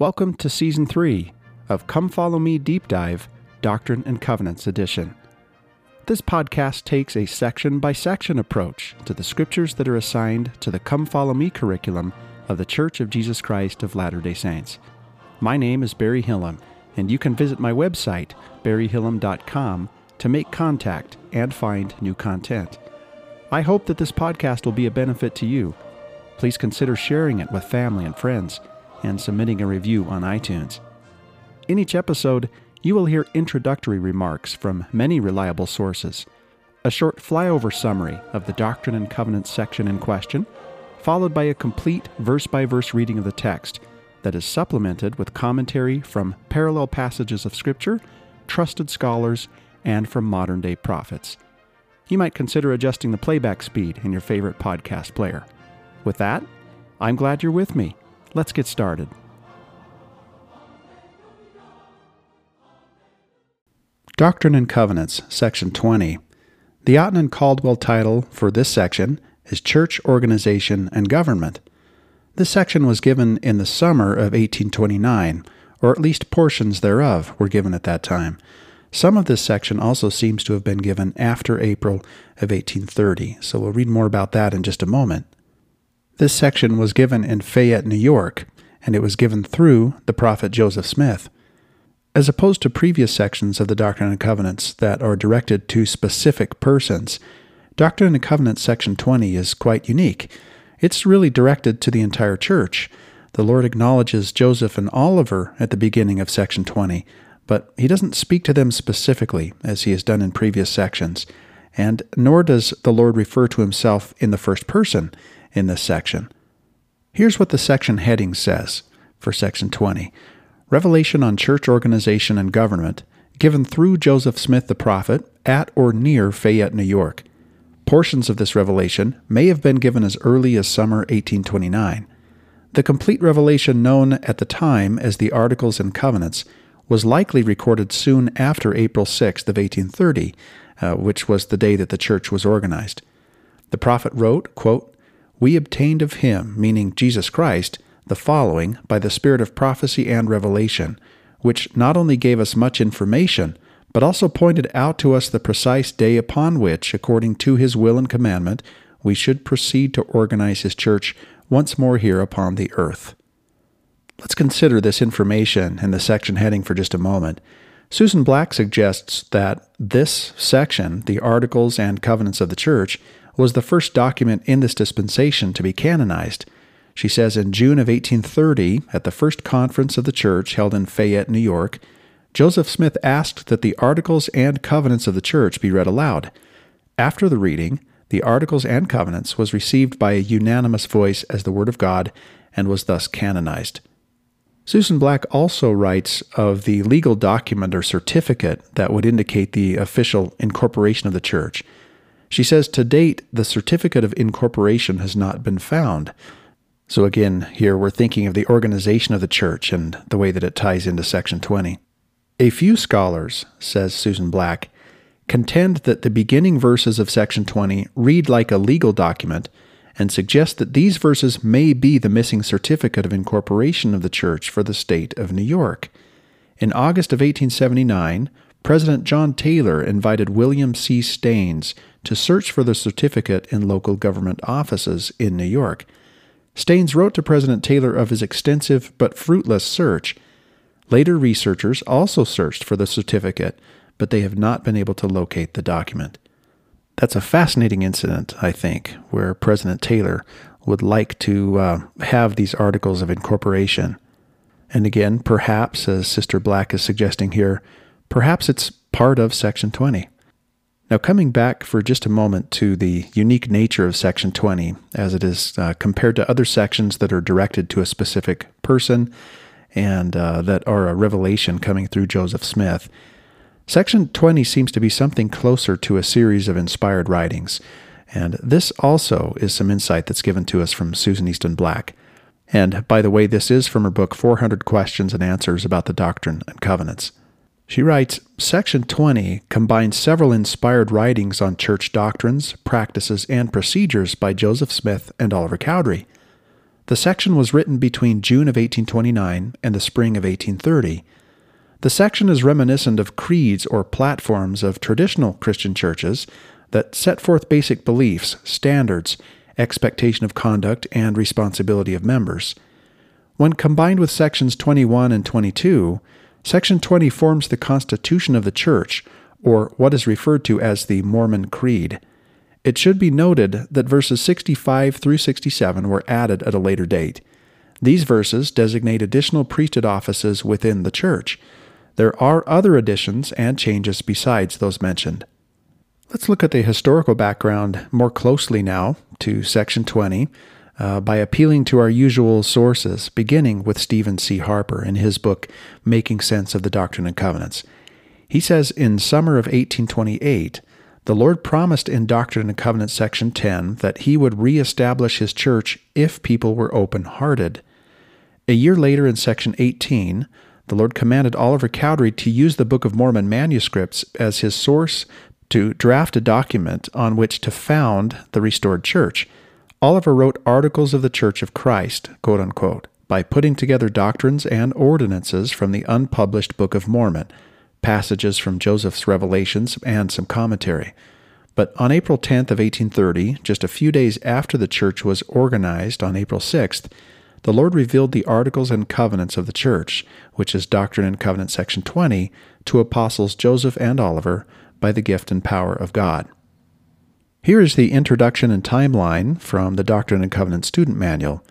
Welcome to Season 3 of Come Follow Me Deep Dive Doctrine and Covenants Edition. This podcast takes a section by section approach to the scriptures that are assigned to the Come Follow Me curriculum of the Church of Jesus Christ of Latter day Saints. My name is Barry Hillam, and you can visit my website, barryhillam.com, to make contact and find new content. I hope that this podcast will be a benefit to you. Please consider sharing it with family and friends and submitting a review on iTunes. In each episode, you will hear introductory remarks from many reliable sources, a short flyover summary of the Doctrine and Covenants section in question, followed by a complete verse by verse reading of the text that is supplemented with commentary from parallel passages of Scripture, trusted scholars, and from modern day prophets. You might consider adjusting the playback speed in your favorite podcast player. With that, I'm glad you're with me. Let's get started. Doctrine and Covenants, Section 20. The Otten and Caldwell title for this section is Church Organization and Government. This section was given in the summer of 1829, or at least portions thereof were given at that time. Some of this section also seems to have been given after April of 1830, so we'll read more about that in just a moment. This section was given in Fayette, New York, and it was given through the prophet Joseph Smith. As opposed to previous sections of the Doctrine and Covenants that are directed to specific persons, Doctrine and Covenants section 20 is quite unique. It's really directed to the entire church. The Lord acknowledges Joseph and Oliver at the beginning of section 20, but he doesn't speak to them specifically as he has done in previous sections, and nor does the Lord refer to himself in the first person in this section. Here's what the section heading says for section 20 Revelation on Church Organization and Government, given through Joseph Smith the prophet at or near Fayette, New York. Portions of this revelation may have been given as early as summer 1829. The complete revelation known at the time as the Articles and Covenants was likely recorded soon after April 6th of 1830, uh, which was the day that the church was organized. The prophet wrote, quote, we obtained of him, meaning Jesus Christ, the following by the spirit of prophecy and revelation, which not only gave us much information, but also pointed out to us the precise day upon which, according to his will and commandment, we should proceed to organize his church once more here upon the earth. Let's consider this information in the section heading for just a moment. Susan Black suggests that this section, the Articles and Covenants of the Church, was the first document in this dispensation to be canonized. She says in June of 1830, at the first conference of the church held in Fayette, New York, Joseph Smith asked that the Articles and Covenants of the church be read aloud. After the reading, the Articles and Covenants was received by a unanimous voice as the Word of God and was thus canonized. Susan Black also writes of the legal document or certificate that would indicate the official incorporation of the church. She says to date, the certificate of incorporation has not been found. So, again, here we're thinking of the organization of the church and the way that it ties into Section 20. A few scholars, says Susan Black, contend that the beginning verses of Section 20 read like a legal document and suggest that these verses may be the missing certificate of incorporation of the church for the state of New York. In August of 1879, President John Taylor invited William C. Staines to search for the certificate in local government offices in New York. Staines wrote to President Taylor of his extensive but fruitless search. Later researchers also searched for the certificate, but they have not been able to locate the document. That's a fascinating incident, I think, where President Taylor would like to uh, have these articles of incorporation. And again, perhaps, as Sister Black is suggesting here, perhaps it's part of Section 20. Now, coming back for just a moment to the unique nature of Section 20, as it is uh, compared to other sections that are directed to a specific person and uh, that are a revelation coming through Joseph Smith, Section 20 seems to be something closer to a series of inspired writings. And this also is some insight that's given to us from Susan Easton Black. And by the way, this is from her book 400 Questions and Answers about the Doctrine and Covenants. She writes Section 20 combines several inspired writings on church doctrines, practices, and procedures by Joseph Smith and Oliver Cowdery. The section was written between June of 1829 and the spring of 1830. The section is reminiscent of creeds or platforms of traditional Christian churches that set forth basic beliefs, standards, expectation of conduct, and responsibility of members. When combined with sections 21 and 22, section 20 forms the constitution of the church, or what is referred to as the Mormon Creed. It should be noted that verses 65 through 67 were added at a later date. These verses designate additional priesthood offices within the church. There are other additions and changes besides those mentioned. Let's look at the historical background more closely now to Section 20 uh, by appealing to our usual sources, beginning with Stephen C. Harper in his book Making Sense of the Doctrine and Covenants. He says in summer of 1828, the Lord promised in Doctrine and Covenants section 10 that he would reestablish his church if people were open hearted. A year later in section 18, the Lord commanded Oliver Cowdery to use the Book of Mormon manuscripts as his source to draft a document on which to found the restored church. Oliver wrote Articles of the Church of Christ, quote unquote, by putting together doctrines and ordinances from the unpublished Book of Mormon, passages from Joseph's Revelations, and some commentary. But on April 10th of 1830, just a few days after the church was organized on April 6th, the Lord revealed the Articles and Covenants of the Church, which is Doctrine and Covenants section 20, to apostles Joseph and Oliver, by the gift and power of God. Here is the introduction and timeline from the Doctrine and Covenants Student Manual.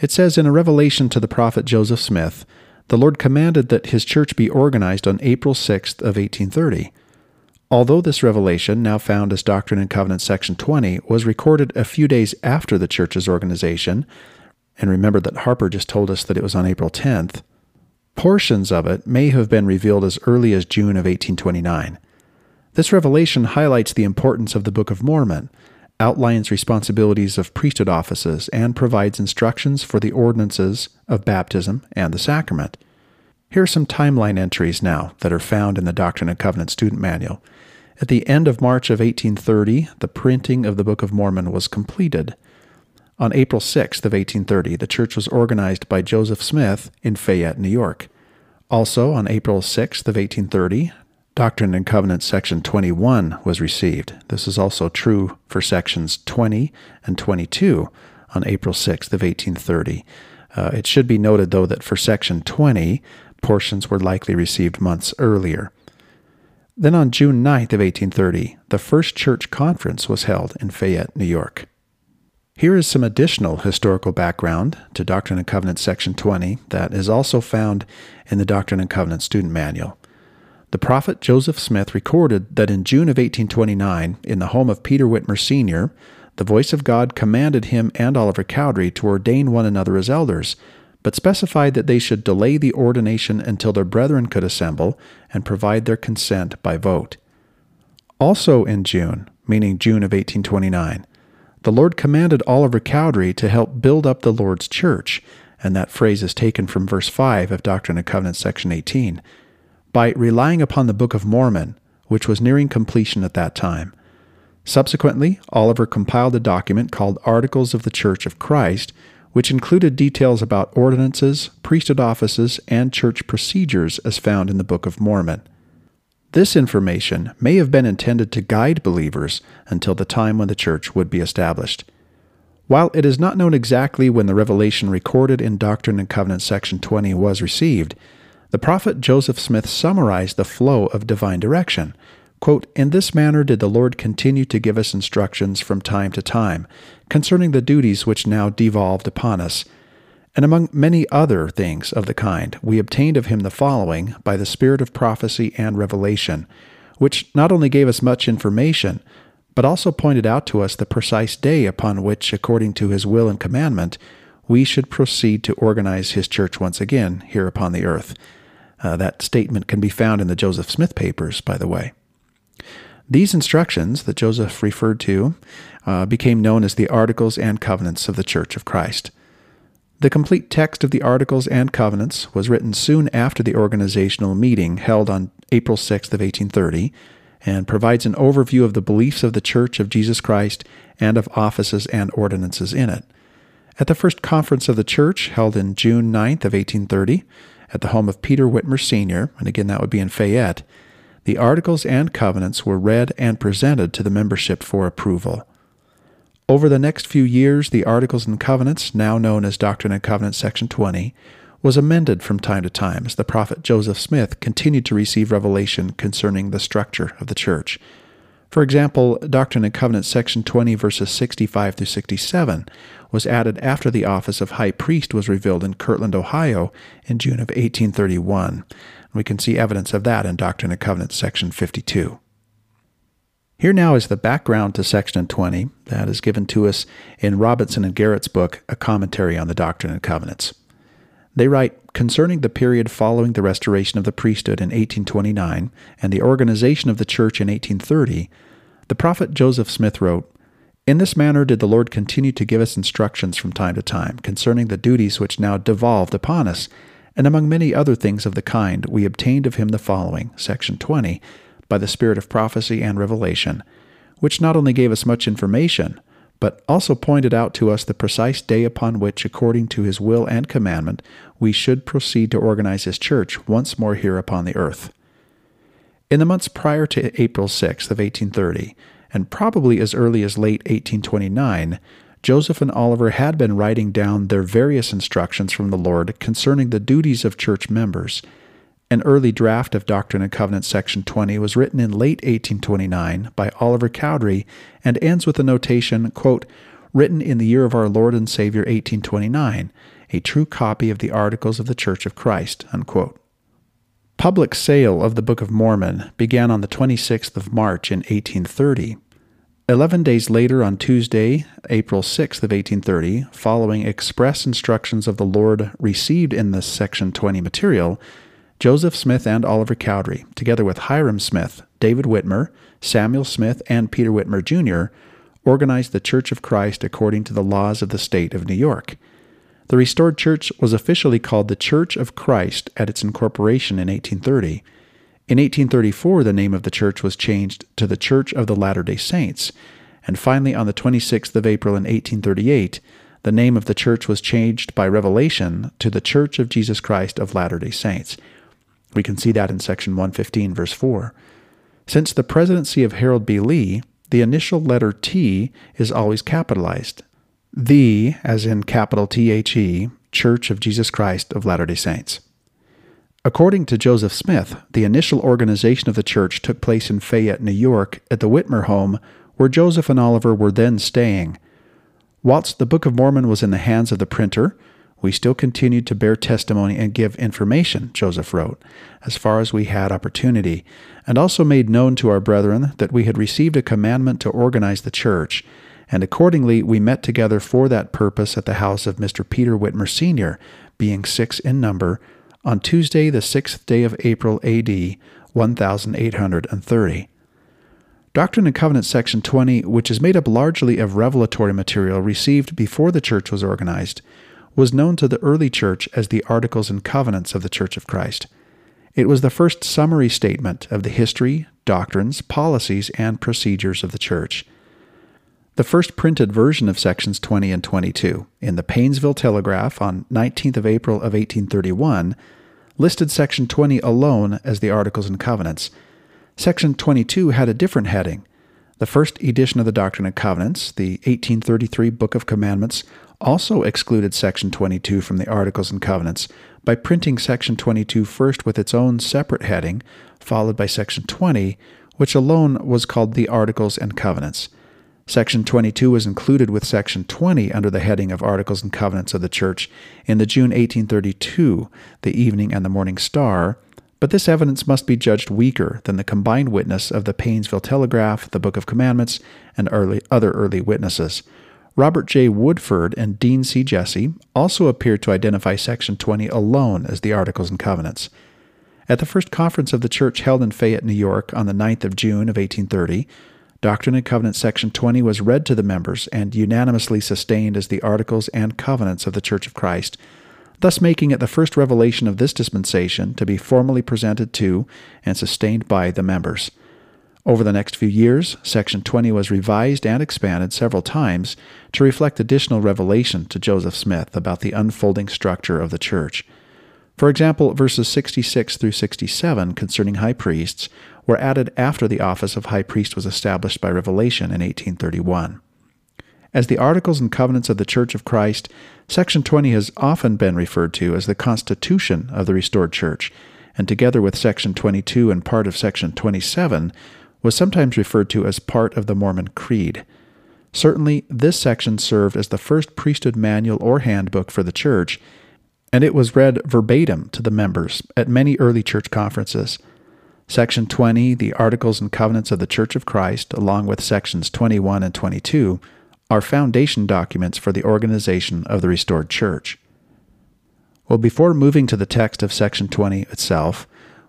It says In a revelation to the prophet Joseph Smith, the Lord commanded that his church be organized on April 6th of 1830. Although this revelation, now found as Doctrine and Covenants section 20, was recorded a few days after the church's organization, and remember that Harper just told us that it was on April 10th, portions of it may have been revealed as early as June of 1829. This revelation highlights the importance of the Book of Mormon, outlines responsibilities of priesthood offices, and provides instructions for the ordinances of baptism and the sacrament. Here are some timeline entries now that are found in the Doctrine and Covenant Student Manual. At the end of March of 1830, the printing of the Book of Mormon was completed. On April 6th of 1830, the church was organized by Joseph Smith in Fayette, New York. Also, on April 6th of 1830, Doctrine and Covenants section 21 was received. This is also true for sections 20 and 22 on April 6th of 1830. Uh, it should be noted, though, that for section 20, portions were likely received months earlier. Then on June 9th of 1830, the first church conference was held in Fayette, New York. Here is some additional historical background to Doctrine and Covenants section 20 that is also found in the Doctrine and Covenants student manual. The prophet Joseph Smith recorded that in June of 1829, in the home of Peter Whitmer Sr., the voice of God commanded him and Oliver Cowdery to ordain one another as elders, but specified that they should delay the ordination until their brethren could assemble and provide their consent by vote. Also in June, meaning June of 1829, the Lord commanded Oliver Cowdery to help build up the Lord's church, and that phrase is taken from verse 5 of Doctrine and Covenants, section 18 by relying upon the Book of Mormon, which was nearing completion at that time. Subsequently, Oliver compiled a document called Articles of the Church of Christ, which included details about ordinances, priesthood offices, and church procedures as found in the Book of Mormon. This information may have been intended to guide believers until the time when the church would be established. While it is not known exactly when the revelation recorded in Doctrine and Covenants section 20 was received, the prophet Joseph Smith summarized the flow of divine direction. Quote, In this manner did the Lord continue to give us instructions from time to time concerning the duties which now devolved upon us. And among many other things of the kind, we obtained of him the following by the spirit of prophecy and revelation, which not only gave us much information, but also pointed out to us the precise day upon which, according to his will and commandment, we should proceed to organize his church once again here upon the earth. Uh, that statement can be found in the Joseph Smith papers, by the way. These instructions that Joseph referred to uh, became known as the Articles and Covenants of the Church of Christ. The complete text of the Articles and Covenants was written soon after the organizational meeting held on April 6th of 1830 and provides an overview of the beliefs of the Church of Jesus Christ and of offices and ordinances in it. At the first conference of the church, held in June 9th of 1830, at the home of Peter Whitmer Sr., and again that would be in Fayette, the Articles and Covenants were read and presented to the membership for approval. Over the next few years, the Articles and Covenants, now known as Doctrine and Covenants Section 20, was amended from time to time as the prophet Joseph Smith continued to receive revelation concerning the structure of the church. For example, Doctrine and Covenants section 20 verses 65 through 67 was added after the office of high priest was revealed in Kirtland, Ohio in June of 1831. We can see evidence of that in Doctrine and Covenants section 52. Here now is the background to section 20 that is given to us in Robinson and Garrett's book, A Commentary on the Doctrine and Covenants. They write concerning the period following the restoration of the priesthood in 1829 and the organization of the church in 1830, the prophet Joseph Smith wrote, In this manner did the Lord continue to give us instructions from time to time concerning the duties which now devolved upon us, and among many other things of the kind, we obtained of him the following, section 20, by the spirit of prophecy and revelation, which not only gave us much information, but also pointed out to us the precise day upon which, according to his will and commandment, we should proceed to organize his church once more here upon the earth. In the months prior to April 6th of 1830, and probably as early as late 1829, Joseph and Oliver had been writing down their various instructions from the Lord concerning the duties of church members an early draft of Doctrine and Covenants, section 20, was written in late 1829 by Oliver Cowdery and ends with the notation, quote, written in the year of our Lord and Savior 1829, a true copy of the Articles of the Church of Christ. Unquote. Public sale of the Book of Mormon began on the 26th of March in 1830. Eleven days later, on Tuesday, April 6th of 1830, following express instructions of the Lord received in the Section 20 material, Joseph Smith and Oliver Cowdery, together with Hyrum Smith, David Whitmer, Samuel Smith, and Peter Whitmer Jr., organized the Church of Christ according to the laws of the state of New York. The restored church was officially called the Church of Christ at its incorporation in 1830. In 1834, the name of the church was changed to the Church of the Latter day Saints, and finally, on the 26th of April in 1838, the name of the church was changed by revelation to the Church of Jesus Christ of Latter day Saints. We can see that in section 115, verse 4. Since the presidency of Harold B. Lee, the initial letter T is always capitalized. The, as in capital T H E, Church of Jesus Christ of Latter day Saints. According to Joseph Smith, the initial organization of the church took place in Fayette, New York, at the Whitmer home, where Joseph and Oliver were then staying. Whilst the Book of Mormon was in the hands of the printer, we still continued to bear testimony and give information, Joseph wrote, as far as we had opportunity, and also made known to our brethren that we had received a commandment to organize the church, and accordingly we met together for that purpose at the house of Mr. Peter Whitmer Sr., being six in number, on Tuesday, the sixth day of April, A.D. 1830. Doctrine and Covenant section 20, which is made up largely of revelatory material received before the church was organized, was known to the early church as the Articles and Covenants of the Church of Christ. It was the first summary statement of the history, doctrines, policies, and procedures of the church. The first printed version of sections 20 and 22 in the Painesville Telegraph on 19th of April of 1831 listed section 20 alone as the Articles and Covenants. Section 22 had a different heading. The first edition of the Doctrine and Covenants, the 1833 Book of Commandments, also excluded Section 22 from the Articles and Covenants by printing Section 22 first with its own separate heading, followed by Section 20, which alone was called the Articles and Covenants. Section 22 was included with Section 20 under the heading of Articles and Covenants of the Church in the June 1832, the Evening and the Morning Star, but this evidence must be judged weaker than the combined witness of the Painesville Telegraph, the Book of Commandments, and early, other early witnesses. Robert J. Woodford and Dean C. Jessee also appear to identify Section 20 alone as the Articles and Covenants. At the first conference of the church held in Fayette, New York, on the 9th of June of 1830, Doctrine and Covenants Section 20 was read to the members and unanimously sustained as the Articles and Covenants of the Church of Christ, thus making it the first revelation of this dispensation to be formally presented to and sustained by the members. Over the next few years, Section 20 was revised and expanded several times to reflect additional revelation to Joseph Smith about the unfolding structure of the church. For example, verses 66 through 67 concerning high priests were added after the office of high priest was established by revelation in 1831. As the Articles and Covenants of the Church of Christ, Section 20 has often been referred to as the constitution of the restored church, and together with Section 22 and part of Section 27, was sometimes referred to as part of the Mormon Creed. Certainly, this section served as the first priesthood manual or handbook for the church, and it was read verbatim to the members at many early church conferences. Section 20, the Articles and Covenants of the Church of Christ, along with sections 21 and 22, are foundation documents for the organization of the restored church. Well, before moving to the text of section 20 itself,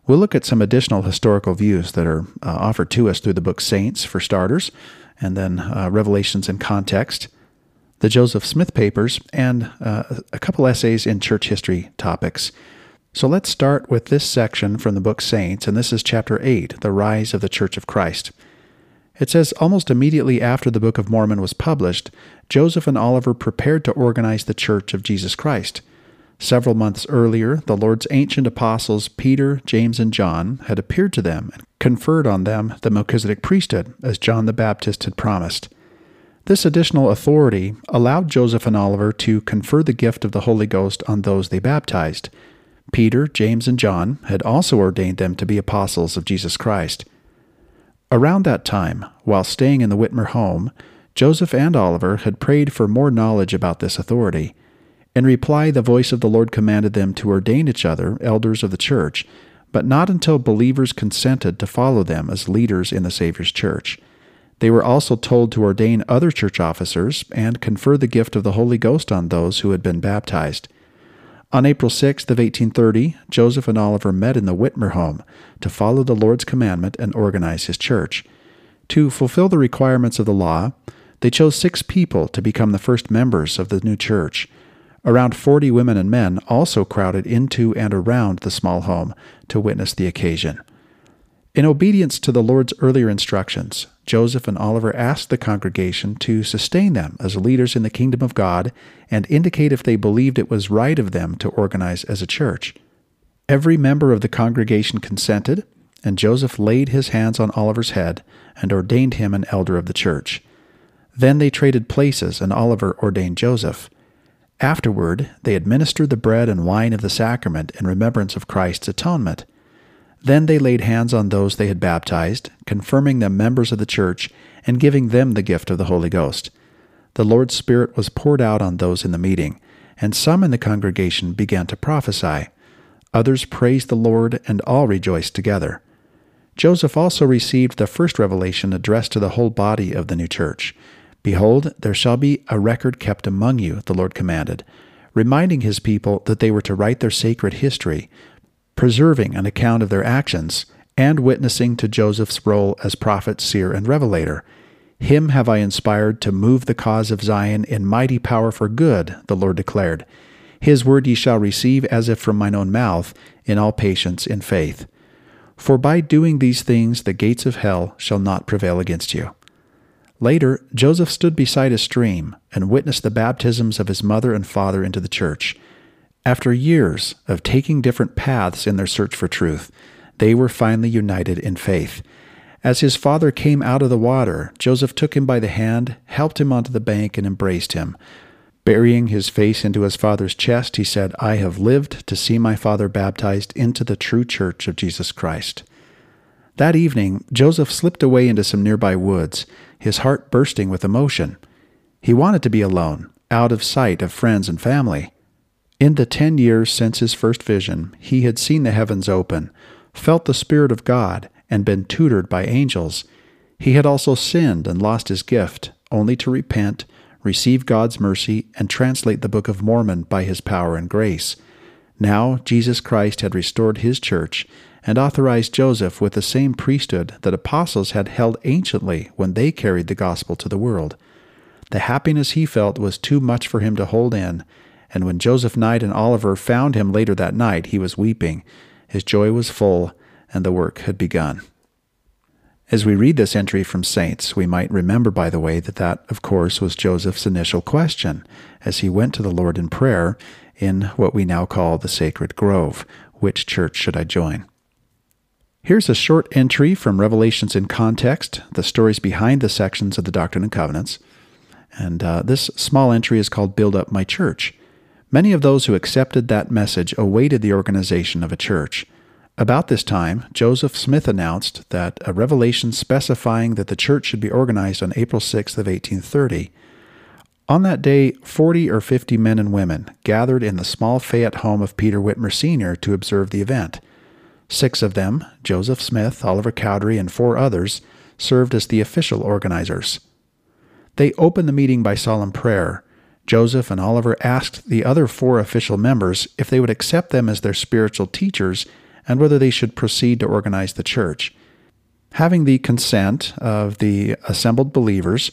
We'll look at some additional historical views that are uh, offered to us through the book Saints, for starters, and then uh, Revelations in Context, the Joseph Smith Papers, and uh, a couple essays in church history topics. So let's start with this section from the book Saints, and this is chapter 8, The Rise of the Church of Christ. It says almost immediately after the Book of Mormon was published, Joseph and Oliver prepared to organize the Church of Jesus Christ. Several months earlier, the Lord's ancient apostles Peter, James, and John had appeared to them and conferred on them the Melchizedek priesthood, as John the Baptist had promised. This additional authority allowed Joseph and Oliver to confer the gift of the Holy Ghost on those they baptized. Peter, James, and John had also ordained them to be apostles of Jesus Christ. Around that time, while staying in the Whitmer home, Joseph and Oliver had prayed for more knowledge about this authority. In reply, the voice of the Lord commanded them to ordain each other elders of the church, but not until believers consented to follow them as leaders in the Savior's church. They were also told to ordain other church officers and confer the gift of the Holy Ghost on those who had been baptized. On April 6th of 1830, Joseph and Oliver met in the Whitmer home to follow the Lord's commandment and organize his church. To fulfill the requirements of the law, they chose six people to become the first members of the new church. Around 40 women and men also crowded into and around the small home to witness the occasion. In obedience to the Lord's earlier instructions, Joseph and Oliver asked the congregation to sustain them as leaders in the kingdom of God and indicate if they believed it was right of them to organize as a church. Every member of the congregation consented, and Joseph laid his hands on Oliver's head and ordained him an elder of the church. Then they traded places, and Oliver ordained Joseph. Afterward, they administered the bread and wine of the sacrament in remembrance of Christ's atonement. Then they laid hands on those they had baptized, confirming them members of the church and giving them the gift of the Holy Ghost. The Lord's Spirit was poured out on those in the meeting, and some in the congregation began to prophesy. Others praised the Lord, and all rejoiced together. Joseph also received the first revelation addressed to the whole body of the new church. Behold, there shall be a record kept among you, the Lord commanded, reminding his people that they were to write their sacred history, preserving an account of their actions, and witnessing to Joseph's role as prophet, seer, and revelator. Him have I inspired to move the cause of Zion in mighty power for good, the Lord declared. His word ye shall receive as if from mine own mouth, in all patience in faith. For by doing these things the gates of hell shall not prevail against you. Later, Joseph stood beside a stream and witnessed the baptisms of his mother and father into the church. After years of taking different paths in their search for truth, they were finally united in faith. As his father came out of the water, Joseph took him by the hand, helped him onto the bank, and embraced him. Burying his face into his father's chest, he said, I have lived to see my father baptized into the true church of Jesus Christ. That evening, Joseph slipped away into some nearby woods his heart bursting with emotion. He wanted to be alone, out of sight of friends and family. In the ten years since his first vision, he had seen the heavens open, felt the Spirit of God, and been tutored by angels. He had also sinned and lost his gift, only to repent, receive God's mercy, and translate the Book of Mormon by his power and grace. Now Jesus Christ had restored his church and authorized Joseph with the same priesthood that apostles had held anciently when they carried the gospel to the world. The happiness he felt was too much for him to hold in, and when Joseph Knight and Oliver found him later that night, he was weeping. His joy was full, and the work had begun. As we read this entry from Saints, we might remember, by the way, that that, of course, was Joseph's initial question as he went to the Lord in prayer in what we now call the Sacred Grove Which church should I join? Here's a short entry from Revelations in Context, the stories behind the sections of the Doctrine and Covenants. And uh, this small entry is called Build Up My Church. Many of those who accepted that message awaited the organization of a church. About this time, Joseph Smith announced that a revelation specifying that the church should be organized on April 6th of 1830. On that day, 40 or 50 men and women gathered in the small Fayette home of Peter Whitmer Sr. to observe the event. Six of them, Joseph Smith, Oliver Cowdery, and four others, served as the official organizers. They opened the meeting by solemn prayer. Joseph and Oliver asked the other four official members if they would accept them as their spiritual teachers and whether they should proceed to organize the church. Having the consent of the assembled believers,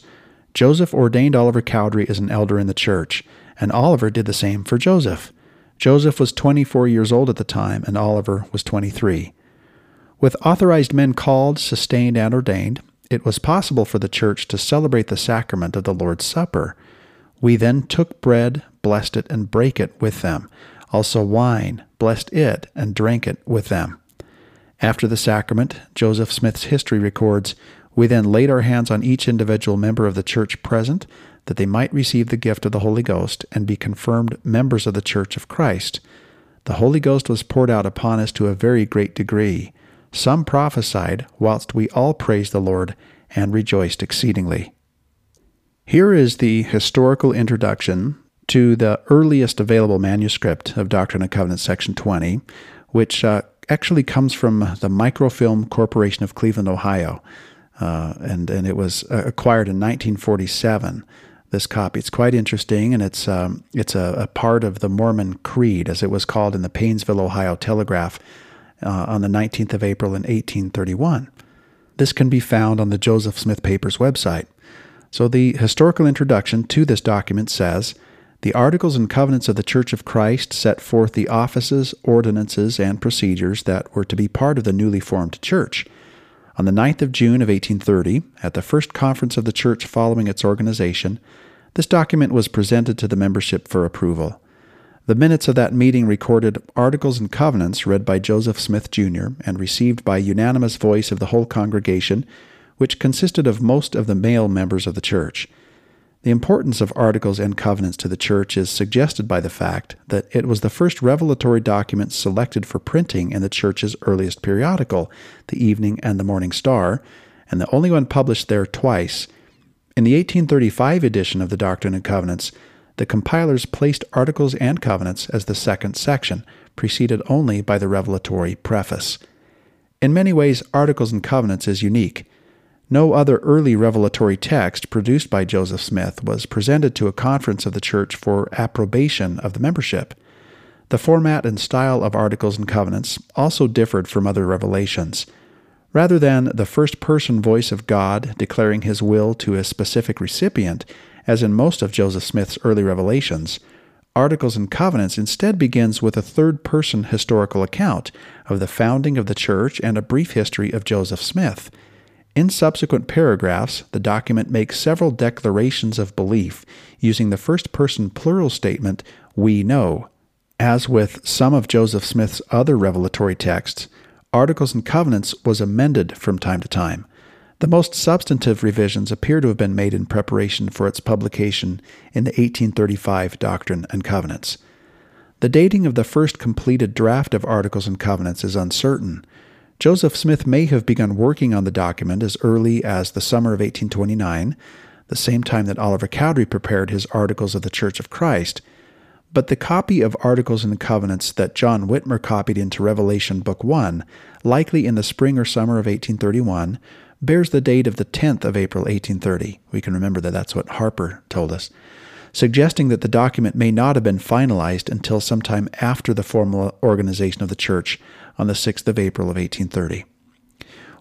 Joseph ordained Oliver Cowdery as an elder in the church, and Oliver did the same for Joseph. Joseph was 24 years old at the time, and Oliver was 23. With authorized men called, sustained, and ordained, it was possible for the church to celebrate the sacrament of the Lord's Supper. We then took bread, blessed it, and brake it with them, also wine, blessed it, and drank it with them. After the sacrament, Joseph Smith's history records, we then laid our hands on each individual member of the church present, that they might receive the gift of the Holy Ghost and be confirmed members of the church of Christ. The Holy Ghost was poured out upon us to a very great degree. Some prophesied, whilst we all praised the Lord and rejoiced exceedingly. Here is the historical introduction to the earliest available manuscript of Doctrine and Covenants, section 20, which uh, actually comes from the Microfilm Corporation of Cleveland, Ohio uh, and and it was uh, acquired in 1947. This copy, it's quite interesting, and it's um, it's a, a, part of the Mormon Creed, as it was called in the Painesville, Ohio Telegraph uh, on the 19th of April in 1831. This can be found on the Joseph Smith Papers website. So the historical introduction to this document says. The Articles and Covenants of the Church of Christ set forth the offices, ordinances, and procedures that were to be part of the newly formed church. On the 9th of June of 1830, at the first conference of the church following its organization, this document was presented to the membership for approval. The minutes of that meeting recorded Articles and Covenants read by Joseph Smith, Jr., and received by unanimous voice of the whole congregation, which consisted of most of the male members of the church. The importance of Articles and Covenants to the Church is suggested by the fact that it was the first revelatory document selected for printing in the Church's earliest periodical, the Evening and the Morning Star, and the only one published there twice. In the 1835 edition of the Doctrine and Covenants, the compilers placed Articles and Covenants as the second section, preceded only by the revelatory preface. In many ways, Articles and Covenants is unique. No other early revelatory text produced by Joseph Smith was presented to a conference of the church for approbation of the membership. The format and style of Articles and Covenants also differed from other revelations. Rather than the first person voice of God declaring his will to a specific recipient, as in most of Joseph Smith's early revelations, Articles and Covenants instead begins with a third person historical account of the founding of the church and a brief history of Joseph Smith. In subsequent paragraphs, the document makes several declarations of belief using the first person plural statement, we know. As with some of Joseph Smith's other revelatory texts, Articles and Covenants was amended from time to time. The most substantive revisions appear to have been made in preparation for its publication in the 1835 Doctrine and Covenants. The dating of the first completed draft of Articles and Covenants is uncertain, Joseph Smith may have begun working on the document as early as the summer of 1829, the same time that Oliver Cowdery prepared his Articles of the Church of Christ. But the copy of Articles and Covenants that John Whitmer copied into Revelation Book 1, likely in the spring or summer of 1831, bears the date of the 10th of April 1830. We can remember that that's what Harper told us, suggesting that the document may not have been finalized until sometime after the formal organization of the church on the 6th of April of 1830.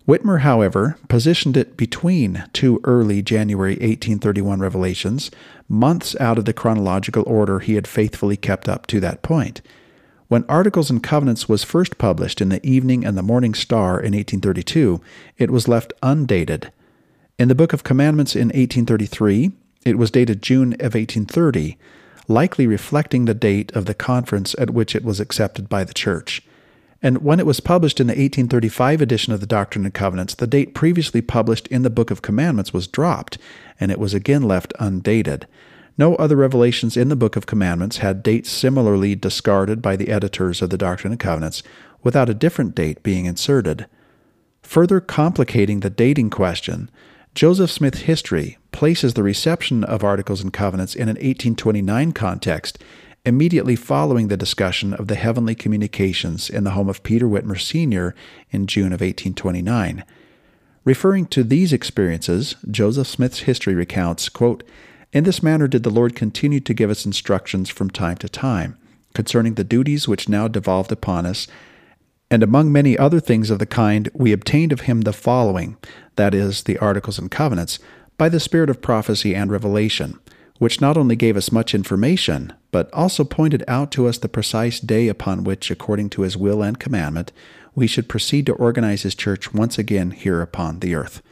Whitmer, however, positioned it between two early January 1831 revelations, months out of the chronological order he had faithfully kept up to that point. When Articles and Covenants was first published in the Evening and the Morning Star in 1832, it was left undated. In the Book of Commandments in 1833, it was dated June of 1830, likely reflecting the date of the conference at which it was accepted by the Church. And when it was published in the 1835 edition of the Doctrine and Covenants, the date previously published in the Book of Commandments was dropped, and it was again left undated. No other revelations in the Book of Commandments had dates similarly discarded by the editors of the Doctrine and Covenants, without a different date being inserted. Further complicating the dating question, Joseph Smith's history places the reception of Articles and Covenants in an 1829 context, immediately following the discussion of the heavenly communications in the home of Peter Whitmer Sr. in June of 1829. Referring to these experiences, Joseph Smith's history recounts, quote, in this manner did the Lord continue to give us instructions from time to time concerning the duties which now devolved upon us. And among many other things of the kind, we obtained of him the following that is, the Articles and Covenants, by the Spirit of prophecy and revelation, which not only gave us much information, but also pointed out to us the precise day upon which, according to his will and commandment, we should proceed to organize his church once again here upon the earth.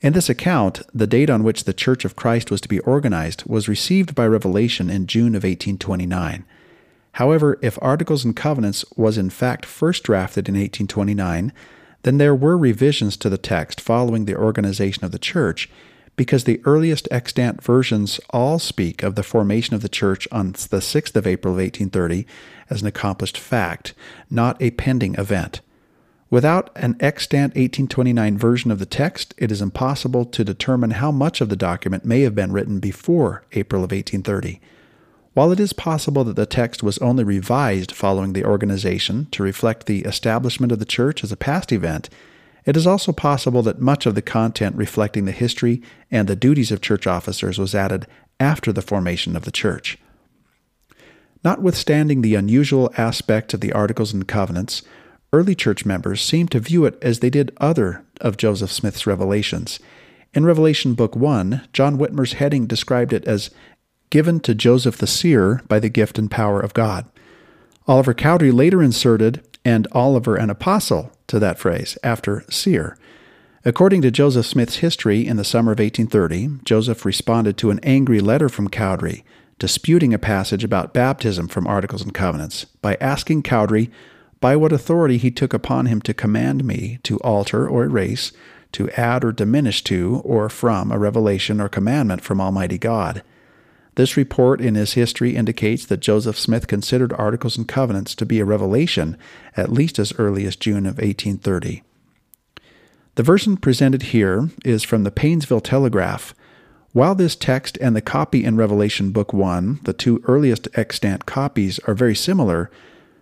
In this account, the date on which the Church of Christ was to be organized was received by revelation in June of 1829. However, if Articles and Covenants was in fact first drafted in 1829, then there were revisions to the text following the organization of the church, because the earliest extant versions all speak of the formation of the church on the 6th of April of 1830 as an accomplished fact, not a pending event. Without an extant 1829 version of the text, it is impossible to determine how much of the document may have been written before April of 1830. While it is possible that the text was only revised following the organization to reflect the establishment of the church as a past event, it is also possible that much of the content reflecting the history and the duties of church officers was added after the formation of the church. Notwithstanding the unusual aspect of the Articles and Covenants, Early church members seem to view it as they did other of Joseph Smith's revelations. In Revelation Book 1, John Whitmer's heading described it as given to Joseph the seer by the gift and power of God. Oliver Cowdery later inserted, and Oliver an apostle, to that phrase, after seer. According to Joseph Smith's history in the summer of 1830, Joseph responded to an angry letter from Cowdery, disputing a passage about baptism from Articles and Covenants, by asking Cowdery by what authority he took upon him to command me to alter or erase, to add or diminish to or from a revelation or commandment from Almighty God. This report in his history indicates that Joseph Smith considered Articles and Covenants to be a revelation at least as early as June of 1830. The version presented here is from the Painesville Telegraph. While this text and the copy in Revelation Book 1, the two earliest extant copies, are very similar,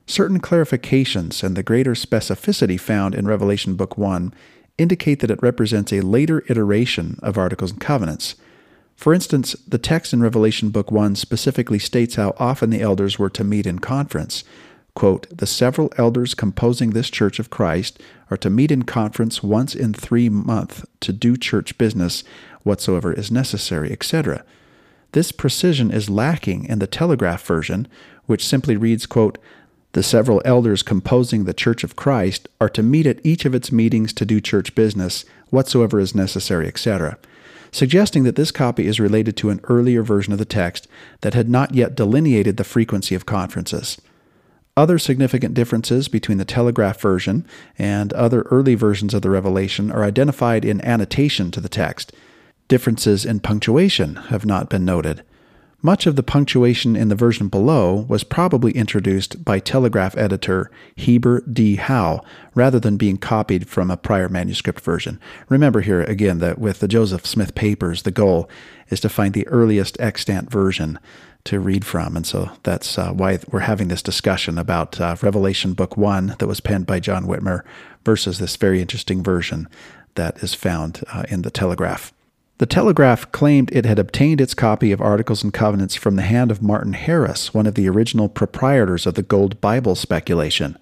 Certain clarifications and the greater specificity found in Revelation Book 1 indicate that it represents a later iteration of Articles and Covenants. For instance, the text in Revelation Book 1 specifically states how often the elders were to meet in conference. Quote, the several elders composing this church of Christ are to meet in conference once in three months to do church business whatsoever is necessary, etc. This precision is lacking in the Telegraph version, which simply reads, quote, the several elders composing the Church of Christ are to meet at each of its meetings to do church business, whatsoever is necessary, etc., suggesting that this copy is related to an earlier version of the text that had not yet delineated the frequency of conferences. Other significant differences between the Telegraph version and other early versions of the Revelation are identified in annotation to the text. Differences in punctuation have not been noted. Much of the punctuation in the version below was probably introduced by Telegraph editor Heber D. Howe rather than being copied from a prior manuscript version. Remember here again that with the Joseph Smith papers, the goal is to find the earliest extant version to read from. And so that's uh, why we're having this discussion about uh, Revelation Book 1 that was penned by John Whitmer versus this very interesting version that is found uh, in the Telegraph. The Telegraph claimed it had obtained its copy of Articles and Covenants from the hand of Martin Harris, one of the original proprietors of the Gold Bible speculation.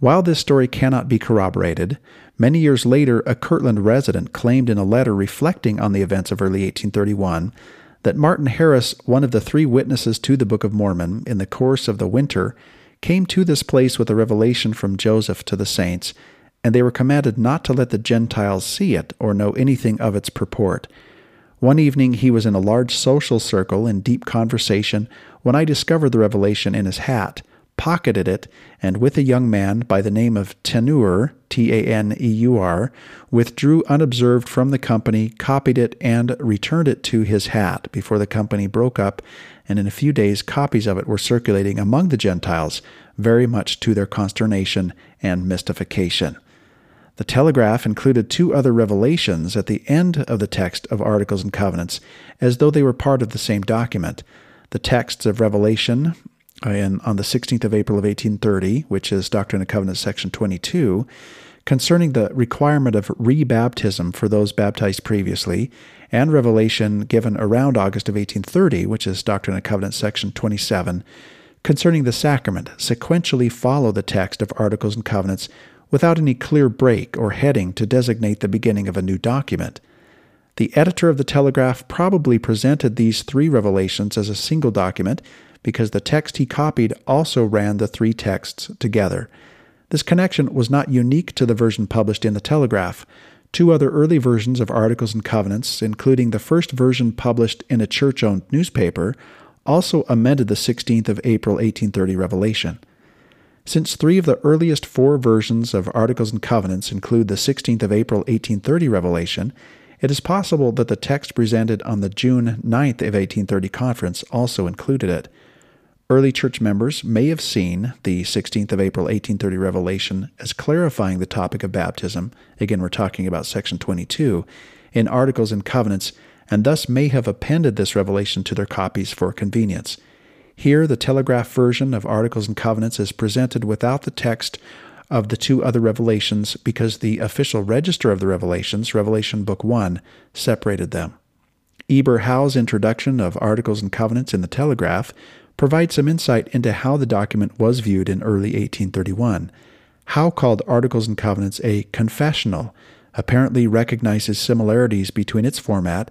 While this story cannot be corroborated, many years later a Kirtland resident claimed in a letter reflecting on the events of early 1831 that Martin Harris, one of the three witnesses to the Book of Mormon in the course of the winter, came to this place with a revelation from Joseph to the saints, and they were commanded not to let the Gentiles see it or know anything of its purport. One evening he was in a large social circle in deep conversation when I discovered the revelation in his hat, pocketed it, and with a young man by the name of Taneur, T A N E U R, withdrew unobserved from the company, copied it, and returned it to his hat before the company broke up and in a few days copies of it were circulating among the Gentiles, very much to their consternation and mystification. The telegraph included two other revelations at the end of the text of Articles and Covenants, as though they were part of the same document. The texts of Revelation uh, in, on the 16th of April of 1830, which is Doctrine and Covenants, section 22, concerning the requirement of rebaptism for those baptized previously, and revelation given around August of 1830, which is Doctrine and Covenants, section 27, concerning the sacrament, sequentially follow the text of Articles and Covenants without any clear break or heading to designate the beginning of a new document. The editor of the Telegraph probably presented these three revelations as a single document because the text he copied also ran the three texts together. This connection was not unique to the version published in the Telegraph. Two other early versions of Articles and Covenants, including the first version published in a church owned newspaper, also amended the 16th of April 1830 Revelation. Since three of the earliest four versions of Articles and Covenants include the 16th of April 1830 Revelation, it is possible that the text presented on the June 9th of 1830 conference also included it. Early church members may have seen the 16th of April 1830 revelation as clarifying the topic of baptism, again, we're talking about section 22, in Articles and Covenants, and thus may have appended this revelation to their copies for convenience. Here, the telegraph version of Articles and Covenants is presented without the text of the two other revelations because the official register of the revelations, Revelation Book 1, separated them. Eber Howe's introduction of Articles and Covenants in the Telegraph provides some insight into how the document was viewed in early 1831. Howe called Articles and Covenants a confessional, apparently recognizes similarities between its format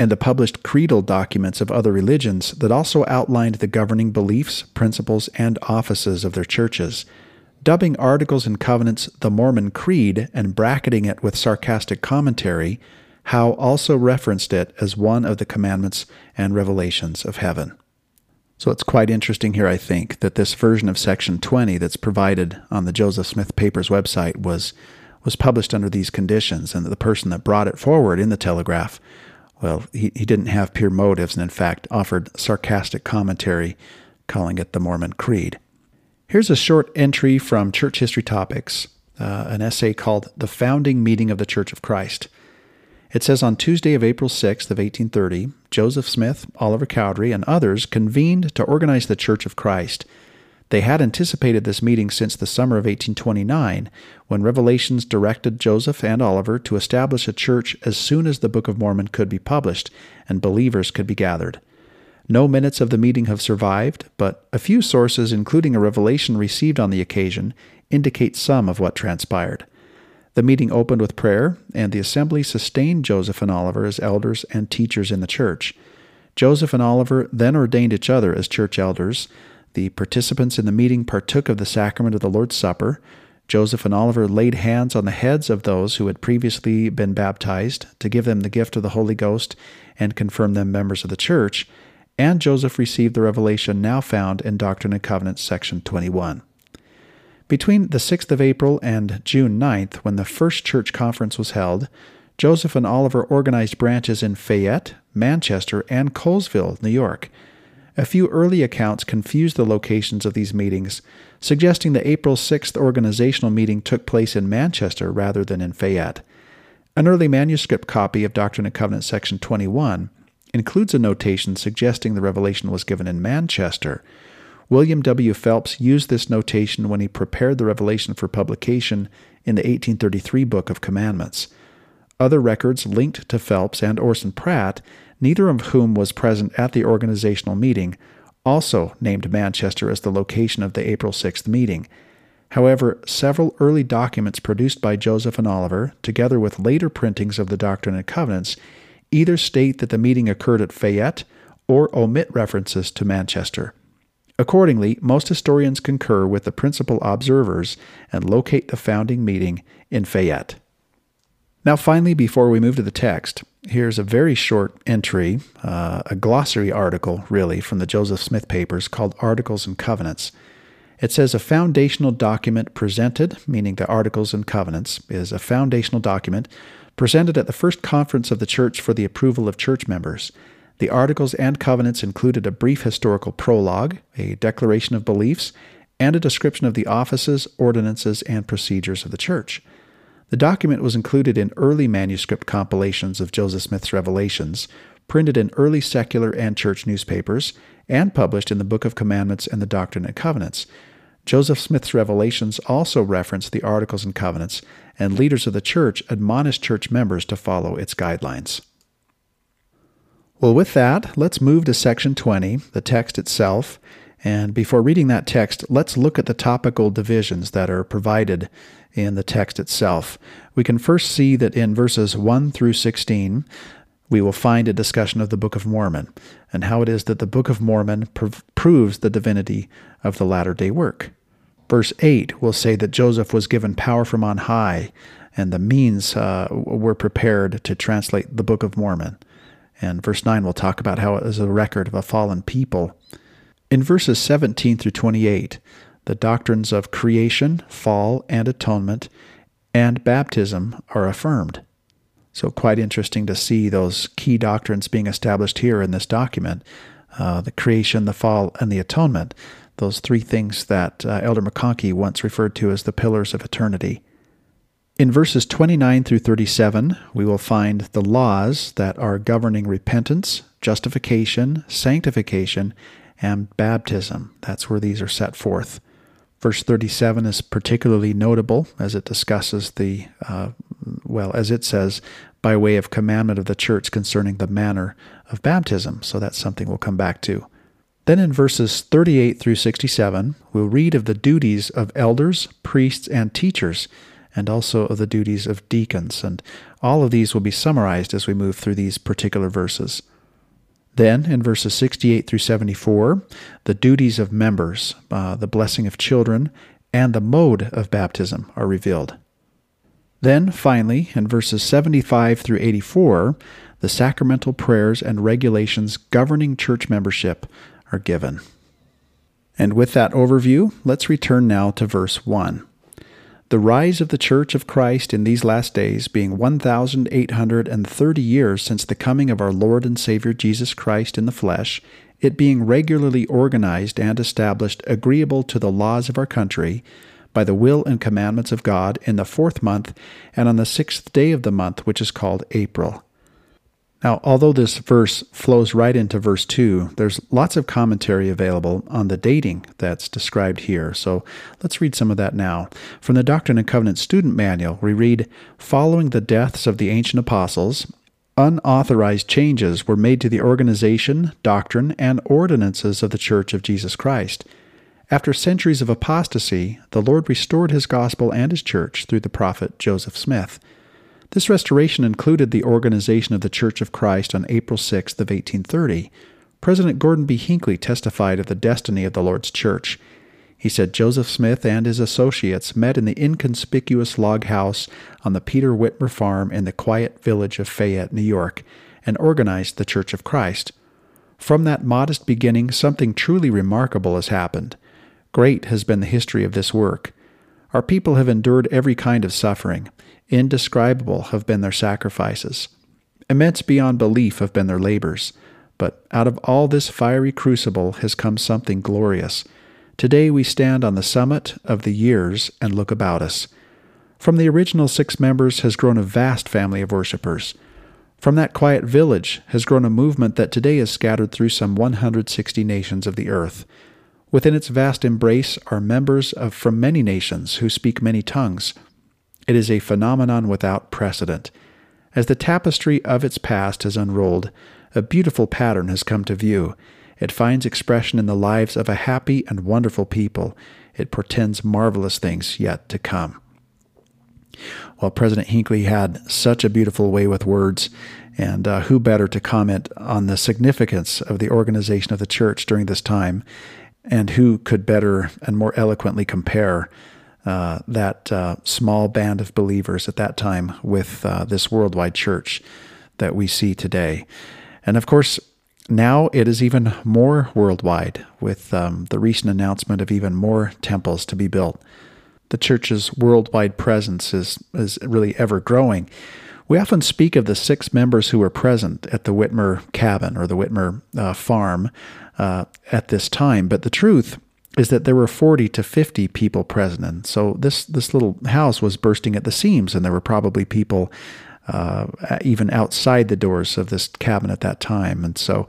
and the published creedal documents of other religions that also outlined the governing beliefs, principles, and offices of their churches. Dubbing Articles and Covenants the Mormon Creed and bracketing it with sarcastic commentary, Howe also referenced it as one of the commandments and revelations of heaven. So it's quite interesting here, I think, that this version of Section 20 that's provided on the Joseph Smith Papers website was, was published under these conditions, and that the person that brought it forward in the Telegraph, well, he, he didn't have pure motives, and in fact offered sarcastic commentary, calling it the Mormon Creed. Here's a short entry from Church History Topics, uh, an essay called The Founding Meeting of the Church of Christ. It says on Tuesday of April 6th of 1830, Joseph Smith, Oliver Cowdery, and others convened to organize the Church of Christ. They had anticipated this meeting since the summer of 1829, when Revelations directed Joseph and Oliver to establish a church as soon as the Book of Mormon could be published and believers could be gathered. No minutes of the meeting have survived, but a few sources, including a revelation received on the occasion, indicate some of what transpired. The meeting opened with prayer, and the assembly sustained Joseph and Oliver as elders and teachers in the church. Joseph and Oliver then ordained each other as church elders. The participants in the meeting partook of the sacrament of the Lord's Supper. Joseph and Oliver laid hands on the heads of those who had previously been baptized to give them the gift of the Holy Ghost and confirm them members of the church. And Joseph received the revelation now found in Doctrine and Covenants, section 21. Between the 6th of April and June 9th, when the first church conference was held, Joseph and Oliver organized branches in Fayette, Manchester, and Colesville, New York. A few early accounts confuse the locations of these meetings, suggesting the April 6th organizational meeting took place in Manchester rather than in Fayette. An early manuscript copy of Doctrine and Covenants, section 21, includes a notation suggesting the revelation was given in Manchester. William W. Phelps used this notation when he prepared the revelation for publication in the 1833 Book of Commandments. Other records linked to Phelps and Orson Pratt, neither of whom was present at the organizational meeting, also named Manchester as the location of the April 6th meeting. However, several early documents produced by Joseph and Oliver, together with later printings of the Doctrine and Covenants, either state that the meeting occurred at Fayette or omit references to Manchester. Accordingly, most historians concur with the principal observers and locate the founding meeting in Fayette. Now, finally, before we move to the text, here's a very short entry, uh, a glossary article, really, from the Joseph Smith papers called Articles and Covenants. It says a foundational document presented, meaning the Articles and Covenants, is a foundational document presented at the first conference of the church for the approval of church members. The Articles and Covenants included a brief historical prologue, a declaration of beliefs, and a description of the offices, ordinances, and procedures of the church. The document was included in early manuscript compilations of Joseph Smith's revelations, printed in early secular and church newspapers, and published in the Book of Commandments and the Doctrine and Covenants. Joseph Smith's revelations also reference the Articles and Covenants, and leaders of the church admonish church members to follow its guidelines. Well, with that, let's move to section 20, the text itself. And before reading that text, let's look at the topical divisions that are provided in the text itself. We can first see that in verses 1 through 16, we will find a discussion of the Book of Mormon and how it is that the Book of Mormon prov- proves the divinity of the latter day work. Verse 8 will say that Joseph was given power from on high, and the means uh, were prepared to translate the Book of Mormon. And verse 9 will talk about how it is a record of a fallen people. In verses 17 through 28, the doctrines of creation, fall, and atonement, and baptism are affirmed. So, quite interesting to see those key doctrines being established here in this document uh, the creation, the fall, and the atonement. Those three things that uh, Elder McConkie once referred to as the pillars of eternity. In verses 29 through 37, we will find the laws that are governing repentance, justification, sanctification, and baptism. That's where these are set forth. Verse 37 is particularly notable as it discusses the, uh, well, as it says, by way of commandment of the church concerning the manner of baptism. So that's something we'll come back to. Then in verses 38 through 67, we'll read of the duties of elders, priests, and teachers, and also of the duties of deacons. And all of these will be summarized as we move through these particular verses. Then, in verses 68 through 74, the duties of members, uh, the blessing of children, and the mode of baptism are revealed. Then, finally, in verses 75 through 84, the sacramental prayers and regulations governing church membership are given. And with that overview, let's return now to verse 1. The rise of the Church of Christ in these last days being 1,830 years since the coming of our Lord and Savior Jesus Christ in the flesh, it being regularly organized and established agreeable to the laws of our country, by the will and commandments of God, in the fourth month, and on the sixth day of the month, which is called April. Now, although this verse flows right into verse 2, there's lots of commentary available on the dating that's described here. So let's read some of that now. From the Doctrine and Covenants Student Manual, we read Following the deaths of the ancient apostles, unauthorized changes were made to the organization, doctrine, and ordinances of the Church of Jesus Christ. After centuries of apostasy, the Lord restored his gospel and his church through the prophet Joseph Smith. This restoration included the organization of the Church of Christ on April 6th of 1830. President Gordon B. Hinckley testified of the destiny of the Lord's Church. He said Joseph Smith and his associates met in the inconspicuous log house on the Peter Whitmer farm in the quiet village of Fayette, New York, and organized the Church of Christ. From that modest beginning, something truly remarkable has happened. Great has been the history of this work. Our people have endured every kind of suffering. Indescribable have been their sacrifices. Immense beyond belief have been their labors. But out of all this fiery crucible has come something glorious. Today we stand on the summit of the years and look about us. From the original six members has grown a vast family of worshippers. From that quiet village has grown a movement that today is scattered through some 160 nations of the earth. Within its vast embrace are members of from many nations who speak many tongues. It is a phenomenon without precedent. As the tapestry of its past has unrolled, a beautiful pattern has come to view. It finds expression in the lives of a happy and wonderful people. It portends marvelous things yet to come. Well, President Hinckley had such a beautiful way with words, and uh, who better to comment on the significance of the organization of the church during this time And who could better and more eloquently compare uh, that uh, small band of believers at that time with uh, this worldwide church that we see today? And of course, now it is even more worldwide with um, the recent announcement of even more temples to be built. The church's worldwide presence is, is really ever growing. We often speak of the six members who were present at the Whitmer cabin or the Whitmer uh, farm uh, at this time, but the truth is that there were 40 to 50 people present. And so this, this little house was bursting at the seams, and there were probably people uh, even outside the doors of this cabin at that time. And so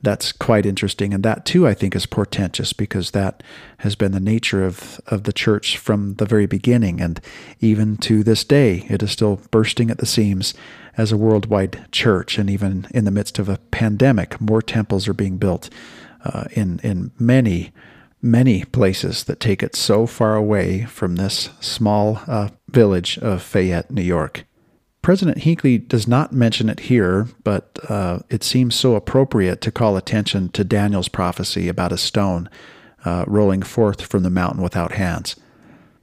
that's quite interesting. And that, too, I think, is portentous because that has been the nature of, of the church from the very beginning. And even to this day, it is still bursting at the seams as a worldwide church. And even in the midst of a pandemic, more temples are being built uh, in, in many many places that take it so far away from this small uh, village of Fayette, New York. President Hinckley does not mention it here, but uh, it seems so appropriate to call attention to Daniel's prophecy about a stone uh, rolling forth from the mountain without hands.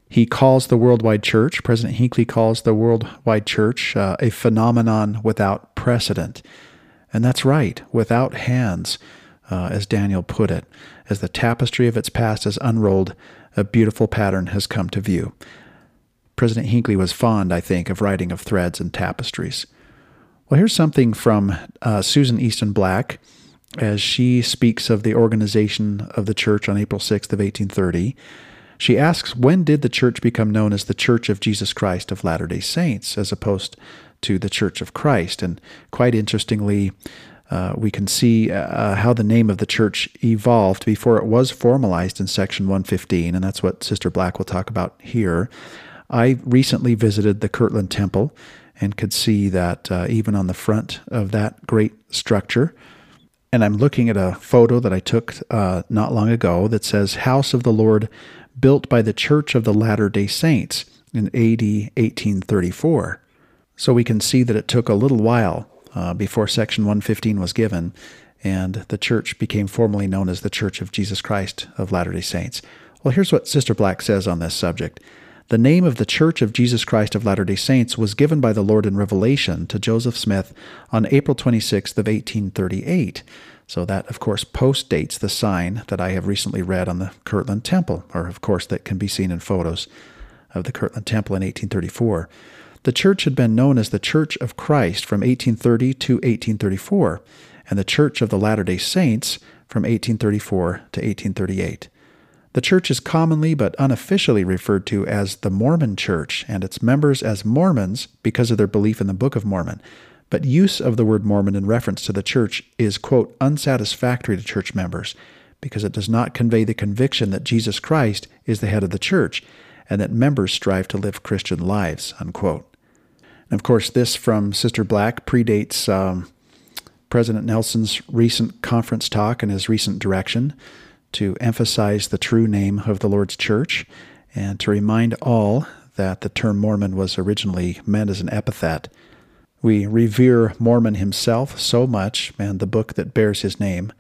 He calls the worldwide church, President Hinckley calls the worldwide church uh, a phenomenon without precedent. And that's right, without hands, uh, as Daniel put it. As the tapestry of its past is unrolled, a beautiful pattern has come to view. President Hinckley was fond, I think, of writing of threads and tapestries. Well, here's something from uh, Susan Easton Black as she speaks of the organization of the church on April 6th of 1830. She asks, when did the church become known as the Church of Jesus Christ of Latter-day Saints as opposed to the Church of Christ? And quite interestingly, uh, we can see uh, how the name of the church evolved before it was formalized in section 115, and that's what Sister Black will talk about here. I recently visited the Kirtland Temple and could see that uh, even on the front of that great structure. And I'm looking at a photo that I took uh, not long ago that says House of the Lord built by the Church of the Latter day Saints in AD 1834. So we can see that it took a little while uh, before Section 115 was given, and the church became formally known as the Church of Jesus Christ of Latter day Saints. Well, here's what Sister Black says on this subject. The name of the Church of Jesus Christ of Latter-day Saints was given by the Lord in Revelation to Joseph Smith on April 26th of 1838. So that, of course, postdates the sign that I have recently read on the Kirtland Temple, or of course that can be seen in photos of the Kirtland Temple in 1834. The church had been known as the Church of Christ from 1830 to 1834, and the Church of the Latter-day Saints from 1834 to 1838. The church is commonly but unofficially referred to as the Mormon Church and its members as Mormons because of their belief in the Book of Mormon. But use of the word Mormon in reference to the church is, quote, unsatisfactory to church members because it does not convey the conviction that Jesus Christ is the head of the church and that members strive to live Christian lives, unquote. And of course, this from Sister Black predates um, President Nelson's recent conference talk and his recent direction to emphasize the true name of the Lord's church and to remind all that the term Mormon was originally meant as an epithet. We revere Mormon himself so much and the book that bears his name,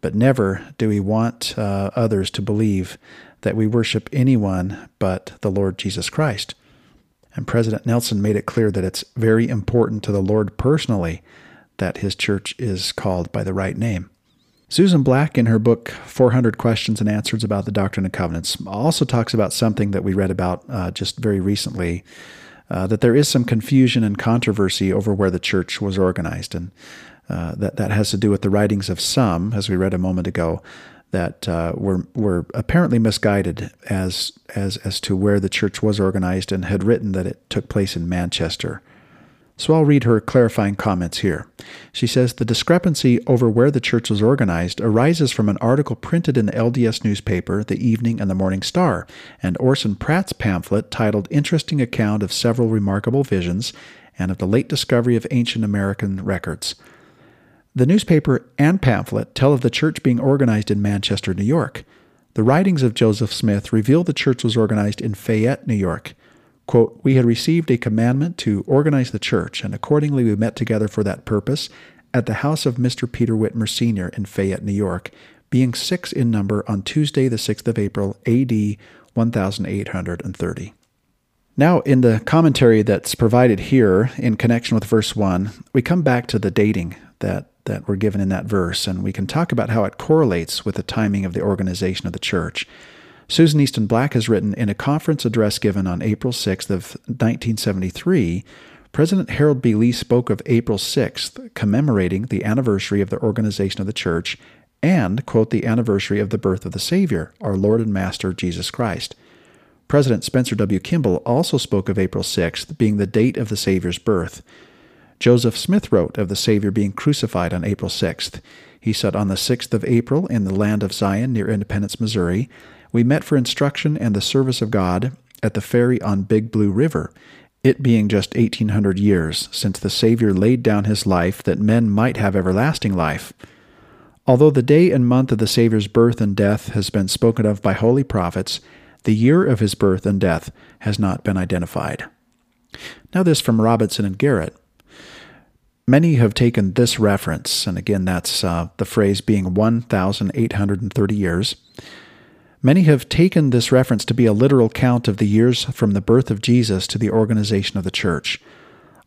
but never do we want uh, others to believe that we worship anyone but the Lord Jesus Christ. And President Nelson made it clear that it's very important to the Lord personally that his church is called by the right name. Susan Black, in her book 400 Questions and Answers about the Doctrine and Covenants, also talks about something that we read about uh, just very recently uh, that there is some confusion and controversy over where the church was organized. And uh, that, that has to do with the writings of some, as we read a moment ago, that uh, were, were apparently misguided as, as, as to where the church was organized and had written that it took place in Manchester. So I'll read her clarifying comments here. She says the discrepancy over where the church was organized arises from an article printed in the LDS newspaper, The Evening and the Morning Star, and Orson Pratt's pamphlet titled Interesting Account of Several Remarkable Visions and of the Late Discovery of Ancient American Records. The newspaper and pamphlet tell of the church being organized in Manchester, New York. The writings of Joseph Smith reveal the church was organized in Fayette, New York. Quote, We had received a commandment to organize the church, and accordingly we met together for that purpose at the house of Mr. Peter Whitmer Sr. in Fayette, New York, being six in number on Tuesday, the 6th of April, AD 1830. Now, in the commentary that's provided here in connection with verse 1, we come back to the dating that, that we're given in that verse, and we can talk about how it correlates with the timing of the organization of the church. Susan Easton Black has written in a conference address given on April 6th of 1973, President Harold B. Lee spoke of April 6th, commemorating the anniversary of the organization of the church and, quote, the anniversary of the birth of the Savior, our Lord and Master Jesus Christ. President Spencer W. Kimball also spoke of April 6th being the date of the Savior's birth. Joseph Smith wrote of the Savior being crucified on April 6th. He said, On the 6th of April, in the land of Zion near Independence, Missouri, we met for instruction and the service of God at the ferry on Big Blue River, it being just 1800 years since the Savior laid down his life that men might have everlasting life. Although the day and month of the Savior's birth and death has been spoken of by holy prophets, the year of his birth and death has not been identified. Now, this from Robinson and Garrett. Many have taken this reference, and again, that's uh, the phrase being 1,830 years. Many have taken this reference to be a literal count of the years from the birth of Jesus to the organization of the church.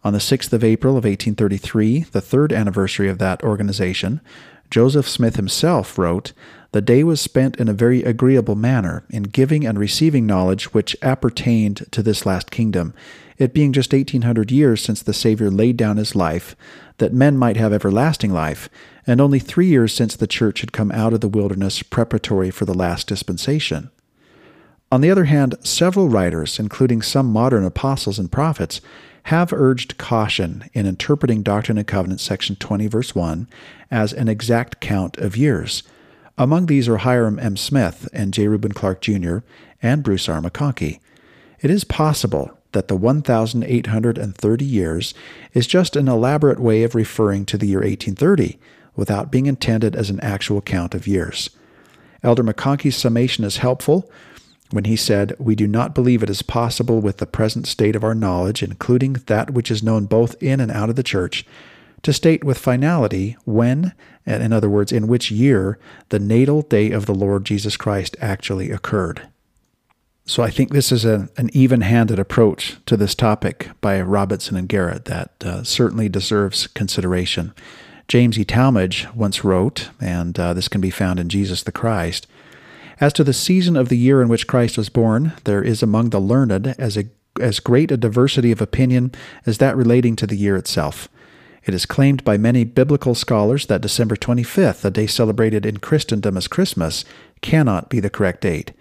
On the 6th of April of 1833, the third anniversary of that organization, Joseph Smith himself wrote, The day was spent in a very agreeable manner, in giving and receiving knowledge which appertained to this last kingdom, it being just eighteen hundred years since the Saviour laid down his life, that men might have everlasting life, and only three years since the church had come out of the wilderness preparatory for the last dispensation. On the other hand, several writers, including some modern apostles and prophets, have urged caution in interpreting Doctrine and Covenants section 20 verse 1 as an exact count of years. Among these are Hyrum M. Smith and J. Reuben Clark Jr. and Bruce R. McConkie. It is possible that the 1,830 years is just an elaborate way of referring to the year 1830 without being intended as an actual count of years. Elder McConkie's summation is helpful when he said, We do not believe it is possible with the present state of our knowledge, including that which is known both in and out of the church, to state with finality when, in other words, in which year, the natal day of the Lord Jesus Christ actually occurred. So I think this is a, an even handed approach to this topic by Robinson and Garrett that uh, certainly deserves consideration. James E. Talmage once wrote, and uh, this can be found in Jesus the Christ As to the season of the year in which Christ was born, there is among the learned as, a, as great a diversity of opinion as that relating to the year itself. It is claimed by many biblical scholars that December 25th, a day celebrated in Christendom as Christmas, cannot be the correct date.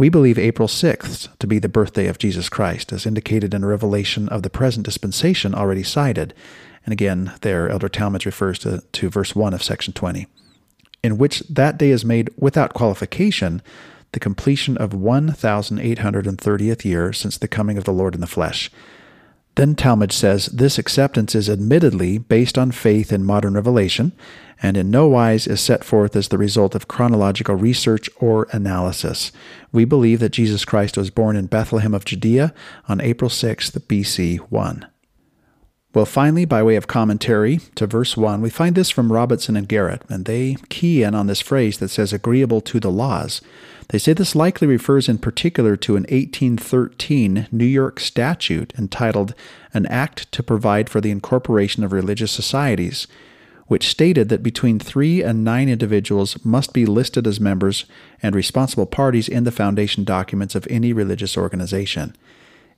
We believe April 6th to be the birthday of Jesus Christ, as indicated in a revelation of the present dispensation already cited. And again, there, Elder Talmage refers to, to verse 1 of section 20, in which that day is made without qualification the completion of 1,830th year since the coming of the Lord in the flesh. Then Talmage says this acceptance is admittedly based on faith in modern revelation, and in no wise is set forth as the result of chronological research or analysis. We believe that Jesus Christ was born in Bethlehem of Judea on April 6th, BC 1. Well, finally, by way of commentary to verse 1, we find this from Robinson and Garrett, and they key in on this phrase that says agreeable to the laws. They say this likely refers in particular to an 1813 New York statute entitled An Act to Provide for the Incorporation of Religious Societies, which stated that between three and nine individuals must be listed as members and responsible parties in the foundation documents of any religious organization.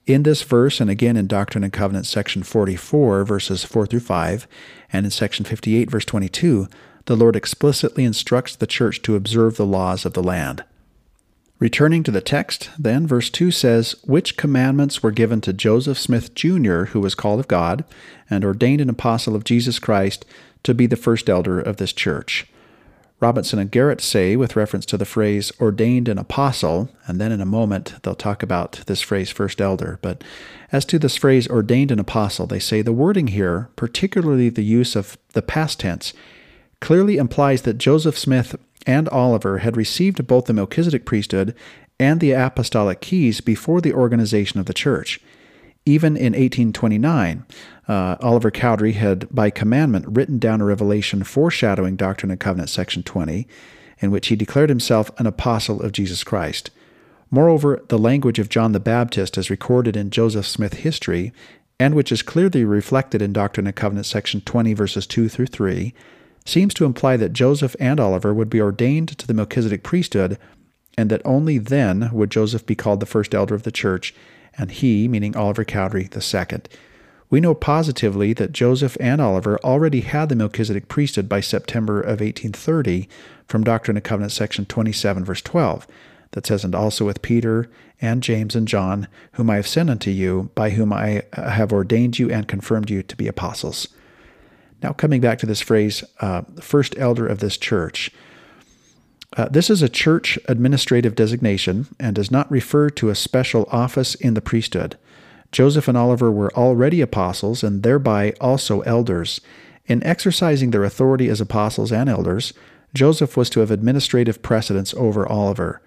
In this verse, and again in Doctrine and Covenants, section 44, verses 4 through 5, and in section 58, verse 22, the Lord explicitly instructs the church to observe the laws of the land. Returning to the text, then, verse 2 says, Which commandments were given to Joseph Smith Jr., who was called of God, and ordained an apostle of Jesus Christ, to be the first elder of this church. Robinson and Garrett say, with reference to the phrase ordained an apostle, and then in a moment they'll talk about this phrase first elder. But as to this phrase ordained an apostle, they say the wording here, particularly the use of the past tense, clearly implies that Joseph Smith and Oliver had received both the Melchizedek priesthood and the apostolic keys before the organization of the church. Even in 1829, uh, Oliver Cowdery had, by commandment, written down a revelation foreshadowing Doctrine and Covenants, section 20. in which he declared himself an apostle of Jesus Christ. Moreover, the language of John the Baptist, as recorded in Joseph Smith history, and which is clearly reflected in Doctrine and Covenants section 20, verses 2 through 3, seems to imply that Joseph and Oliver would be ordained to the Melchizedek priesthood, and that only then would Joseph be called the first elder of the church, and he, meaning Oliver Cowdery, the second. We know positively that Joseph and Oliver already had the Melchizedek priesthood by September of 1830 from Doctrine and Covenants section 27, verse 12, that says, And also with Peter and James and John, whom I have sent unto you, by whom I have ordained you and confirmed you to be apostles. Now, coming back to this phrase, uh, first elder of this church. Uh, this is a church administrative designation and does not refer to a special office in the priesthood. Joseph and Oliver were already apostles and thereby also elders. In exercising their authority as apostles and elders, Joseph was to have administrative precedence over Oliver.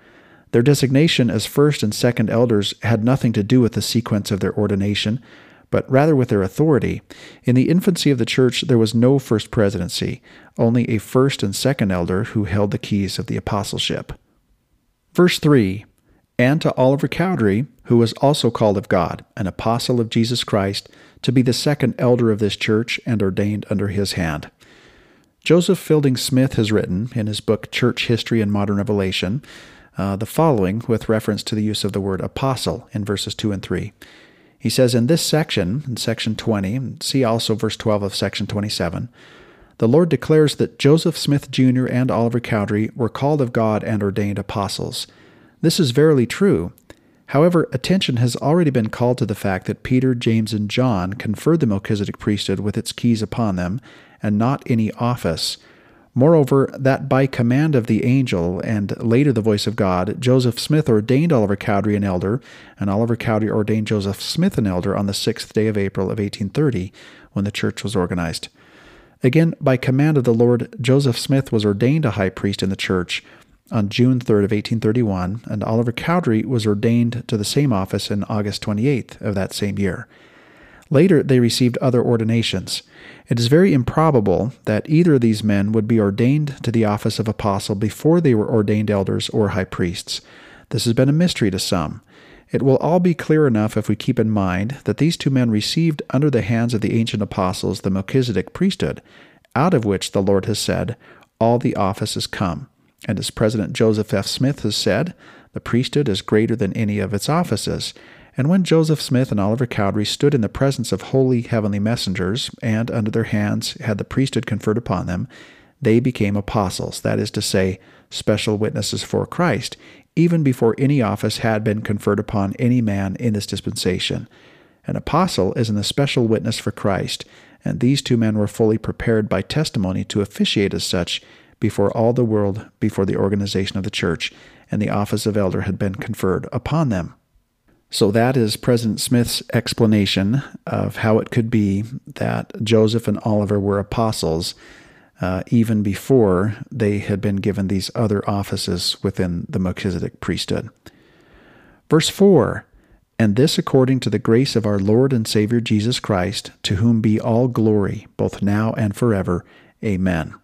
Their designation as first and second elders had nothing to do with the sequence of their ordination, but rather with their authority. In the infancy of the church, there was no first presidency, only a first and second elder who held the keys of the apostleship. Verse 3 and to Oliver Cowdery, who was also called of God, an apostle of Jesus Christ, to be the second elder of this church and ordained under his hand. Joseph Fielding Smith has written in his book Church History and Modern Revelation uh, the following with reference to the use of the word apostle in verses 2 and 3. He says, In this section, in section 20, see also verse 12 of section 27, the Lord declares that Joseph Smith Jr. and Oliver Cowdery were called of God and ordained apostles. This is verily true. However, attention has already been called to the fact that Peter, James, and John conferred the Melchizedek priesthood with its keys upon them, and not any office. Moreover, that by command of the angel, and later the voice of God, Joseph Smith ordained Oliver Cowdery an elder, and Oliver Cowdery ordained Joseph Smith an elder on the sixth day of April of 1830, when the church was organized. Again, by command of the Lord, Joseph Smith was ordained a high priest in the church, on June 3rd of 1831, and Oliver Cowdery was ordained to the same office on August 28th of that same year. Later, they received other ordinations. It is very improbable that either of these men would be ordained to the office of apostle before they were ordained elders or high priests. This has been a mystery to some. It will all be clear enough if we keep in mind that these two men received under the hands of the ancient apostles the Melchizedek priesthood, out of which the Lord has said, All the offices come. And as President Joseph F. Smith has said, the priesthood is greater than any of its offices. And when Joseph Smith and Oliver Cowdery stood in the presence of holy heavenly messengers, and under their hands had the priesthood conferred upon them, they became apostles, that is to say, special witnesses for Christ, even before any office had been conferred upon any man in this dispensation. An apostle is an especial witness for Christ, and these two men were fully prepared by testimony to officiate as such before all the world, before the organization of the church, and the office of elder had been conferred upon them. So that is President Smith's explanation of how it could be that Joseph and Oliver were apostles uh, even before they had been given these other offices within the Melchizedek priesthood. Verse 4 And this according to the grace of our Lord and Savior Jesus Christ, to whom be all glory, both now and forever. Amen.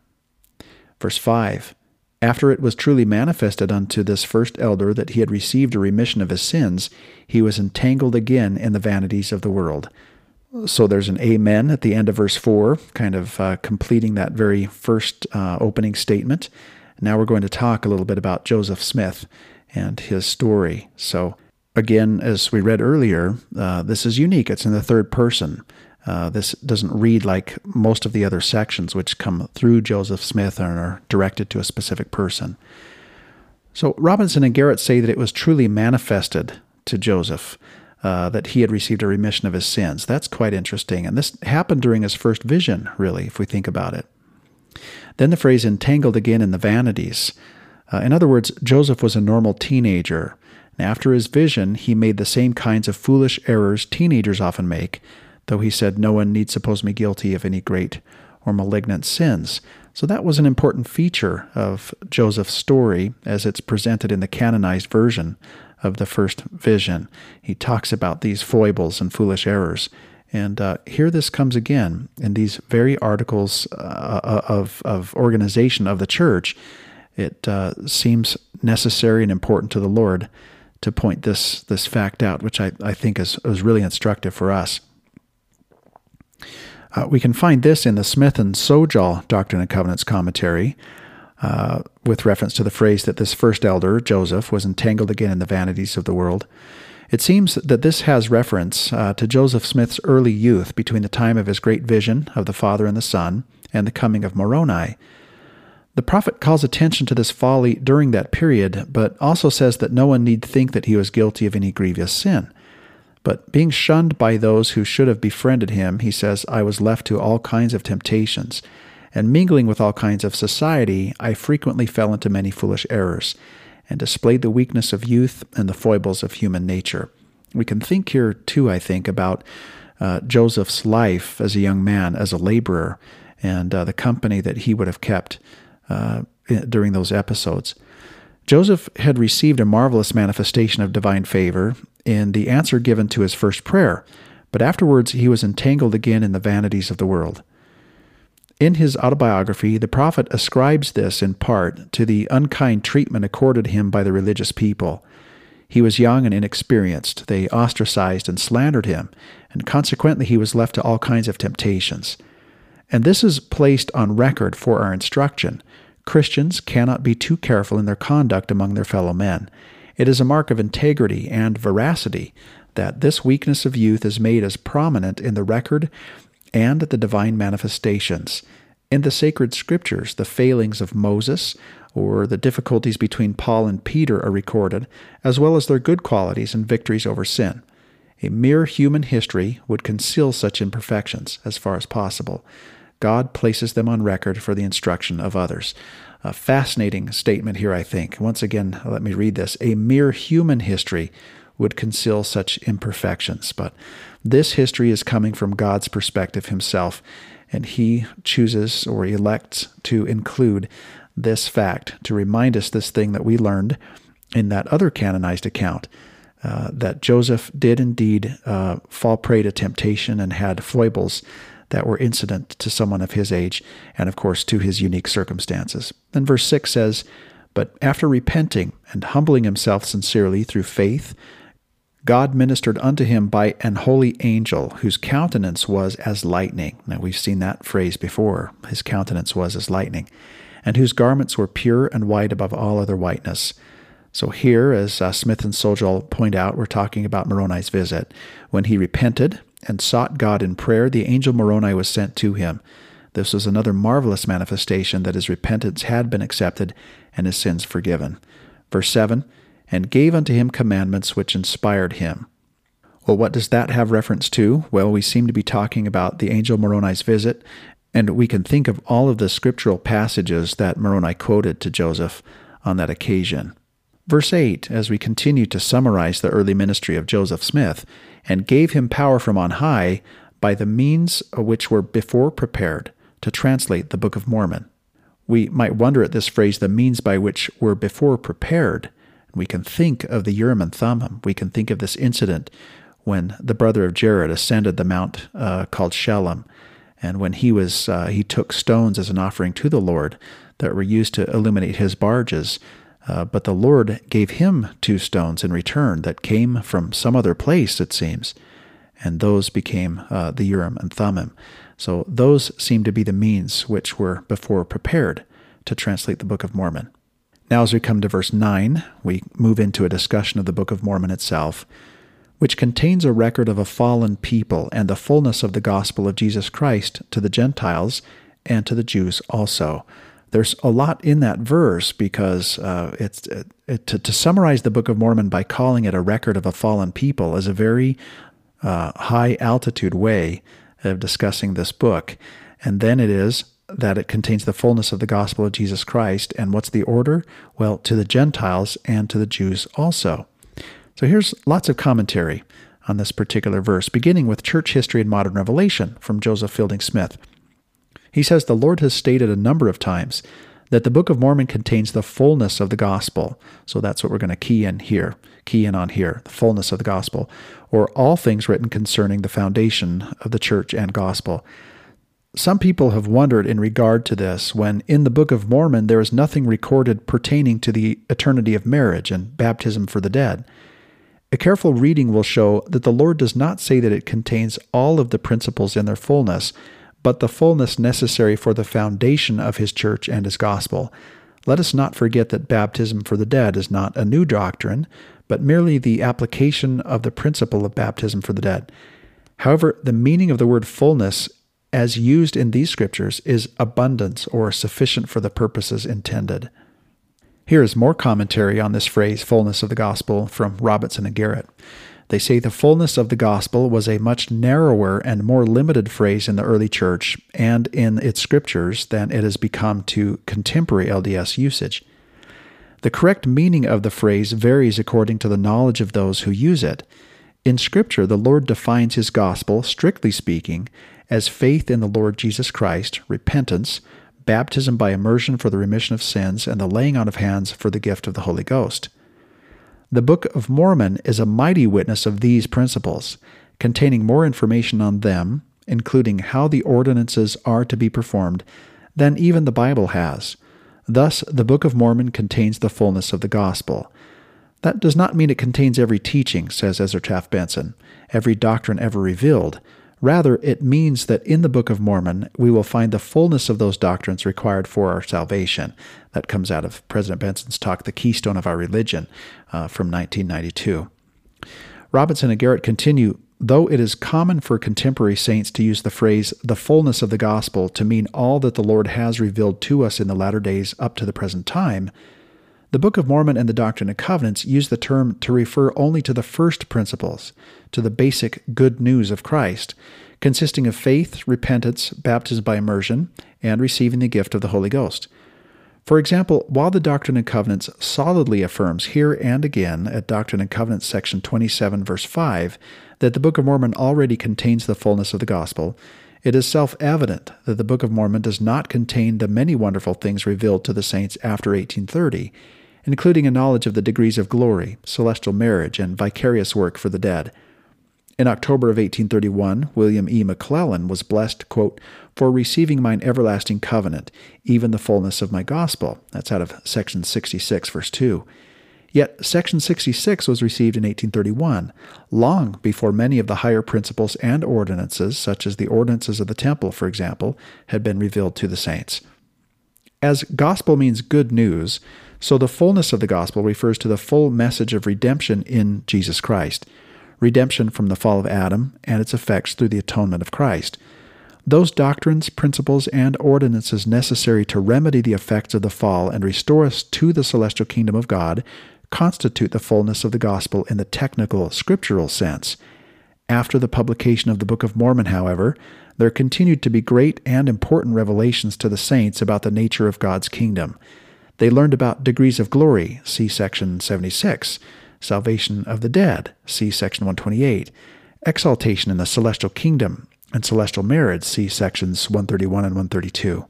Verse 5 After it was truly manifested unto this first elder that he had received a remission of his sins, he was entangled again in the vanities of the world. So there's an amen at the end of verse 4, kind of uh, completing that very first uh, opening statement. Now we're going to talk a little bit about Joseph Smith and his story. So, again, as we read earlier, uh, this is unique. It's in the third person. Uh, this doesn't read like most of the other sections, which come through Joseph Smith and are directed to a specific person. So Robinson and Garrett say that it was truly manifested to Joseph uh, that he had received a remission of his sins. That's quite interesting. And this happened during his first vision, really, if we think about it. Then the phrase entangled again in the vanities. Uh, in other words, Joseph was a normal teenager. And after his vision, he made the same kinds of foolish errors teenagers often make though he said no one need suppose me guilty of any great or malignant sins. So that was an important feature of Joseph's story as it's presented in the canonized version of the first vision. He talks about these foibles and foolish errors. And uh, here this comes again in these very articles uh, uh of, of organization of the church. it uh, seems necessary and important to the Lord to point this this fact out, which I, I think is, is really instructive for us. Uh, we can find this in the Smith and Sjodahl Doctrine and Covenants commentary, uh, with reference to the phrase that this first elder, Joseph, was entangled again in the vanities of the world. It seems that this has reference uh, to Joseph Smith's early youth between the time of his great vision of the Father and the Son and the coming of Moroni. The prophet calls attention to this folly during that period, but also says that no one need think that he was guilty of any grievous sin. But being shunned by those who should have befriended him, he says, I was left to all kinds of temptations and mingling with all kinds of society, I frequently fell into many foolish errors, and displayed the weakness of youth and the foibles of human nature. We can think here, too, I think, about uh, Joseph's life as a young man, as a laborer, and uh, the company that he would have kept uh, during those episodes. Joseph had received a marvelous manifestation of divine favor in the answer given to his first prayer, but afterwards he was entangled again in the vanities of the world. In his autobiography, the prophet ascribes this in part to the unkind treatment accorded him by the religious people. He was young and inexperienced. They ostracized and slandered him, and consequently he was left to all kinds of temptations. And this is placed on record for our instruction. Christians cannot be too careful in their conduct among their fellow men. It is a mark of integrity and veracity that this weakness of youth is made as prominent in the record and the divine manifestations. In the sacred scriptures, the failings of Moses or the difficulties between Paul and Peter are recorded, as well as their good qualities and victories over sin. A mere human history would conceal such imperfections as far as possible. God places them on record for the instruction of others. A fascinating statement here, I think. Once again, let me read this. A mere human history would conceal such imperfections. But this history is coming from God's perspective himself, and he chooses or elects to include this fact to remind us this thing that we learned in that other canonized account. Uh, that Joseph did indeed uh, fall prey to temptation and had foibles that were incident to someone of his age and, of course, to his unique circumstances. Then verse 6 says, But after repenting and humbling himself sincerely through faith, God ministered unto him by an holy angel, whose countenance was as lightning. Now, we've seen that phrase before. His countenance was as lightning, and whose garments were pure and white above all other whiteness. So, here, as uh, Smith and Sjodahl point out, we're talking about Moroni's visit. When he repented and sought God in prayer, the angel Moroni was sent to him. This was another marvelous manifestation that his repentance had been accepted and his sins forgiven. Verse 7 and gave unto him commandments which inspired him. Well, what does that have reference to? Well, we seem to be talking about the angel Moroni's visit, and we can think of all of the scriptural passages that Moroni quoted to Joseph on that occasion. Verse 8, as we continue to summarize the early ministry of Joseph Smith, and gave him power from on high by the means which were before prepared to translate the Book of Mormon. We might wonder at this phrase, the means by which were before prepared. We can think of the Urim and Thummim. We can think of this incident when the brother of Jared ascended the mount uh, called Shelem, and when he was uh, he took stones as an offering to the Lord that were used to illuminate his barges. Uh, but the Lord gave him two stones in return that came from some other place, it seems, and those became uh, the Urim and Thummim. So those seem to be the means which were before prepared to translate the Book of Mormon. Now, as we come to verse 9, we move into a discussion of the Book of Mormon itself, which contains a record of a fallen people and the fullness of the gospel of Jesus Christ to the Gentiles and to the Jews also. There's a lot in that verse because uh, it's it, it, to, to, summarize the Book of Mormon by calling it a record of a fallen people is a very uh, high altitude way of discussing this book. And then it is that it contains the fullness of the gospel of Jesus Christ. And what's the order? Well, to the Gentiles and to the Jews also. So here's lots of commentary on this particular verse, beginning with Church History and Modern Revelation from Joseph Fielding Smith. He says the Lord has stated a number of times that the Book of Mormon contains the fullness of the gospel. So that's what we're going to key in here, key in on here, the fullness of the gospel, or all things written concerning the foundation of the church and gospel. Some people have wondered in regard to this when in the Book of Mormon there is nothing recorded pertaining to the eternity of marriage and baptism for the dead. A careful reading will show that the Lord does not say that it contains all of the principles in their fullness, but the fullness necessary for the foundation of His church and His gospel. Let us not forget that baptism for the dead is not a new doctrine, but merely the application of the principle of baptism for the dead. However, the meaning of the word fullness as used in these scriptures, is abundance or sufficient for the purposes intended. Here is more commentary on this phrase, fullness of the gospel, from Robinson and Garrett. They say the fullness of the gospel was a much narrower and more limited phrase in the early church and in its scriptures than it has become to contemporary LDS usage. The correct meaning of the phrase varies according to the knowledge of those who use it. In Scripture, the Lord defines his gospel, strictly speaking, as faith in the Lord Jesus Christ, repentance, baptism by immersion for the remission of sins, and the laying on of hands for the gift of the Holy Ghost. The Book of Mormon is a mighty witness of these principles, containing more information on them, including how the ordinances are to be performed, than even the Bible has. Thus, the Book of Mormon contains the fullness of the gospel. That does not mean it contains every teaching, says Ezra Taft Benson, every doctrine ever revealed, Rather, it means that in the Book of Mormon, we will find the fullness of those doctrines required for our salvation. That comes out of President Benson's talk, The Keystone of Our Religion, uh, from 1992. Robinson and Garrett continue Though it is common for contemporary saints to use the phrase the fullness of the gospel to mean all that the Lord has revealed to us in the latter days up to the present time, the Book of Mormon and the Doctrine and Covenants use the term to refer only to the first principles, to the basic good news of Christ, consisting of faith, repentance, baptism by immersion, and receiving the gift of the Holy Ghost. For example, while the Doctrine and Covenants solidly affirms here and again at Doctrine and Covenants section 27 verse 5 that the Book of Mormon already contains the fullness of the gospel, it is self evident that the Book of Mormon does not contain the many wonderful things revealed to the saints after 1830, including a knowledge of the degrees of glory, celestial marriage, and vicarious work for the dead. In October of 1831, William E. McLellin was blessed, quote, for receiving mine everlasting covenant, even the fullness of my gospel. That's out of section 66, verse 2. Yet section 66 was received in 1831, long before many of the higher principles and ordinances, such as the ordinances of the temple, for example, had been revealed to the saints. As gospel means good news, so the fullness of the gospel refers to the full message of redemption in Jesus Christ, redemption from the fall of Adam and its effects through the atonement of Christ. Those doctrines, principles, and ordinances necessary to remedy the effects of the fall and restore us to the celestial kingdom of God constitute the fullness of the gospel in the technical, scriptural sense. After the publication of the Book of Mormon, however, there continued to be great and important revelations to the saints about the nature of God's kingdom. They learned about degrees of glory, see section 76, salvation of the dead, see section 128, exaltation in the celestial kingdom, and celestial marriage, see sections 131 and 132.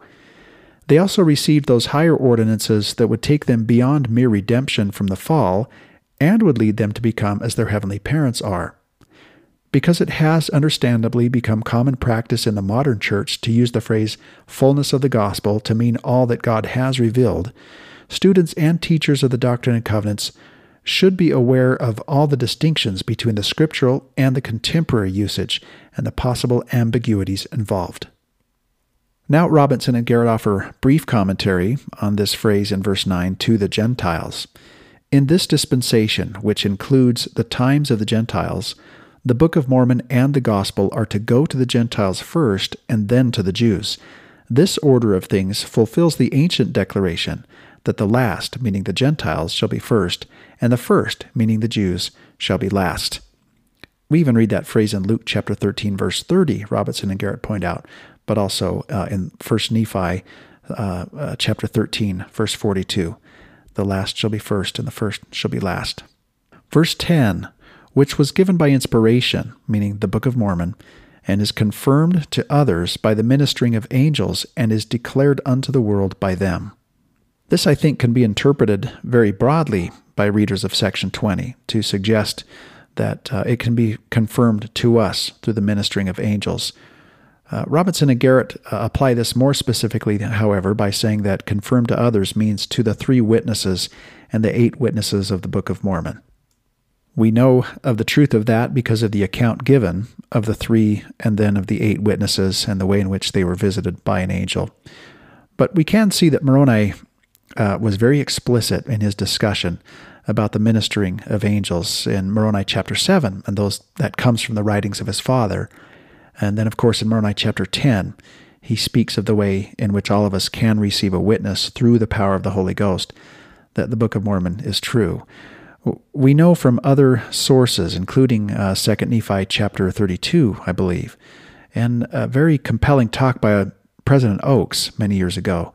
They also received those higher ordinances that would take them beyond mere redemption from the fall and would lead them to become as their heavenly parents are. Because it has understandably become common practice in the modern church to use the phrase fullness of the gospel to mean all that God has revealed, students and teachers of the Doctrine and Covenants should be aware of all the distinctions between the scriptural and the contemporary usage and the possible ambiguities involved. Now, Robinson and Garrett offer brief commentary on this phrase in verse 9 to the Gentiles. In this dispensation, which includes the times of the Gentiles, the Book of Mormon and the Gospel are to go to the Gentiles first and then to the Jews. This order of things fulfills the ancient declaration that the last, meaning the Gentiles, shall be first, and the first, meaning the Jews, shall be last. We even read that phrase in Luke chapter 13, verse 30, Robinson and Garrett point out, but also uh, in 1 Nephi uh, uh, chapter 13, verse 42. The last shall be first, and the first shall be last. Verse 10 which was given by inspiration, meaning the Book of Mormon, and is confirmed to others by the ministering of angels and is declared unto the world by them. This, I think, can be interpreted very broadly by readers of section 20 to suggest that uh, it can be confirmed to us through the ministering of angels Uh, Robinson and Garrett uh, apply this more specifically, however, by saying that confirmed to others means to the three witnesses and the eight witnesses of the Book of Mormon. We know of the truth of that because of the account given of the three and then of the eight witnesses and the way in which they were visited by an angel. But we can see that Moroni uh, was very explicit in his discussion about the ministering of angels in Moroni chapter 7, and those that comes from the writings of his father. And then, of course, in Moroni chapter 10, he speaks of the way in which all of us can receive a witness through the power of the Holy Ghost that the Book of Mormon is true. We know from other sources, including uh, 2 Nephi chapter 32, I believe, and a very compelling talk by uh, President Oaks many years ago,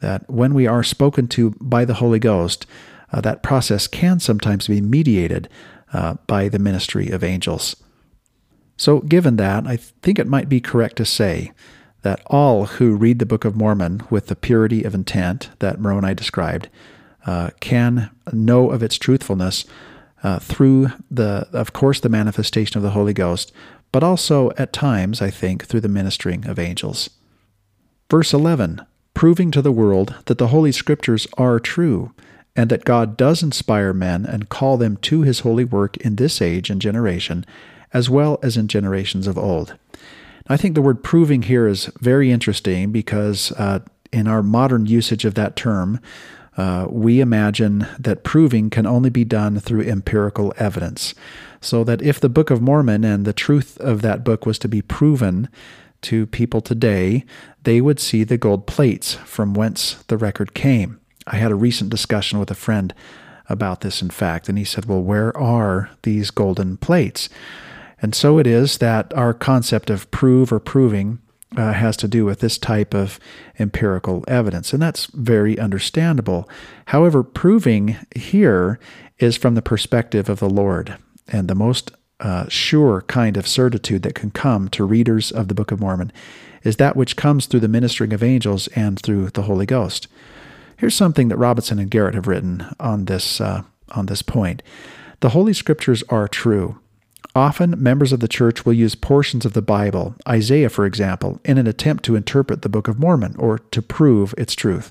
that when we are spoken to by the Holy Ghost, uh, that process can sometimes be mediated uh, by the ministry of angels. So, given that, I think it might be correct to say that all who read the Book of Mormon with the purity of intent that Moroni described uh, can know of its truthfulness uh, through the, of course, the manifestation of the Holy Ghost, but also at times, I think, through the ministering of angels. Verse 11 proving to the world that the Holy Scriptures are true, and that God does inspire men and call them to his holy work in this age and generation, as well as in generations of old. I think the word proving here is very interesting because uh, in our modern usage of that term, uh, we imagine that proving can only be done through empirical evidence. So that if the Book of Mormon and the truth of that book was to be proven to people today, they would see the gold plates from whence the record came. I had a recent discussion with a friend about this, in fact, and he said, Well, where are these golden plates? And so it is that our concept of prove or proving uh, has to do with this type of empirical evidence, and that's very understandable. However, proving here is from the perspective of the Lord, and the most uh, sure kind of certitude that can come to readers of the Book of Mormon is that which comes through the ministering of angels and through the Holy Ghost. Here's something that Robinson and Garrett have written on this uh, on this point. The Holy Scriptures are true. Often, members of the church will use portions of the Bible, Isaiah for example, in an attempt to interpret the Book of Mormon or to prove its truth.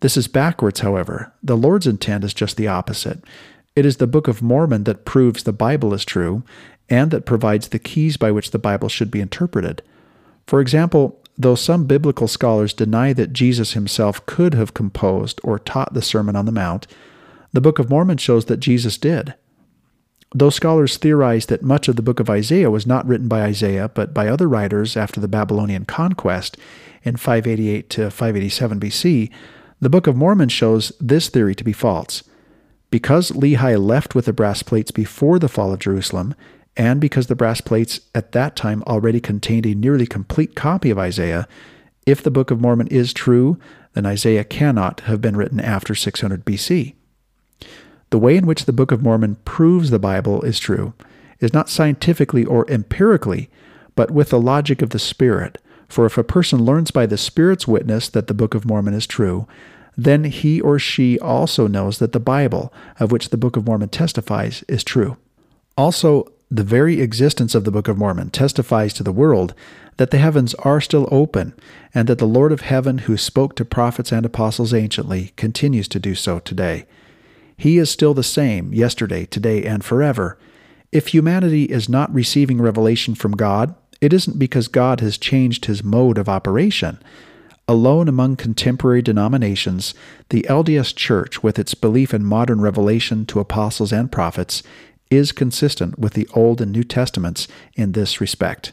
This is backwards, however. The Lord's intent is just the opposite. It is the Book of Mormon that proves the Bible is true and that provides the keys by which the Bible should be interpreted. For example, though some biblical scholars deny that Jesus himself could have composed or taught the Sermon on the Mount, the Book of Mormon shows that Jesus did. Though scholars theorize that much of the book of Isaiah was not written by Isaiah, but by other writers after the Babylonian conquest in 588 to 587 BC, the Book of Mormon shows this theory to be false. Because Lehi left with the brass plates before the fall of Jerusalem, and because the brass plates at that time already contained a nearly complete copy of Isaiah, if the Book of Mormon is true, then Isaiah cannot have been written after 600 BC. The way in which the Book of Mormon proves the Bible is true is not scientifically or empirically, but with the logic of the Spirit. For if a person learns by the Spirit's witness that the Book of Mormon is true, then he or she also knows that the Bible, of which the Book of Mormon testifies, is true. Also, the very existence of the Book of Mormon testifies to the world that the heavens are still open, and that the Lord of heaven, who spoke to prophets and apostles anciently, continues to do so today. He is still the same yesterday, today, and forever. If humanity is not receiving revelation from God, it isn't because God has changed his mode of operation. Alone among contemporary denominations, the LDS Church, with its belief in modern revelation to apostles and prophets, is consistent with the Old and New Testaments in this respect.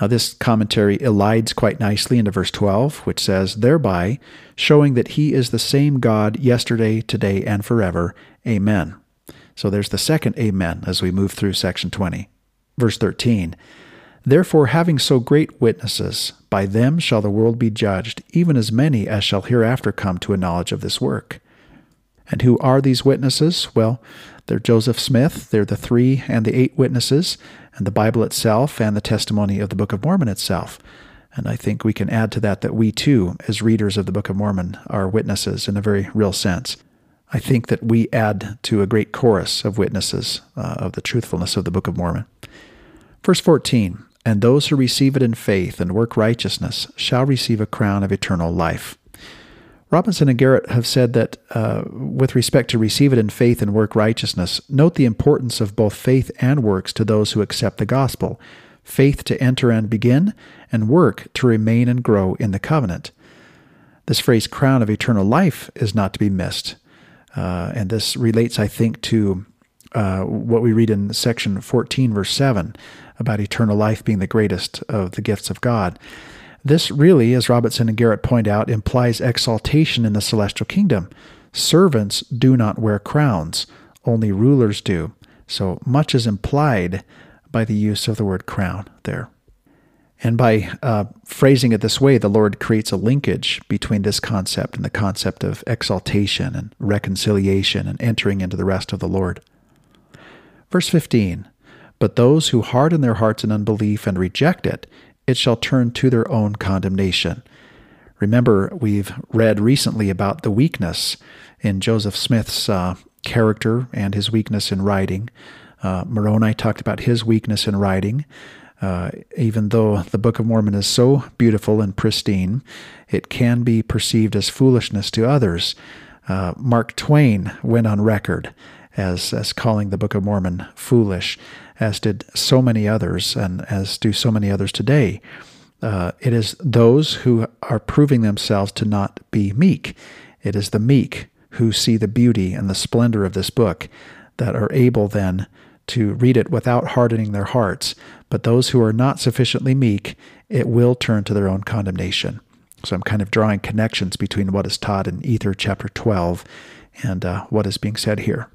Now, this commentary elides quite nicely into verse 12, which says, Thereby showing that he is the same God yesterday, today, and forever. Amen. So there's the second Amen as we move through section 20. Verse 13 Therefore, having so great witnesses, by them shall the world be judged, even as many as shall hereafter come to a knowledge of this work. And who are these witnesses? Well, they're Joseph Smith, they're the three and the eight witnesses, and the Bible itself and the testimony of the Book of Mormon itself. And I think we can add to that that we too, as readers of the Book of Mormon, are witnesses in a very real sense. I think that we add to a great chorus of witnesses uh, of the truthfulness of the Book of Mormon. Verse 14 and those who receive it in faith and work righteousness shall receive a crown of eternal life. Robinson and Garrett have said that uh, with respect to receive it in faith and work righteousness, note the importance of both faith and works to those who accept the gospel faith to enter and begin, and work to remain and grow in the covenant. This phrase, crown of eternal life, is not to be missed. Uh, and this relates, I think, to uh, what we read in section 14, verse 7, about eternal life being the greatest of the gifts of God. This really, as Robertson and Garrett point out, implies exaltation in the celestial kingdom. Servants do not wear crowns, only rulers do. So much is implied by the use of the word crown there. And by uh, phrasing it this way, the Lord creates a linkage between this concept and the concept of exaltation and reconciliation and entering into the rest of the Lord. Verse 15 But those who harden their hearts in unbelief and reject it, it shall turn to their own condemnation. Remember, we've read recently about the weakness in Joseph Smith's uh, character and his weakness in writing. Uh, Moroni talked about his weakness in writing. Uh, even though the Book of Mormon is so beautiful and pristine, it can be perceived as foolishness to others. Uh, Mark Twain went on record as, as calling the Book of Mormon foolish, as did so many others, and as do so many others today. Uh, it is those who are proving themselves to not be meek. It is the meek who see the beauty and the splendor of this book that are able then to read it without hardening their hearts. But those who are not sufficiently meek, it will turn to their own condemnation. So I'm kind of drawing connections between what is taught in Ether chapter 12 and uh, what is being said here.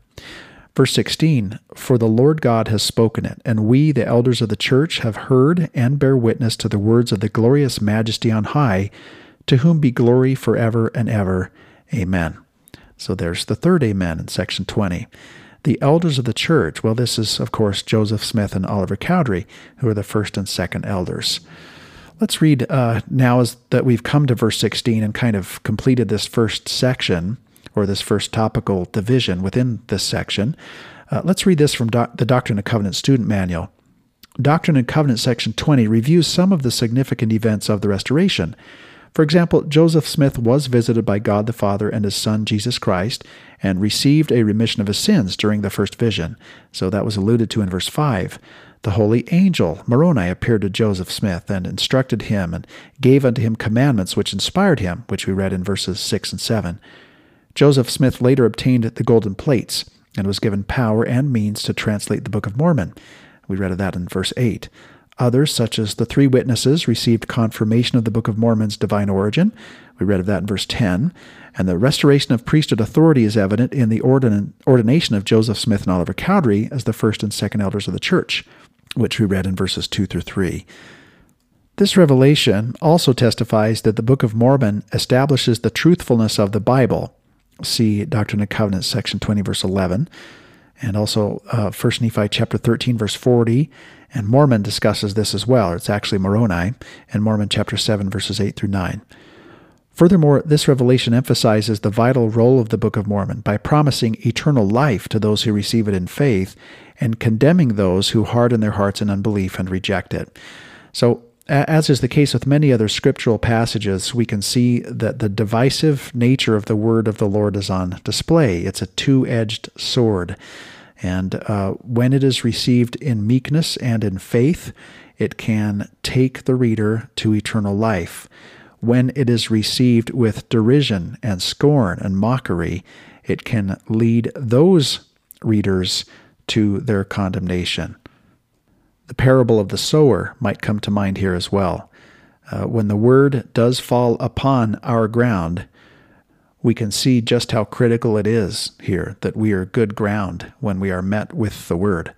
Verse 16 For the Lord God has spoken it, and we, the elders of the church, have heard and bear witness to the words of the glorious majesty on high, to whom be glory forever and ever. Amen. So there's the third amen in section 20. The elders of the church, well, this is, of course, Joseph Smith and Oliver Cowdery, who are the first and second elders. Let's read uh, now as that we've come to verse 16 and kind of completed this first section or this first topical division within this section. Uh, let's read this from the Doctrine and Covenant Student Manual. Doctrine and Covenant, section 20, reviews some of the significant events of the Restoration. For example, Joseph Smith was visited by God the Father and his Son Jesus Christ and received a remission of his sins during the first vision. So that was alluded to in verse 5. The holy angel Moroni appeared to Joseph Smith and instructed him and gave unto him commandments which inspired him, which we read in verses 6 and 7. Joseph Smith later obtained the golden plates and was given power and means to translate the Book of Mormon. We read of that in verse 8. Others, such as the three witnesses, received confirmation of the Book of Mormon's divine origin. We read of that in verse 10. And the restoration of priesthood authority is evident in the ordin- ordination of Joseph Smith and Oliver Cowdery as the first and second elders of the church, which we read in verses 2 through 3. This revelation also testifies that the Book of Mormon establishes the truthfulness of the Bible see Doctrine and Covenants, section 20, verse 11, and also uh, 1 Nephi chapter 13, verse 40. And Mormon discusses this as well. It's actually Moroni, and Mormon chapter 7, verses 8 through 9. Furthermore, this revelation emphasizes the vital role of the Book of Mormon by promising eternal life to those who receive it in faith and condemning those who harden their hearts in unbelief and reject it. So, as is the case with many other scriptural passages, we can see that the divisive nature of the word of the Lord is on display. It's a two edged sword. And uh, when it is received in meekness and in faith, it can take the reader to eternal life. When it is received with derision and scorn and mockery, it can lead those readers to their condemnation. The parable of the sower might come to mind here as well. Uh, when the word does fall upon our ground, we can see just how critical it is here that we are good ground when we are met with the word.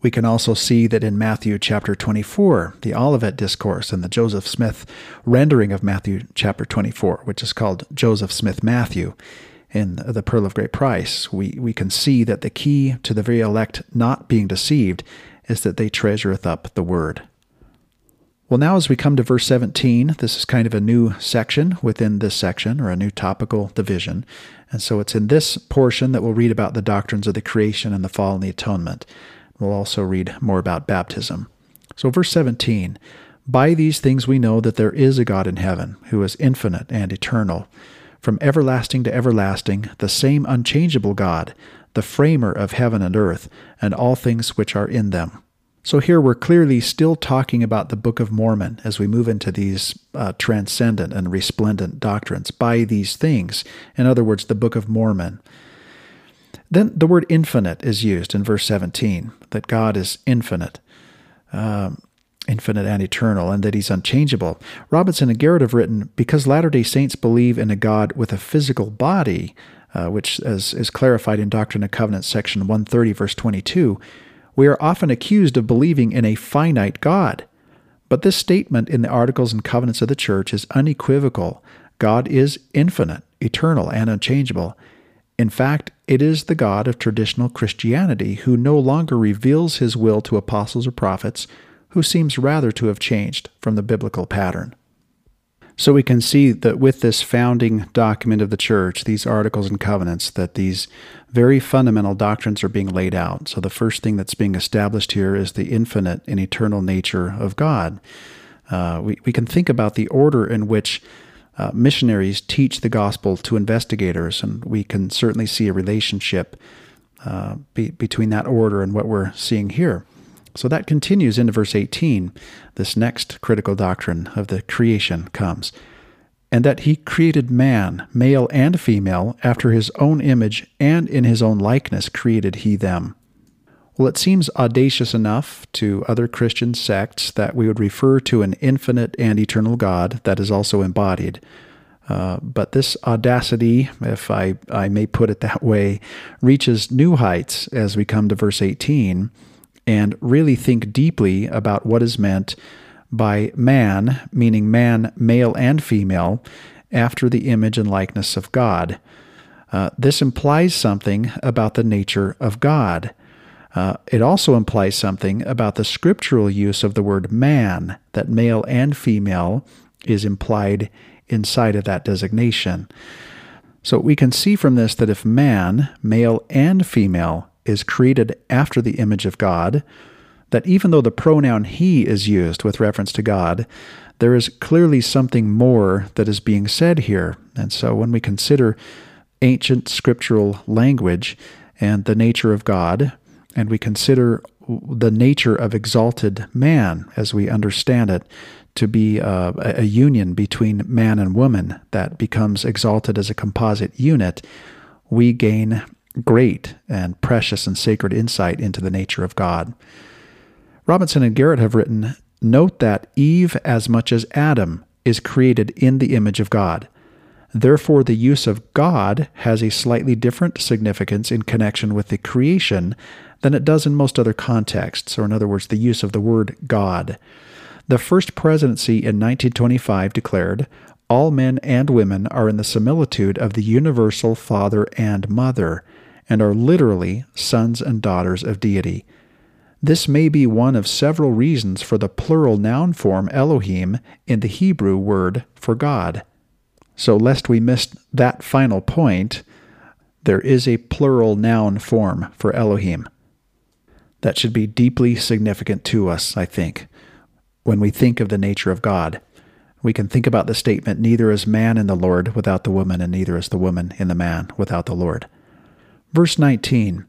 We can also see that in Matthew chapter 24, the Olivet Discourse and the Joseph Smith rendering of Matthew chapter 24, which is called Joseph Smith Matthew in The Pearl of Great Price, we, we can see that the key to the very elect not being deceived is that they treasureth up the word. Well, now as we come to verse 17, this is kind of a new section within this section, or a new topical division. And so it's in this portion that we'll read about the doctrines of the creation and the fall and the atonement. We'll also read more about baptism. So, verse 17 By these things we know that there is a God in heaven, who is infinite and eternal. From everlasting to everlasting, the same unchangeable God, the framer of heaven and earth, and all things which are in them. So here we're clearly still talking about the Book of Mormon as we move into these uh, transcendent and resplendent doctrines by these things. In other words, the Book of Mormon. Then the word infinite is used in verse 17, that God is infinite. Um, infinite and eternal, and that he's unchangeable. Robinson and Garrett have written because Latter day Saints believe in a God with a physical body, uh, which as, is clarified in Doctrine and Covenants, section 130, verse 22, we are often accused of believing in a finite God. But this statement in the Articles and Covenants of the Church is unequivocal. God is infinite, eternal, and unchangeable. In fact, it is the God of traditional Christianity who no longer reveals his will to apostles or prophets, who seems rather to have changed from the biblical pattern. So we can see that with this founding document of the church, these articles and covenants, that these very fundamental doctrines are being laid out. So the first thing that's being established here is the infinite and eternal nature of God. Uh, we, we can think about the order in which uh, missionaries teach the gospel to investigators, and we can certainly see a relationship uh, be, between that order and what we're seeing here. So that continues into verse 18. This next critical doctrine of the creation comes. And that he created man, male and female, after his own image, and in his own likeness created he them. Well, it seems audacious enough to other Christian sects that we would refer to an infinite and eternal God that is also embodied. Uh, but this audacity, if I, I may put it that way, reaches new heights as we come to verse 18 and really think deeply about what is meant by man, meaning man, male and female, after the image and likeness of God. Uh, this implies something about the nature of God. Uh, it also implies something about the scriptural use of the word man, that male and female is implied inside of that designation. So we can see from this that if man, male and female, is created after the image of God, that even though the pronoun he is used with reference to God, there is clearly something more that is being said here. And so when we consider ancient scriptural language and the nature of God, and we consider the nature of exalted man as we understand it to be uh, a, a union between man and woman that becomes exalted as a composite unit, we gain great and precious and sacred insight into the nature of God. Robinson and Garrett have written Note that Eve, as much as Adam, is created in the image of God. Therefore, the use of God has a slightly different significance in connection with the creation than it does in most other contexts, or in other words, the use of the word God. The first presidency in 1925 declared, All men and women are in the similitude of the universal Father and Mother and are literally sons and daughters of deity. This may be one of several reasons for the plural noun form Elohim in the Hebrew word for God. So, lest we miss that final point, there is a plural noun form for Elohim. That should be deeply significant to us, I think, when we think of the nature of God. We can think about the statement, Neither is man in the Lord without the woman, and neither is the woman in the man without the Lord. Verse 19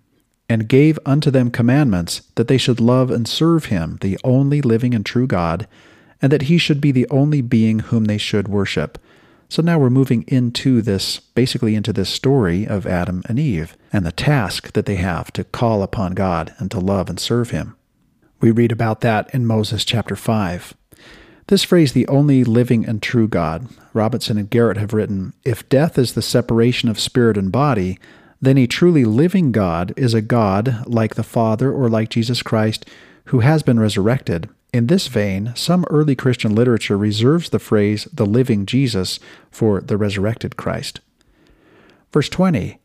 And gave unto them commandments that they should love and serve him, the only living and true God, and that he should be the only being whom they should worship. So now we're moving into this, basically into this story of Adam and Eve and the task that they have to call upon God and to love and serve him. We read about that in Moses chapter 5. This phrase, the only living and true God, Robinson and Garrett have written If death is the separation of spirit and body, then a truly living God is a God like the Father or like Jesus Christ who has been resurrected. In this vein, some early Christian literature reserves the phrase the living Jesus for the resurrected Christ. Verse 20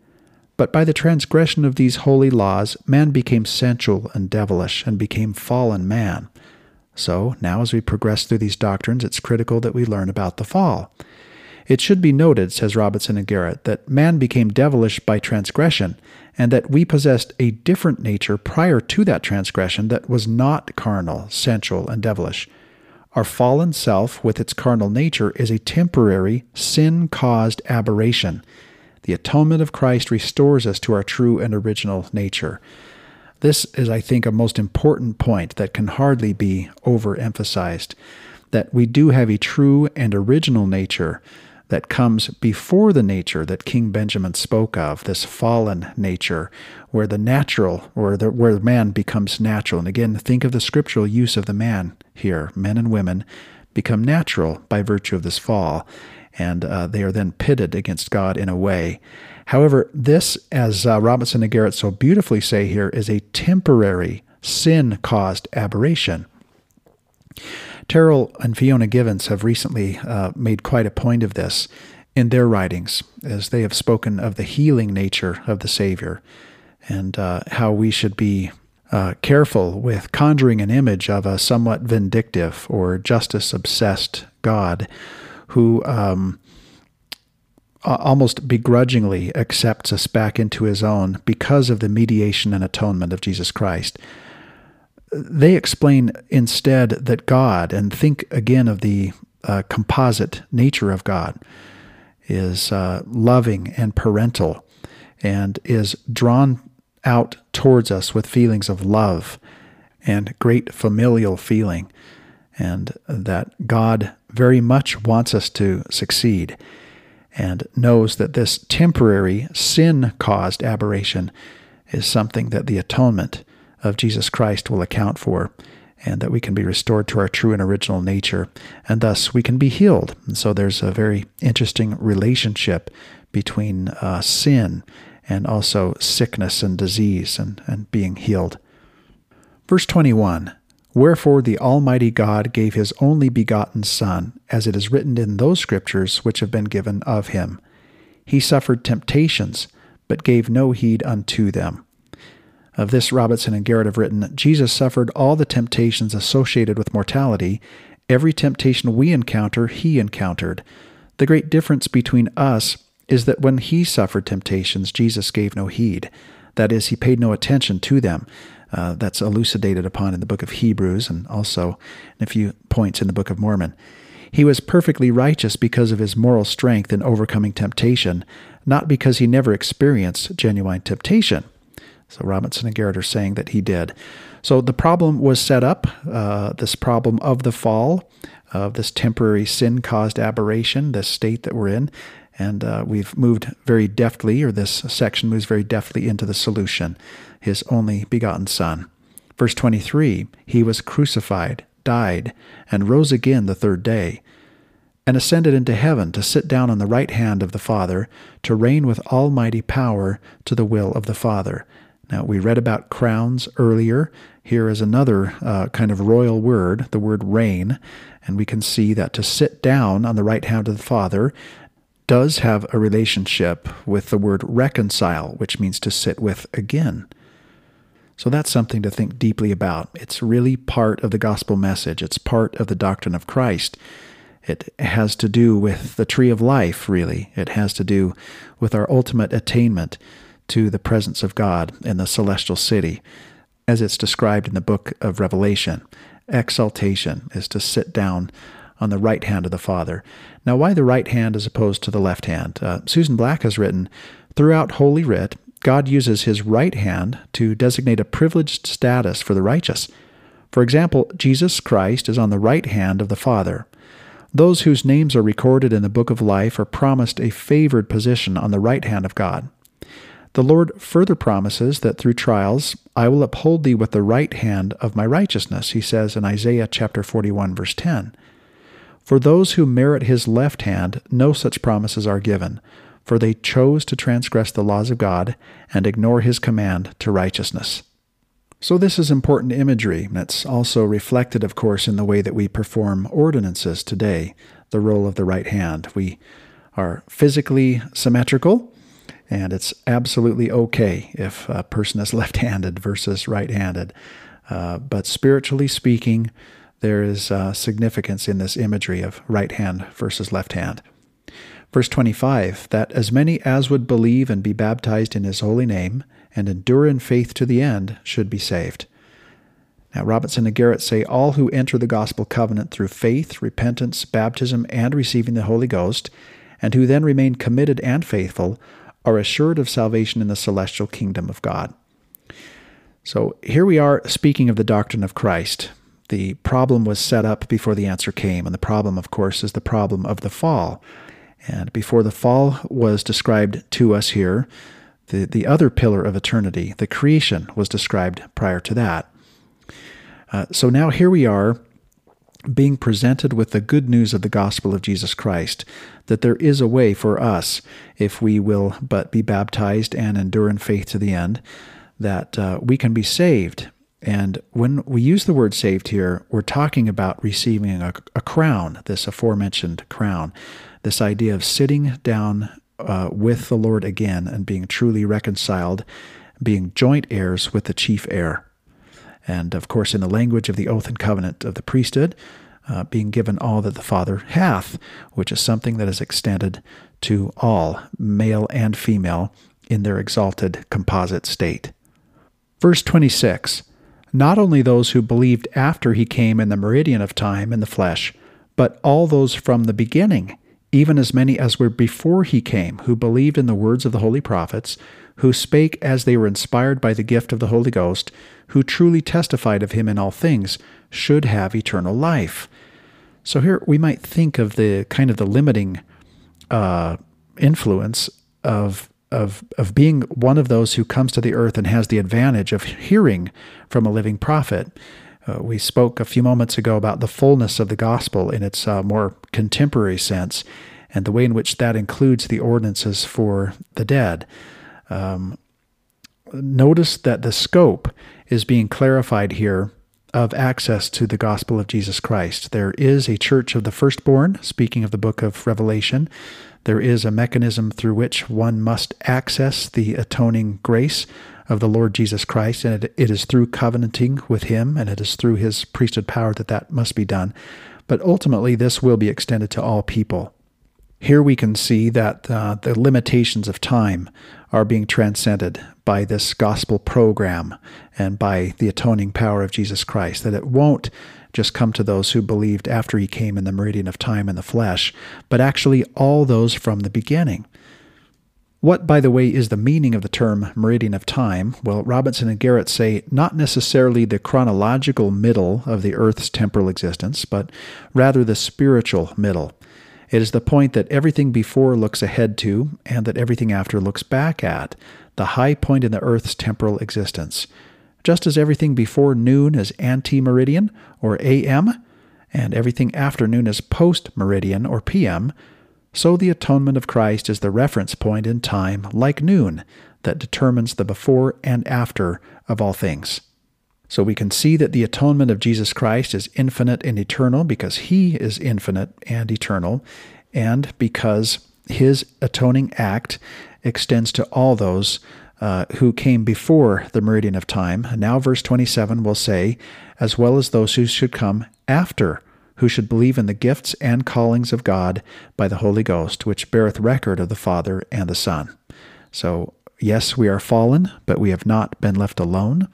But by the transgression of these holy laws, man became sensual and devilish and became fallen man. So, now as we progress through these doctrines, it's critical that we learn about the fall. It should be noted, says Robinson and Garrett, that man became devilish by transgression, and that we possessed a different nature prior to that transgression that was not carnal, sensual, and devilish. Our fallen self, with its carnal nature, is a temporary, sin caused aberration. The atonement of Christ restores us to our true and original nature. This is, I think, a most important point that can hardly be overemphasized that we do have a true and original nature that comes before the nature that King Benjamin spoke of, this fallen nature, where the natural, or the, where man becomes natural. And again, think of the scriptural use of the man here. Men and women become natural by virtue of this fall, and uh, they are then pitted against God in a way. However, this, as uh, Robinson and Garrett so beautifully say here, is a temporary sin caused aberration. Terryl and Fiona Givens have recently uh, made quite a point of this in their writings, as they have spoken of the healing nature of the Savior and uh, how we should be uh, careful with conjuring an image of a somewhat vindictive or justice obsessed God who um, almost begrudgingly accepts us back into his own because of the mediation and atonement of Jesus Christ they explain instead that God, and think again of the uh, composite nature of God, is uh, loving and parental and is drawn out towards us with feelings of love and great familial feeling, and that God very much wants us to succeed and knows that this temporary sin caused aberration is something that the atonement of Jesus Christ will account for, and that we can be restored to our true and original nature, and thus we can be healed. And so there's a very interesting relationship between uh, sin and also sickness and disease and, and being healed. Verse 21 Wherefore the Almighty God gave his only begotten Son, as it is written in those scriptures which have been given of him. He suffered temptations, but gave no heed unto them. Of this, Robinson and Garrett have written Jesus suffered all the temptations associated with mortality. Every temptation we encounter, he encountered. The great difference between us is that when he suffered temptations, Jesus gave no heed. That is, he paid no attention to them. Uh, that's elucidated upon in the book of Hebrews and also in a few points in the book of Mormon. He was perfectly righteous because of his moral strength in overcoming temptation, not because he never experienced genuine temptation. So Robinson and Garrett are saying that he did. So the problem was set up, uh, this problem of the fall, of this temporary sin caused aberration, this state that we're in. And uh, we've moved very deftly, or this section moves very deftly into the solution his only begotten Son. Verse 23 He was crucified, died, and rose again the third day, and ascended into heaven to sit down on the right hand of the Father, to reign with almighty power to the will of the Father. Now, we read about crowns earlier. Here is another uh, kind of royal word, the word reign, and we can see that to sit down on the right hand of the Father does have a relationship with the word reconcile, which means to sit with again. So that's something to think deeply about. It's really part of the gospel message, it's part of the doctrine of Christ. It has to do with the tree of life, really. It has to do with our ultimate attainment to the presence of God in the celestial city, as it's described in the book of Revelation. Exaltation is to sit down on the right hand of the Father. Now, why the right hand as opposed to the left hand? Uh, Susan Black has written Throughout Holy Writ, God uses his right hand to designate a privileged status for the righteous. For example, Jesus Christ is on the right hand of the Father. Those whose names are recorded in the book of life are promised a favored position on the right hand of God. The Lord further promises that through trials I will uphold thee with the right hand of my righteousness, he says in Isaiah chapter 41 verse 10. For those who merit his left hand, no such promises are given, for they chose to transgress the laws of God and ignore his command to righteousness. So, this is important imagery. That's also reflected, of course, in the way that we perform ordinances today, the role of the right hand. We are physically symmetrical, and it's absolutely okay if a person is left handed versus right handed. Uh, but spiritually speaking, there is uh, significance in this imagery of right hand versus left hand. Verse 25 that as many as would believe and be baptized in his holy name and endure in faith to the end should be saved. Now, Robinson and Garrett say all who enter the gospel covenant through faith, repentance, baptism, and receiving the Holy Ghost, and who then remain committed and faithful, are assured of salvation in the celestial kingdom of God. So here we are speaking of the doctrine of Christ. The problem was set up before the answer came, and the problem, of course, is the problem of the fall. And before the fall was described to us here, the, the other pillar of eternity, the creation, was described prior to that. Uh, so now here we are being presented with the good news of the gospel of Jesus Christ, that there is a way for us, if we will but be baptized and endure in faith to the end, that uh, we can be saved. And when we use the word saved here, we're talking about receiving a, a crown, this aforementioned crown this idea of sitting down uh, with the Lord again and being truly reconciled, being joint heirs with the chief heir. And of course, in the language of the oath and covenant of the priesthood, uh, being given all that the Father hath, which is something that is extended to all, male and female, in their exalted composite state. Verse 26 Not only those who believed after he came in the meridian of time in the flesh, but all those from the beginning even as many as were before he came, who believed in the words of the holy prophets, who spake as they were inspired by the gift of the Holy Ghost, who truly testified of him in all things, should have eternal life. So here we might think of the kind of the limiting uh, influence of of of being one of those who comes to the earth and has the advantage of hearing from a living prophet. Uh, we spoke a few moments ago about the fullness of the gospel in its uh, more contemporary sense and the way in which that includes the ordinances for the dead. Um, notice that the scope is being clarified here of access to the gospel of Jesus Christ. There is a church of the firstborn, speaking of the book of Revelation. There is a mechanism through which one must access the atoning grace of the Lord Jesus Christ, and it, it is through covenanting with Him, and it is through His priesthood power that that must be done. But ultimately, this will be extended to all people. Here we can see that uh, the limitations of time are being transcended by this gospel program and by the atoning power of Jesus Christ, that it won't just come to those who believed after he came in the meridian of time in the flesh, but actually all those from the beginning. What, by the way, is the meaning of the term meridian of time? Well, Robinson and Garrett say not necessarily the chronological middle of the Earth's temporal existence, but rather the spiritual middle. It is the point that everything before looks ahead to, and that everything after looks back at, the high point in the Earth's temporal existence. Just as everything before noon is ante meridian, or AM, and everything after noon is post meridian, or PM, so the atonement of Christ is the reference point in time, like noon, that determines the before and after of all things. So we can see that the atonement of Jesus Christ is infinite and eternal because he is infinite and eternal, and because his atoning act extends to all those uh, who came before the meridian of time. Now, verse 27 will say, as well as those who should come after who should believe in the gifts and callings of God by the Holy Ghost, which beareth record of the Father and the Son. So, yes, we are fallen, but we have not been left alone.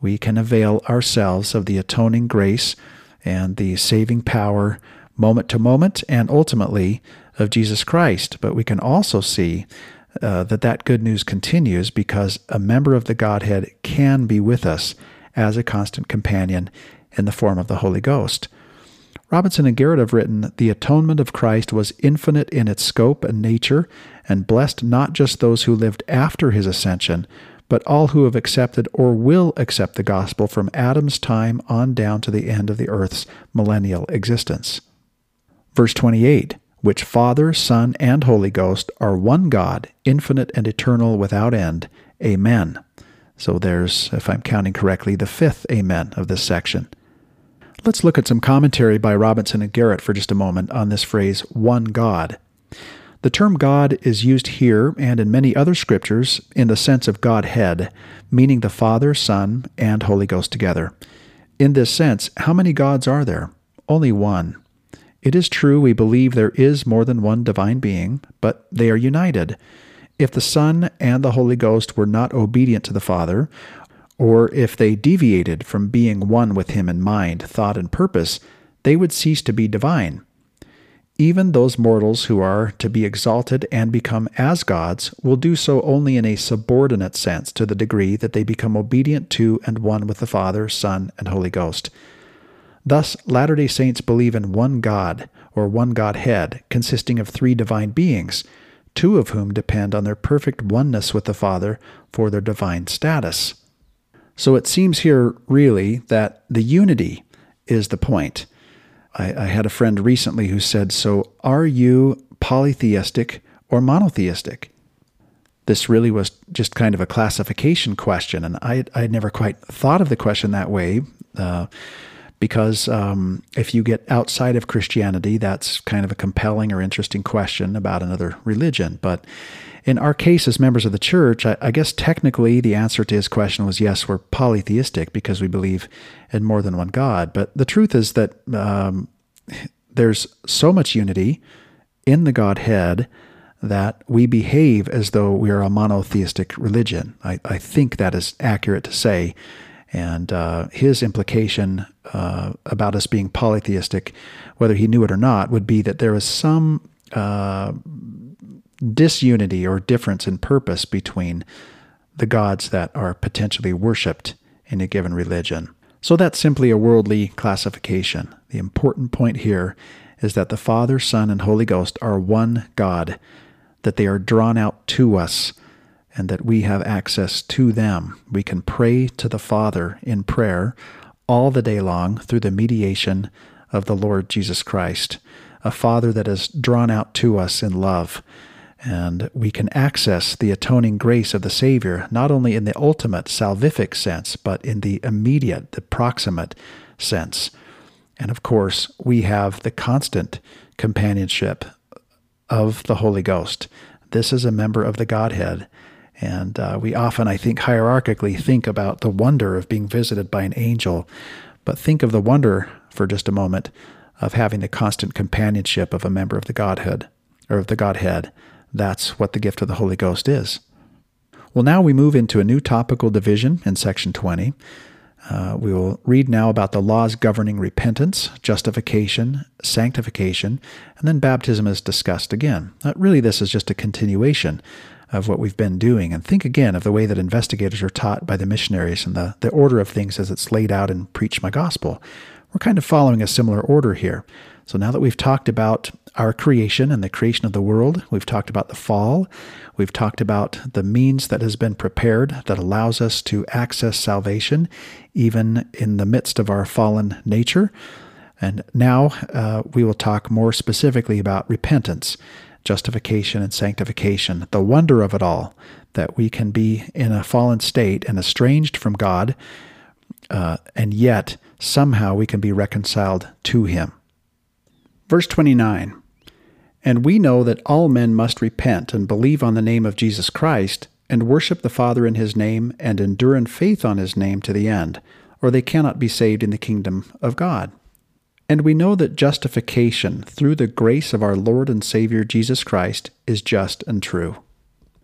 We can avail ourselves of the atoning grace and the saving power moment to moment and ultimately of Jesus Christ. But we can also see uh, that that good news continues because a member of the Godhead can be with us as a constant companion in the form of the Holy Ghost. Robinson and Garrett have written The atonement of Christ was infinite in its scope and nature, and blessed not just those who lived after his ascension, but all who have accepted or will accept the gospel from Adam's time on down to the end of the earth's millennial existence. Verse 28 Which Father, Son, and Holy Ghost are one God, infinite and eternal without end. Amen. So there's, if I'm counting correctly, the fifth Amen of this section. Let's look at some commentary by Robinson and Garrett for just a moment on this phrase, one God. The term God is used here and in many other scriptures in the sense of Godhead, meaning the Father, Son, and Holy Ghost together. In this sense, how many gods are there? Only one. It is true we believe there is more than one divine being, but they are united. If the Son and the Holy Ghost were not obedient to the Father, or if they deviated from being one with Him in mind, thought, and purpose, they would cease to be divine. Even those mortals who are to be exalted and become as gods will do so only in a subordinate sense to the degree that they become obedient to and one with the Father, Son, and Holy Ghost. Thus, Latter day Saints believe in one God, or one Godhead, consisting of three divine beings two of whom depend on their perfect oneness with the Father for their divine status. So it seems here, really, that the unity is the point. I, I had a friend recently who said, So are you polytheistic or monotheistic? This really was just kind of a classification question, and I, I had never quite thought of the question that way. Uh, because um, if you get outside of Christianity, that's kind of a compelling or interesting question about another religion. But in our case, as members of the church, I, I, guess technically the answer to his question was yes, we're polytheistic because we believe in more than one God. But the truth is that um, there's so much unity in the Godhead that we behave as though we are a monotheistic religion. I, I think that is accurate to say. And uh, his implication uh, about us being polytheistic, whether he knew it or not, would be that there is some uh, disunity or difference in purpose between the gods that are potentially worshipped in a given religion. So that's simply a worldly classification. The important point here is that the Father, Son, and Holy Ghost are one God, that they are drawn out to us and that we have access to them. We can pray to the Father in prayer all the day long through the mediation of the Lord Jesus Christ, a Father that is drawn out to us in love. And we can access the atoning grace of the Savior not only in the ultimate salvific sense, but in the immediate, the proximate sense. And of course, we have the constant companionship of the Holy Ghost. This is a member of the Godhead and uh, we often, I think, hierarchically think about the wonder of being visited by an angel, but think of the wonder for just a moment of having the constant companionship of a member of the Godhead or of the Godhead. That's what the gift of the Holy Ghost is. Well, now we move into a new topical division in section 20. Uh, we will read now about the laws governing repentance, justification, sanctification, and then baptism is discussed again. Uh, really, this is just a continuation of what we've been doing and think again of the way that investigators are taught by the missionaries and the, the order of things as it's laid out in Preach My Gospel. We're kind of following a similar order here. So now that we've talked about our creation and the creation of the world, we've talked about the fall, we've talked about the means that has been prepared that allows us to access salvation even in the midst of our fallen nature. And now uh, we will talk more specifically about repentance justification and sanctification, the wonder of it all, that we can be in a fallen state and estranged from God, uh, and yet somehow we can be reconciled to Him. Verse 29 And we know that all men must repent and believe on the name of Jesus Christ, and worship the Father in His name, and endure in faith on His name to the end, or they cannot be saved in the kingdom of God. And we know that justification through the grace of our Lord and Savior Jesus Christ is just and true.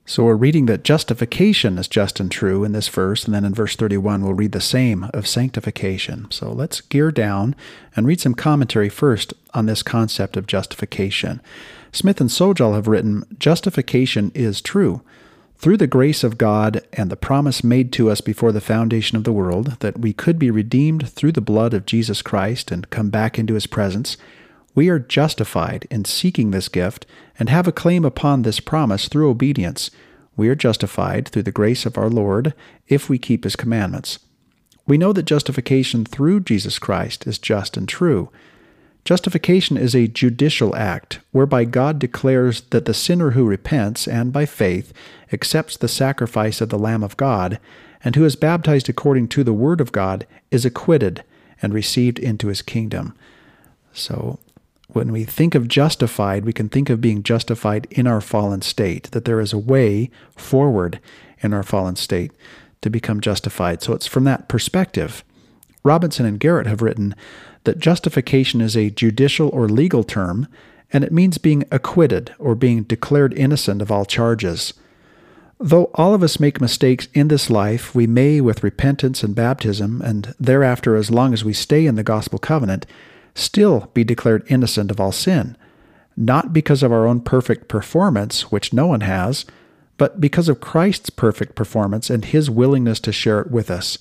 So we're reading that justification is just and true in this verse, and then in verse 31 we'll read the same of sanctification. So let's gear down and read some commentary first on this concept of justification. Smith and Sjodahl have written, Justification is true through the grace of God and the promise made to us before the foundation of the world that we could be redeemed through the blood of Jesus Christ and come back into his presence, we are justified in seeking this gift and have a claim upon this promise through obedience. We are justified through the grace of our Lord if we keep his commandments. We know that justification through Jesus Christ is just and true. Justification is a judicial act whereby God declares that the sinner who repents and by faith accepts the sacrifice of the Lamb of God and who is baptized according to the Word of God is acquitted and received into his kingdom. So, when we think of justified, we can think of being justified in our fallen state, that there is a way forward in our fallen state to become justified. So, it's from that perspective. Robinson and Garrett have written that justification is a judicial or legal term, and it means being acquitted or being declared innocent of all charges. Though all of us make mistakes in this life, we may, with repentance and baptism, and thereafter as long as we stay in the gospel covenant, still be declared innocent of all sin, not because of our own perfect performance, which no one has, but because of Christ's perfect performance and his willingness to share it with us.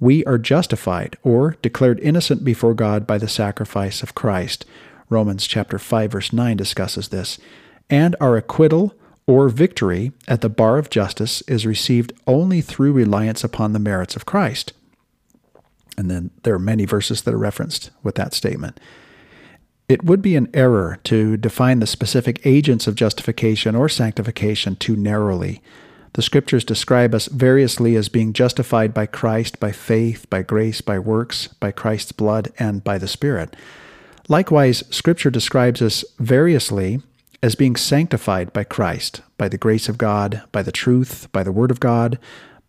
We are justified or declared innocent before God by the sacrifice of Christ. Romans chapter 5 verse 9 discusses this. And our acquittal or victory at the bar of justice is received only through reliance upon the merits of Christ. And then there are many verses that are referenced with that statement. It would be an error to define the specific agents of justification or sanctification too narrowly. The scriptures describe us variously as being justified by Christ, by faith, by grace, by works, by Christ's blood, and by the Spirit. Likewise, scripture describes us variously as being sanctified by Christ, by the grace of God, by the truth, by the Word of God,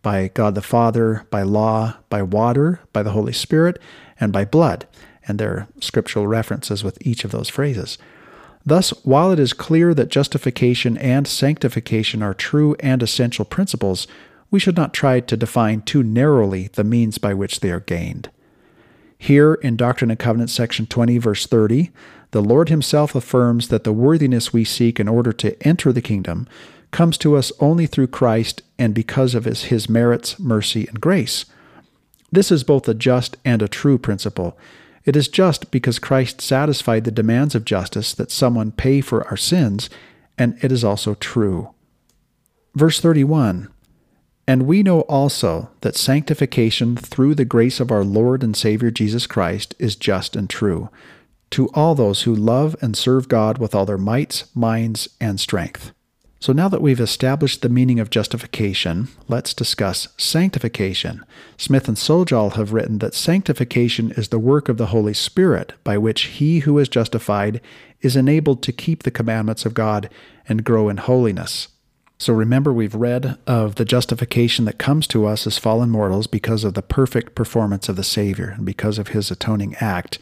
by God the Father, by law, by water, by the Holy Spirit, and by blood. And there are scriptural references with each of those phrases. Thus, while it is clear that justification and sanctification are true and essential principles, we should not try to define too narrowly the means by which they are gained. Here in Doctrine and Covenants, section 20, verse 30, the Lord Himself affirms that the worthiness we seek in order to enter the kingdom comes to us only through Christ and because of His, his merits, mercy, and grace. This is both a just and a true principle. It is just because Christ satisfied the demands of justice that someone pay for our sins, and it is also true. Verse 31 And we know also that sanctification through the grace of our Lord and Savior Jesus Christ is just and true to all those who love and serve God with all their mights, minds, and strength. So now that we've established the meaning of justification, let's discuss sanctification. Smith and Sjodahl have written that sanctification is the work of the Holy Spirit by which he who is justified is enabled to keep the commandments of God and grow in holiness. So remember, we've read of the justification that comes to us as fallen mortals because of the perfect performance of the Savior and because of his atoning act.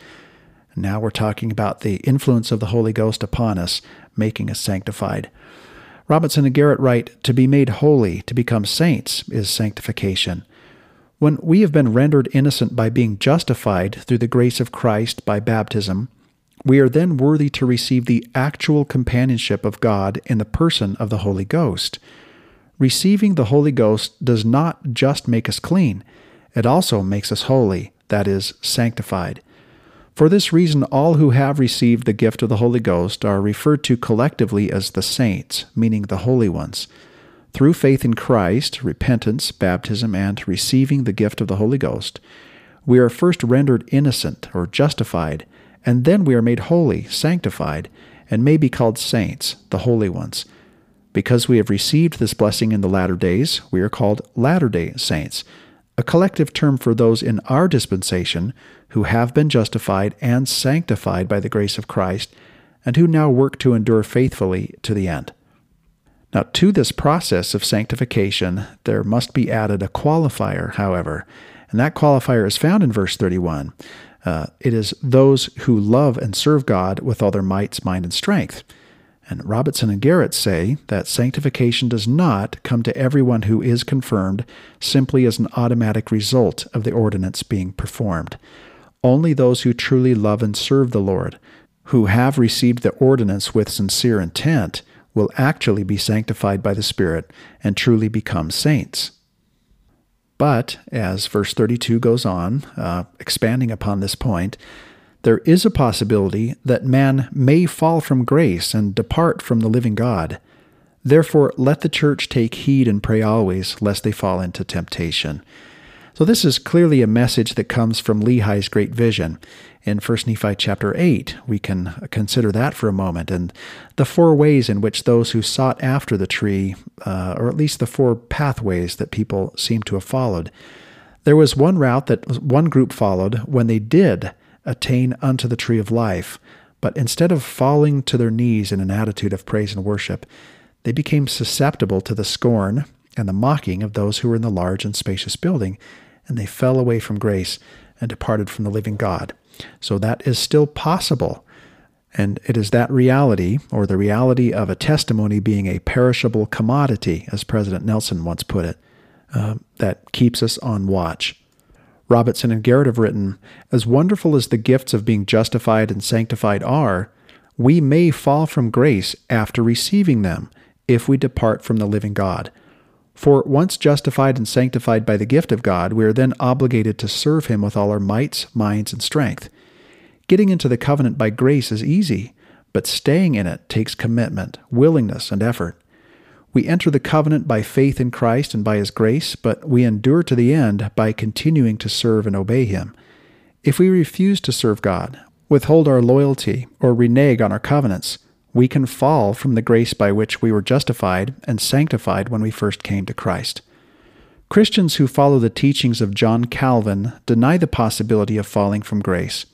Now we're talking about the influence of the Holy Ghost upon us, making us sanctified. Robinson and Garrett write To be made holy, to become saints, is sanctification. When we have been rendered innocent by being justified through the grace of Christ by baptism, we are then worthy to receive the actual companionship of God in the person of the Holy Ghost. Receiving the Holy Ghost does not just make us clean, it also makes us holy, that is, sanctified. For this reason, all who have received the gift of the Holy Ghost are referred to collectively as the saints, meaning the holy ones. Through faith in Christ, repentance, baptism, and receiving the gift of the Holy Ghost, we are first rendered innocent or justified, and then we are made holy, sanctified, and may be called saints, the holy ones. Because we have received this blessing in the latter days, we are called latter day saints a collective term for those in our dispensation who have been justified and sanctified by the grace of Christ, and who now work to endure faithfully to the end. Now, to this process of sanctification, there must be added a qualifier, however, and that qualifier is found in verse 31. Uh, it is those who love and serve God with all their mights, mind, and strength. And Robinson and Garrett say that sanctification does not come to everyone who is confirmed simply as an automatic result of the ordinance being performed. Only those who truly love and serve the Lord, who have received the ordinance with sincere intent, will actually be sanctified by the Spirit and truly become saints. But, as verse 32 goes on, uh, expanding upon this point, there is a possibility that man may fall from grace and depart from the living God. Therefore, let the church take heed and pray always, lest they fall into temptation. So, this is clearly a message that comes from Lehi's great vision. In 1 Nephi chapter 8, we can consider that for a moment, and the four ways in which those who sought after the tree, uh, or at least the four pathways that people seem to have followed. There was one route that one group followed when they did attain unto the tree of life. But instead of falling to their knees in an attitude of praise and worship, they became susceptible to the scorn and the mocking of those who were in the large and spacious building, and they fell away from grace and departed from the living God. So that is still possible. And it is that reality, or the reality of a testimony being a perishable commodity, as President Nelson once put it, uh, that keeps us on watch. Robinson and Garrett have written As wonderful as the gifts of being justified and sanctified are, we may fall from grace after receiving them if we depart from the living God. For once justified and sanctified by the gift of God, we are then obligated to serve Him with all our mights, minds, and strength. Getting into the covenant by grace is easy, but staying in it takes commitment, willingness, and effort. We enter the covenant by faith in Christ and by His grace, but we endure to the end by continuing to serve and obey Him. If we refuse to serve God, withhold our loyalty, or renege on our covenants, we can fall from the grace by which we were justified and sanctified when we first came to Christ. Christians who follow the teachings of John Calvin deny the possibility of falling from grace,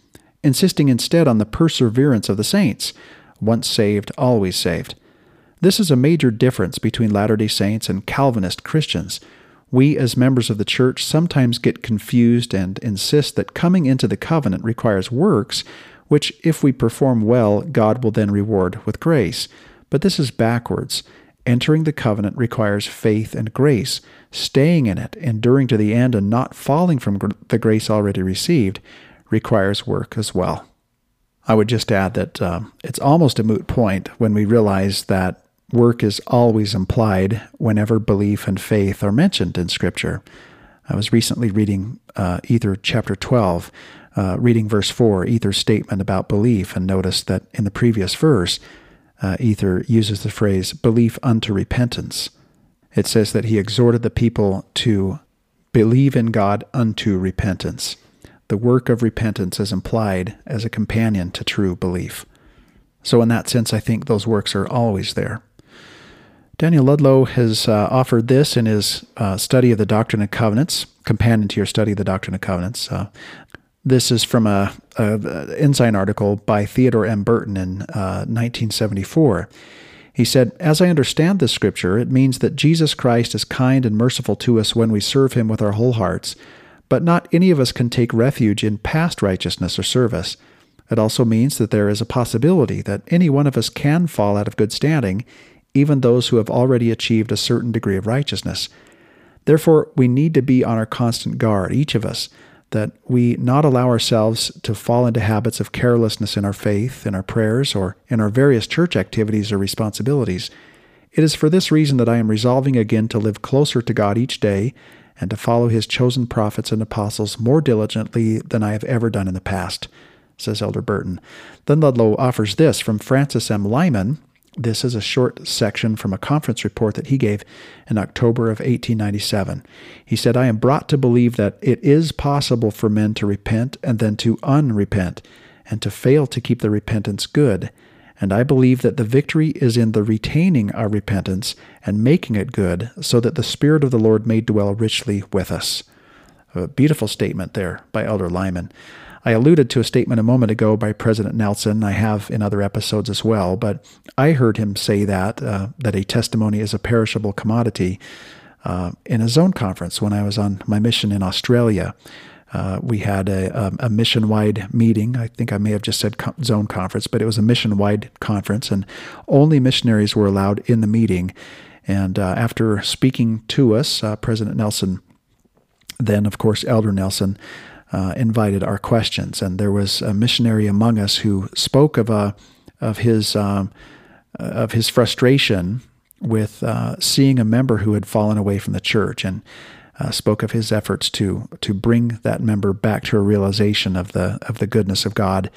insisting instead on the perseverance of the saints, once saved, always saved. This is a major difference between Latter day Saints and Calvinist Christians. We, as members of the church, sometimes get confused and insist that coming into the covenant requires works, which, if we perform well, God will then reward with grace. But this is backwards. Entering the covenant requires faith and grace. Staying in it, enduring to the end, and not falling from the grace already received requires work as well. I would just add that uh, it's almost a moot point when we realize that work is always implied whenever belief and faith are mentioned in Scripture. I was recently reading uh, Ether chapter 12, uh, reading verse 4, Ether's statement about belief, and noticed that in the previous verse, uh, Ether uses the phrase belief unto repentance. It says that he exhorted the people to believe in God unto repentance. The work of repentance is implied as a companion to true belief. So, in that sense, I think those works are always there. Daniel Ludlow has uh, offered this in his uh, study of the Doctrine and Covenants, companion to your study of the Doctrine and Covenants. Uh, this is from a, a, Ensign article by Theodore M. Burton in 1974. Uh, he said, As I understand this scripture, it means that Jesus Christ is kind and merciful to us when we serve him with our whole hearts, but not any of us can take refuge in past righteousness or service. It also means that there is a possibility that any one of us can fall out of good standing even those who have already achieved a certain degree of righteousness. Therefore, we need to be on our constant guard, each of us, that we not allow ourselves to fall into habits of carelessness in our faith, in our prayers, or in our various church activities or responsibilities. It is for this reason that I am resolving again to live closer to God each day and to follow His chosen prophets and apostles more diligently than I have ever done in the past, says Elder Burton. Then Ludlow offers this from Francis M. Lyman, this is a short section from a conference report that he gave in October of 1897. He said, I am brought to believe that it is possible for men to repent and then to unrepent, and to fail to keep the repentance good. And I believe that the victory is in the retaining our repentance and making it good, so that the Spirit of the Lord may dwell richly with us. A beautiful statement there by Elder Lyman. I alluded to a statement a moment ago by President Nelson. I have in other episodes as well, but I heard him say that uh, that a testimony is a perishable commodity uh, in a zone conference when I was on my mission in Australia. Uh, we had a, a, a mission wide meeting. I think I may have just said co- zone conference, but it was a mission wide conference, and only missionaries were allowed in the meeting. And uh, after speaking to us, uh, President Nelson, then of course Elder Nelson, uh, invited our questions, and there was a missionary among us who spoke of a uh, of his um, uh, of his frustration with uh, seeing a member who had fallen away from the church, and uh, spoke of his efforts to to bring that member back to a realization of the of the goodness of God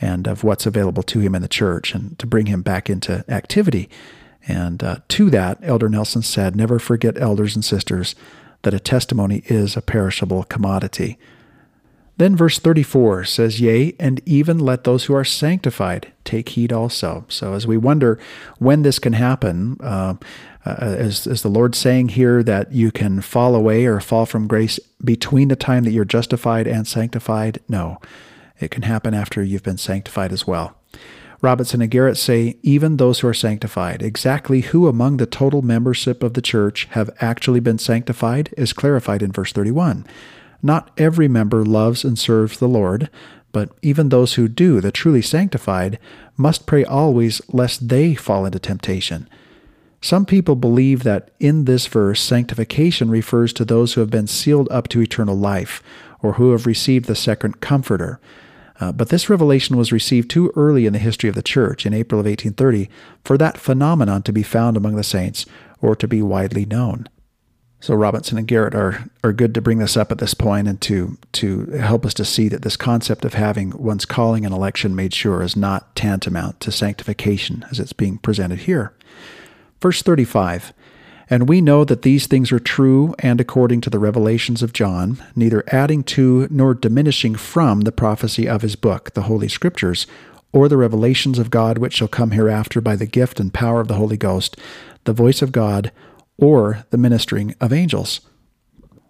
and of what's available to him in the church, and to bring him back into activity. And uh, to that, Elder Nelson said, "Never forget, elders and sisters." That a testimony is a perishable commodity. Then verse 34 says, Yea, and even let those who are sanctified take heed also. So as we wonder when this can happen, uh, uh, is, the Lord saying here that you can fall away or fall from grace between the time that you're justified and sanctified? No, it can happen after you've been sanctified as well. Robinson and Garrett say, even those who are sanctified, exactly who among the total membership of the church have actually been sanctified is clarified in verse 31. Not every member loves and serves the Lord, But even those who do, the truly sanctified, must pray always lest they fall into temptation. Some people believe that in this verse, sanctification refers to those who have been sealed up to eternal life, or who have received the second Comforter. Uh, but this revelation was received too early in the history of the church, in April of 1830, for that phenomenon to be found among the saints or to be widely known. So Robinson and Garrett are are good to bring this up at this point and to to help us to see that this concept of having one's calling and election made sure is not tantamount to sanctification as it's being presented here. Verse 35 And we know that these things are true and according to the revelations of John, neither adding to nor diminishing from the prophecy of his book, the Holy Scriptures, or the revelations of God which shall come hereafter by the gift and power of the Holy Ghost, the voice of God, or the ministering of angels.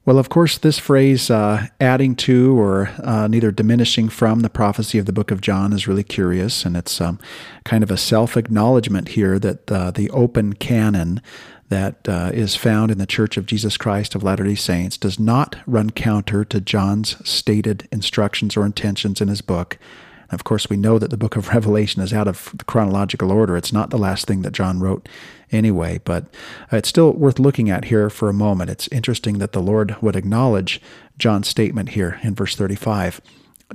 Well, of course, this phrase, uh, adding to or uh, neither diminishing from the prophecy of the book of John, is really curious. And it's um, kind of a self acknowledgement here that uh, the open canon that uh, is found in the Church of Jesus Christ of Latter day Saints does not run counter to John's stated instructions or intentions in his book. Of course, we know that the book of Revelation is out of chronological order. It's not the last thing that John wrote anyway, but it's still worth looking at here for a moment. It's interesting that the Lord would acknowledge John's statement here in verse 35.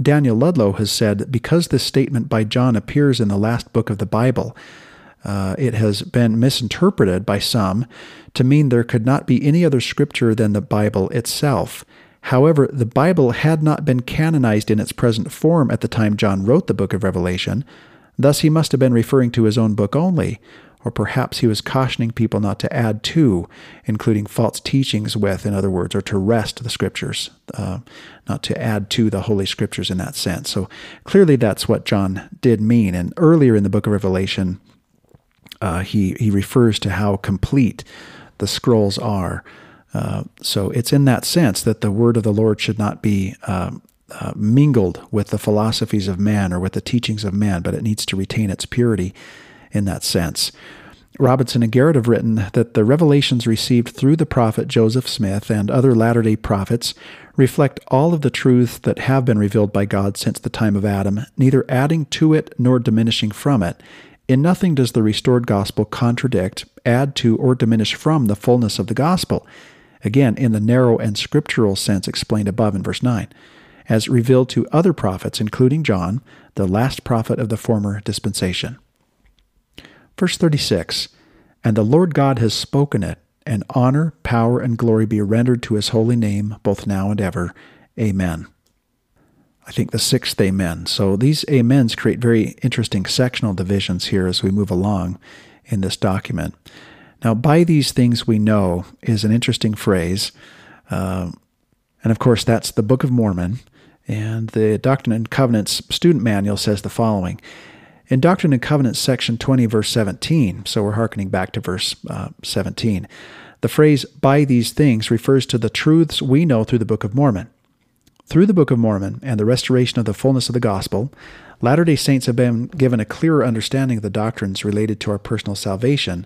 Daniel Ludlow has said that because this statement by John appears in the last book of the Bible, uh, it has been misinterpreted by some to mean there could not be any other scripture than the Bible itself. However, the Bible had not been canonized in its present form at the time John wrote the book of Revelation. Thus, he must have been referring to his own book only, or perhaps he was cautioning people not to add to, including false teachings with, in other words, or to wrest the scriptures, uh, not to add to the Holy Scriptures in that sense. So clearly that's what John did mean. And earlier in the book of Revelation, uh, he, he refers to how complete the scrolls are. Uh, so it's in that sense that the word of the Lord should not be uh, uh, mingled with the philosophies of man or with the teachings of man, but it needs to retain its purity in that sense. Robinson and Garrett have written that the revelations received through the prophet Joseph Smith and other latter day prophets reflect all of the truths that have been revealed by God since the time of Adam, neither adding to it nor diminishing from it. In nothing does the restored gospel contradict, add to, or diminish from the fullness of the gospel again, in the narrow and scriptural sense explained above in verse 9, as revealed to other prophets, including John, the last prophet of the former dispensation. Verse 36 And the Lord God has spoken it, and honor, power, and glory be rendered to his holy name, both now and ever. Amen. I think the sixth amen. So these amens create very interesting sectional divisions here as we move along in this document. Now, by these things we know is an interesting phrase. Uh, and of course, that's the Book of Mormon. And the Doctrine and Covenants student manual says the following In Doctrine and Covenants, section 20, verse 17, so we're hearkening back to verse uh, 17, the phrase by these things refers to the truths we know through the Book of Mormon. Through the Book of Mormon and the restoration of the fullness of the gospel, Latter day Saints have been given a clearer understanding of the doctrines related to our personal salvation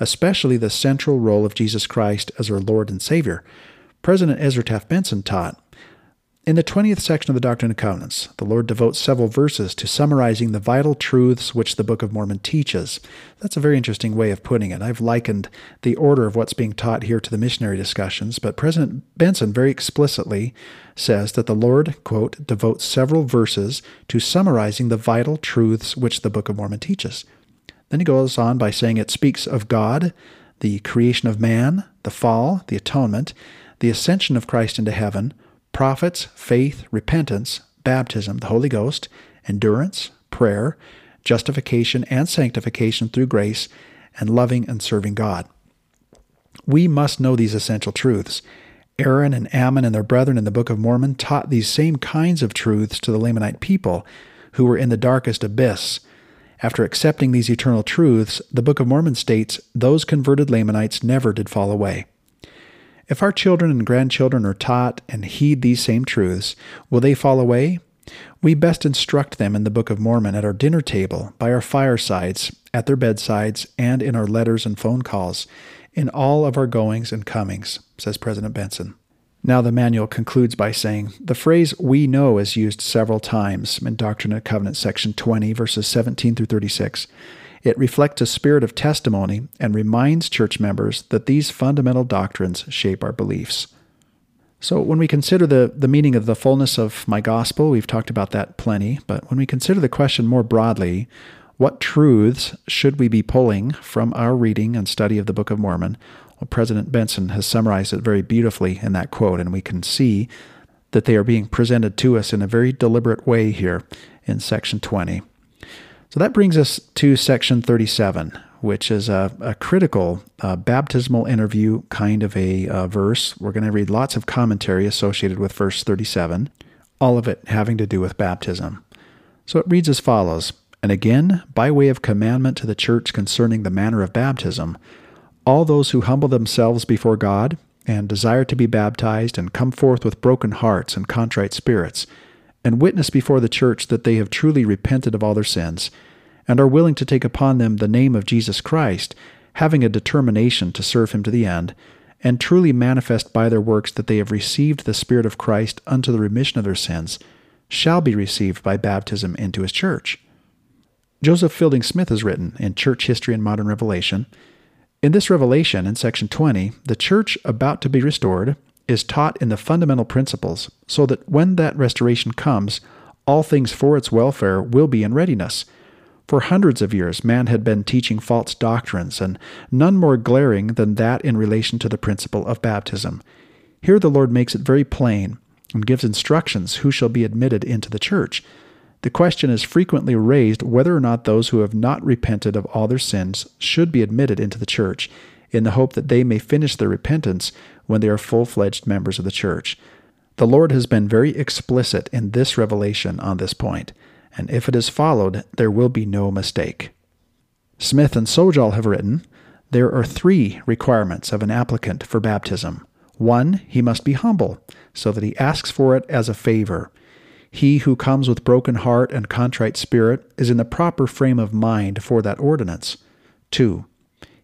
especially the central role of Jesus Christ as our Lord and Savior. President Ezra Taft Benson taught in the 20th section of the Doctrine and Covenants, the Lord devotes several verses to summarizing the vital truths which the Book of Mormon teaches. That's a very interesting way of putting it. I've likened the order of what's being taught here to the missionary discussions, but President Benson very explicitly says that the Lord, quote, devotes several verses to summarizing the vital truths which the Book of Mormon teaches. Then he goes on by saying it speaks of God, the creation of man, the fall, the atonement, the ascension of Christ into heaven, prophets, faith, repentance, baptism, the Holy Ghost, endurance, prayer, justification and sanctification through grace, and loving and serving God. We must know these essential truths. Aaron and Ammon and their brethren in the Book of Mormon taught these same kinds of truths to the Lamanite people who were in the darkest abyss after accepting these eternal truths, the Book of Mormon states those converted Lamanites never did fall away. If our children and grandchildren are taught and heed these same truths, will they fall away? We best instruct them in the Book of Mormon at our dinner table, by our firesides, at their bedsides, and in our letters and phone calls, in all of our goings and comings, says President Benson. Now, the manual concludes by saying the phrase we know is used several times in Doctrine and Covenants, section 20, verses 17 through 36. It reflects a spirit of testimony and reminds church members that these fundamental doctrines shape our beliefs. So, when we consider the, the meaning of the fullness of my gospel, we've talked about that plenty, but when we consider the question more broadly, what truths should we be pulling from our reading and study of the Book of Mormon? Well, President Benson has summarized it very beautifully in that quote, and we can see that they are being presented to us in a very deliberate way here in section 20. So that brings us to section 37, which is a, a critical uh, baptismal interview kind of a uh, verse. We're going to read lots of commentary associated with verse 37, all of it having to do with baptism. So it reads as follows And again, by way of commandment to the church concerning the manner of baptism, all those who humble themselves before God and desire to be baptized and come forth with broken hearts and contrite spirits, and witness before the church that they have truly repented of all their sins, and are willing to take upon them the name of Jesus Christ, having a determination to serve him to the end, and truly manifest by their works that they have received the Spirit of Christ unto the remission of their sins, shall be received by baptism into his church. Joseph Fielding Smith has written in Church History and Modern Revelation in this revelation, in section 20, the church about to be restored is taught in the fundamental principles so that when that restoration comes, all things for its welfare will be in readiness. For hundreds of years, man had been teaching false doctrines, and none more glaring than that in relation to the principle of baptism. Here the Lord makes it very plain and gives instructions who shall be admitted into the church. The question is frequently raised whether or not those who have not repented of all their sins should be admitted into the church, in the hope that they may finish their repentance when they are full fledged members of the church. The Lord has been very explicit in this revelation on this point, and if it is followed, there will be no mistake. Smith and Sjodahl have written There are three requirements of an applicant for baptism. One, he must be humble, so that he asks for it as a favor. He who comes with broken heart and contrite spirit is in the proper frame of mind for that ordinance. 2.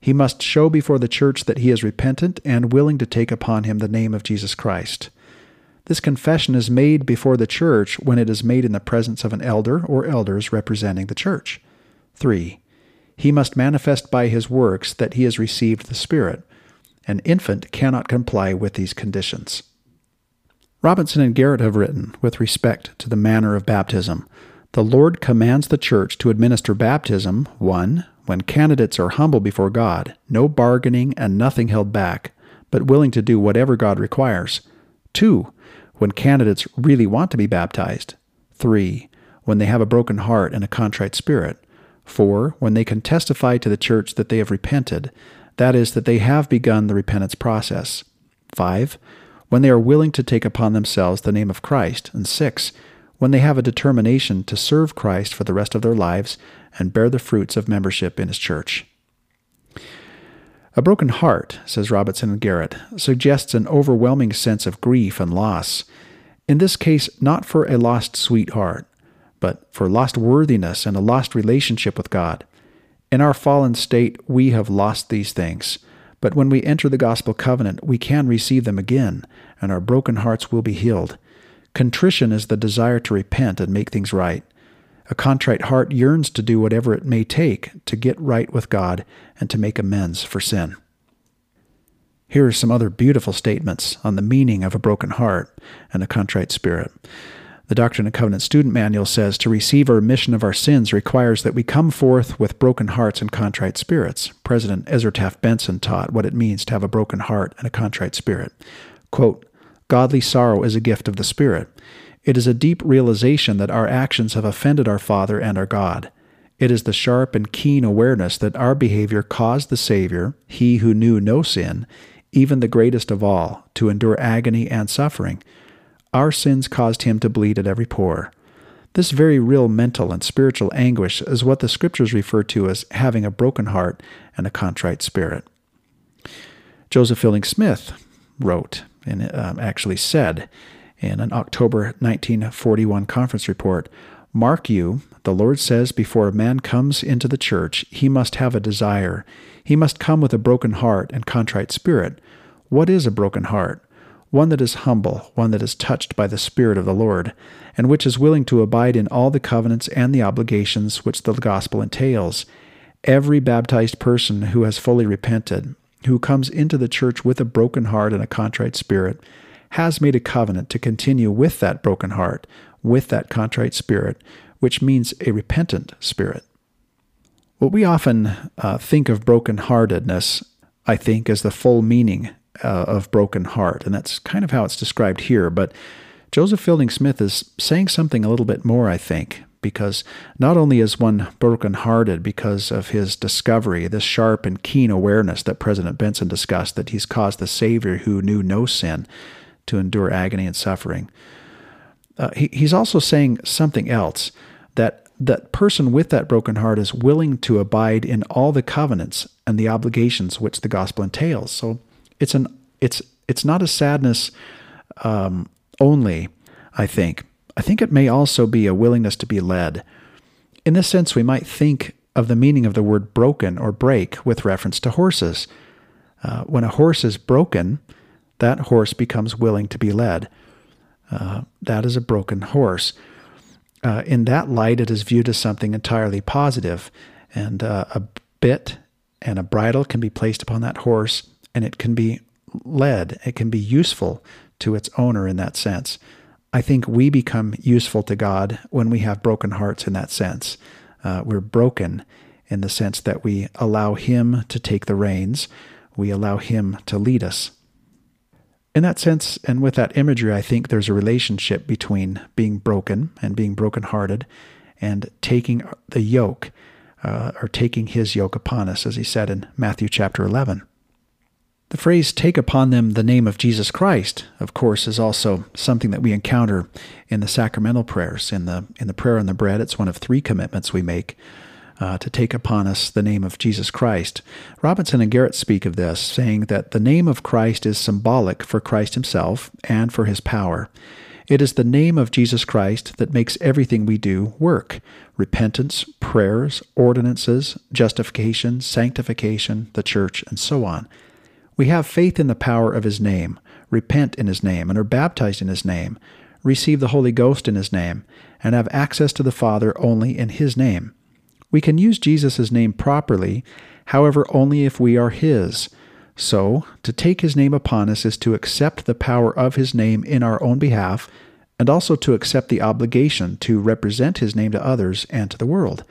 He must show before the church that he is repentant and willing to take upon him the name of Jesus Christ. This confession is made before the church when it is made in the presence of an elder or elders representing the church. 3. He must manifest by his works that he has received the Spirit. An infant cannot comply with these conditions. Robinson and Garrett have written with respect to the manner of baptism. The Lord commands the church to administer baptism, 1. When candidates are humble before God, no bargaining and nothing held back, but willing to do whatever God requires. 2. When candidates really want to be baptized. 3. When they have a broken heart and a contrite spirit. 4. When they can testify to the church that they have repented, that is, that they have begun the repentance process. 5 when they are willing to take upon themselves the name of Christ, and six, when they have a determination to serve Christ for the rest of their lives and bear the fruits of membership in His church. A broken heart, says Robinson and Garrett, suggests an overwhelming sense of grief and loss. In this case, not for a lost sweetheart, but for lost worthiness and a lost relationship with God. In our fallen state, we have lost these things. But when we enter the gospel covenant, we can receive them again, and our broken hearts will be healed. Contrition is the desire to repent and make things right. A contrite heart yearns to do whatever it may take to get right with God and to make amends for sin. Here are some other beautiful statements on the meaning of a broken heart and a contrite spirit. The Doctrine and Covenant Student Manual says to receive a remission of our sins requires that we come forth with broken hearts and contrite spirits. President Ezra Taft Benson taught what it means to have a broken heart and a contrite spirit. Quote, Godly sorrow is a gift of the Spirit. It is a deep realization that our actions have offended our Father and our God. It is the sharp and keen awareness that our behavior caused the Savior, he who knew no sin, even the greatest of all, to endure agony and suffering our sins caused him to bleed at every pore. This very real mental and spiritual anguish is what the scriptures refer to as having a broken heart and a contrite spirit. Joseph Fielding Smith wrote, and um, actually said in an October 1941 conference report Mark you, the Lord says, before a man comes into the church, he must have a desire. He must come with a broken heart and contrite spirit. What is a broken heart? One that is humble, one that is touched by the Spirit of the Lord, and which is willing to abide in all the covenants and the obligations which the gospel entails. Every baptized person who has fully repented, who comes into the church with a broken heart and a contrite spirit, has made a covenant to continue with that broken heart, with that contrite spirit, which means a repentant spirit. What we often uh, think of brokenheartedness, I think, is the full meaning uh, of broken heart, and that's kind of how it's described here. But Joseph Fielding Smith is saying something a little bit more, I think, because not only is one brokenhearted because of his discovery, this sharp and keen awareness that President Benson discussed that he's caused the Savior who knew no sin to endure agony and suffering. Uh, he, he's also saying something else that that person with that broken heart is willing to abide in all the covenants and the obligations which the gospel entails. So it's an it's it's not a sadness um, only. I think I think it may also be a willingness to be led. In this sense, we might think of the meaning of the word broken or break with reference to horses. Uh, when a horse is broken, that horse becomes willing to be led. Uh, that is a broken horse uh, in that light, it is viewed as something entirely positive, and uh, a bit and a bridle can be placed upon that horse, and it can be led. It can be useful to its owner in that sense. I think we become useful to God when we have broken hearts in that sense. Uh, we're broken in the sense that we allow Him to take the reins, we allow Him to lead us in that sense, and with that imagery, I think there's a relationship between being broken and being brokenhearted and taking the yoke, uh, or taking his yoke upon us, as he said in Matthew chapter 11. The phrase, take upon them the name of Jesus Christ, of course, is also something that we encounter in the sacramental prayers. In the, in the prayer on the bread, it's one of three commitments we make uh, to take upon us the name of Jesus Christ. Robinson and Garrett speak of this, saying that the name of Christ is symbolic for Christ himself and for his power. It is the name of Jesus Christ that makes everything we do work repentance, prayers, ordinances, justification, sanctification, the church, and so on. We have faith in the power of his name, repent in his name, and are baptized in his name, receive the Holy Ghost in his name, and have access to the Father only in his name. We can use Jesus' name properly, however, only if we are His. So, to take His name upon us is to accept the power of His name in our own behalf, and also to accept the obligation to represent His name to others and to the world.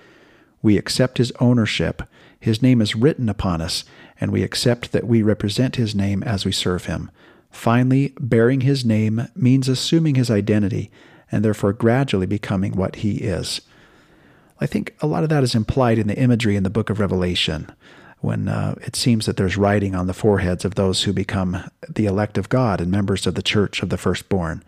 We accept His ownership. His name is written upon us, and we accept that we represent His name as we serve Him. Finally, bearing His name means assuming His identity, and therefore gradually becoming what He is. I think a lot of that is implied in the imagery in the book of Revelation when uh, it seems that there's writing on the foreheads of those who become the elect of God and members of the church of the firstborn.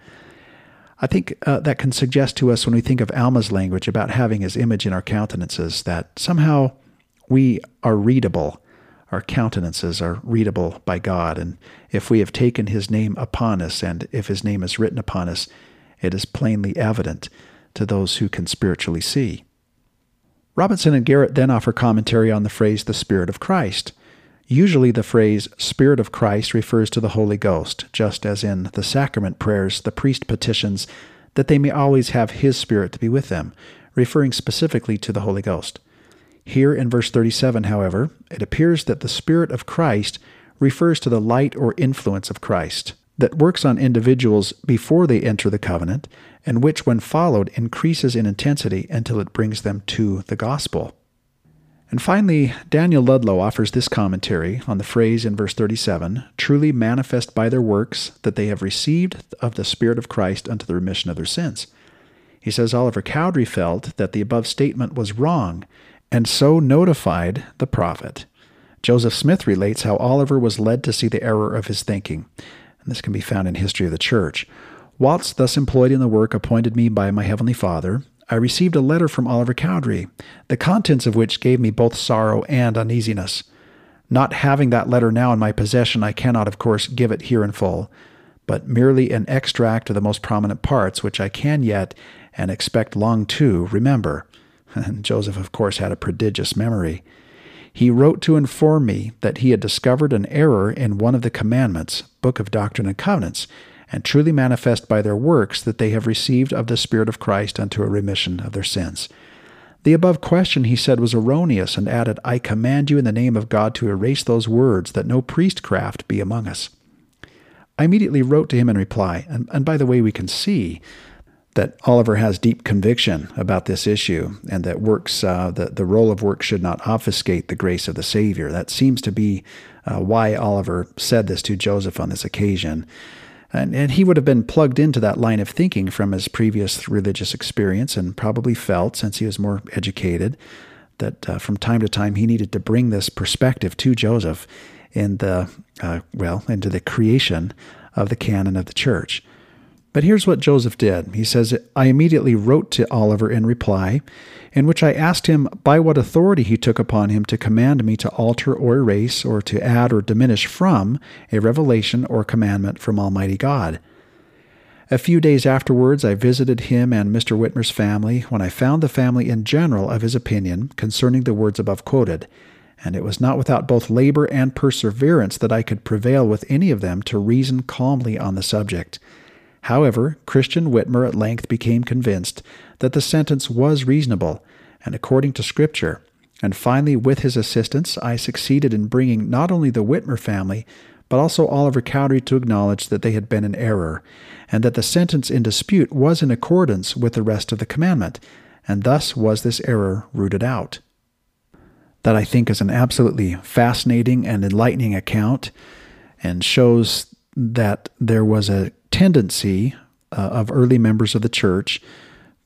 I think uh, that can suggest to us when we think of Alma's language about having his image in our countenances that somehow we are readable. Our countenances are readable by God. And if we have taken his name upon us and if his name is written upon us, it is plainly evident to those who can spiritually see. Robinson and Garrett then offer commentary on the phrase the Spirit of Christ. Usually, the phrase Spirit of Christ refers to the Holy Ghost, just as in the sacrament prayers, the priest petitions that they may always have His Spirit to be with them, referring specifically to the Holy Ghost. Here in verse 37, however, it appears that the Spirit of Christ refers to the light or influence of Christ that works on individuals before they enter the covenant and which, when followed, increases in intensity until it brings them to the gospel. And finally, Daniel Ludlow offers this commentary on the phrase in verse 37 truly manifest by their works that they have received of the Spirit of Christ unto the remission of their sins. He says Oliver Cowdery felt that the above statement was wrong, and so notified the prophet. Joseph Smith relates how Oliver was led to see the error of his thinking, and this can be found in History of the Church. Whilst thus employed in the work appointed me by my Heavenly Father, I received a letter from Oliver Cowdery, the contents of which gave me both sorrow and uneasiness. Not having that letter now in my possession, I cannot, of course, give it here in full, but merely an extract of the most prominent parts, which I can yet, and expect long to, remember. And Joseph, of course, had a prodigious memory. he wrote to inform me that he had discovered an error in one of the commandments, Book of Doctrine and Covenants, and truly manifest by their works that they have received of the Spirit of Christ unto a remission of their sins. The above question, he said, was erroneous, and added, I command you in the name of God to erase those words, that no priestcraft be among us. I immediately wrote to him in reply, and, and by the way, we can see that Oliver has deep conviction about this issue, and that works, uh, the, the role of work should not obfuscate the grace of the Savior. That seems to be uh, why Oliver said this to Joseph on this occasion. And, and he would have been plugged into that line of thinking from his previous religious experience and probably felt, since he was more educated, that uh, from time to time he needed to bring this perspective to Joseph in the, uh, well, into the creation of the canon of the church. But here's what Joseph did. He says, I immediately wrote to Oliver in reply, in which I asked him by what authority he took upon him to command me to alter or erase or to add or diminish from a revelation or commandment from Almighty God. A few days afterwards, I visited him and Mr. Whitmer's family when I found the family in general of his opinion concerning the words above quoted, and it was not without both labor and perseverance that I could prevail with any of them to reason calmly on the subject. However, Christian Whitmer at length became convinced that the sentence was reasonable and according to Scripture, and finally, with his assistance, I succeeded in bringing not only the Whitmer family, but also Oliver Cowdery to acknowledge that they had been in error, and that the sentence in dispute was in accordance with the rest of the commandment, and thus was this error rooted out. That I think is an absolutely fascinating and enlightening account, and shows that there was a tendency uh, of early members of the church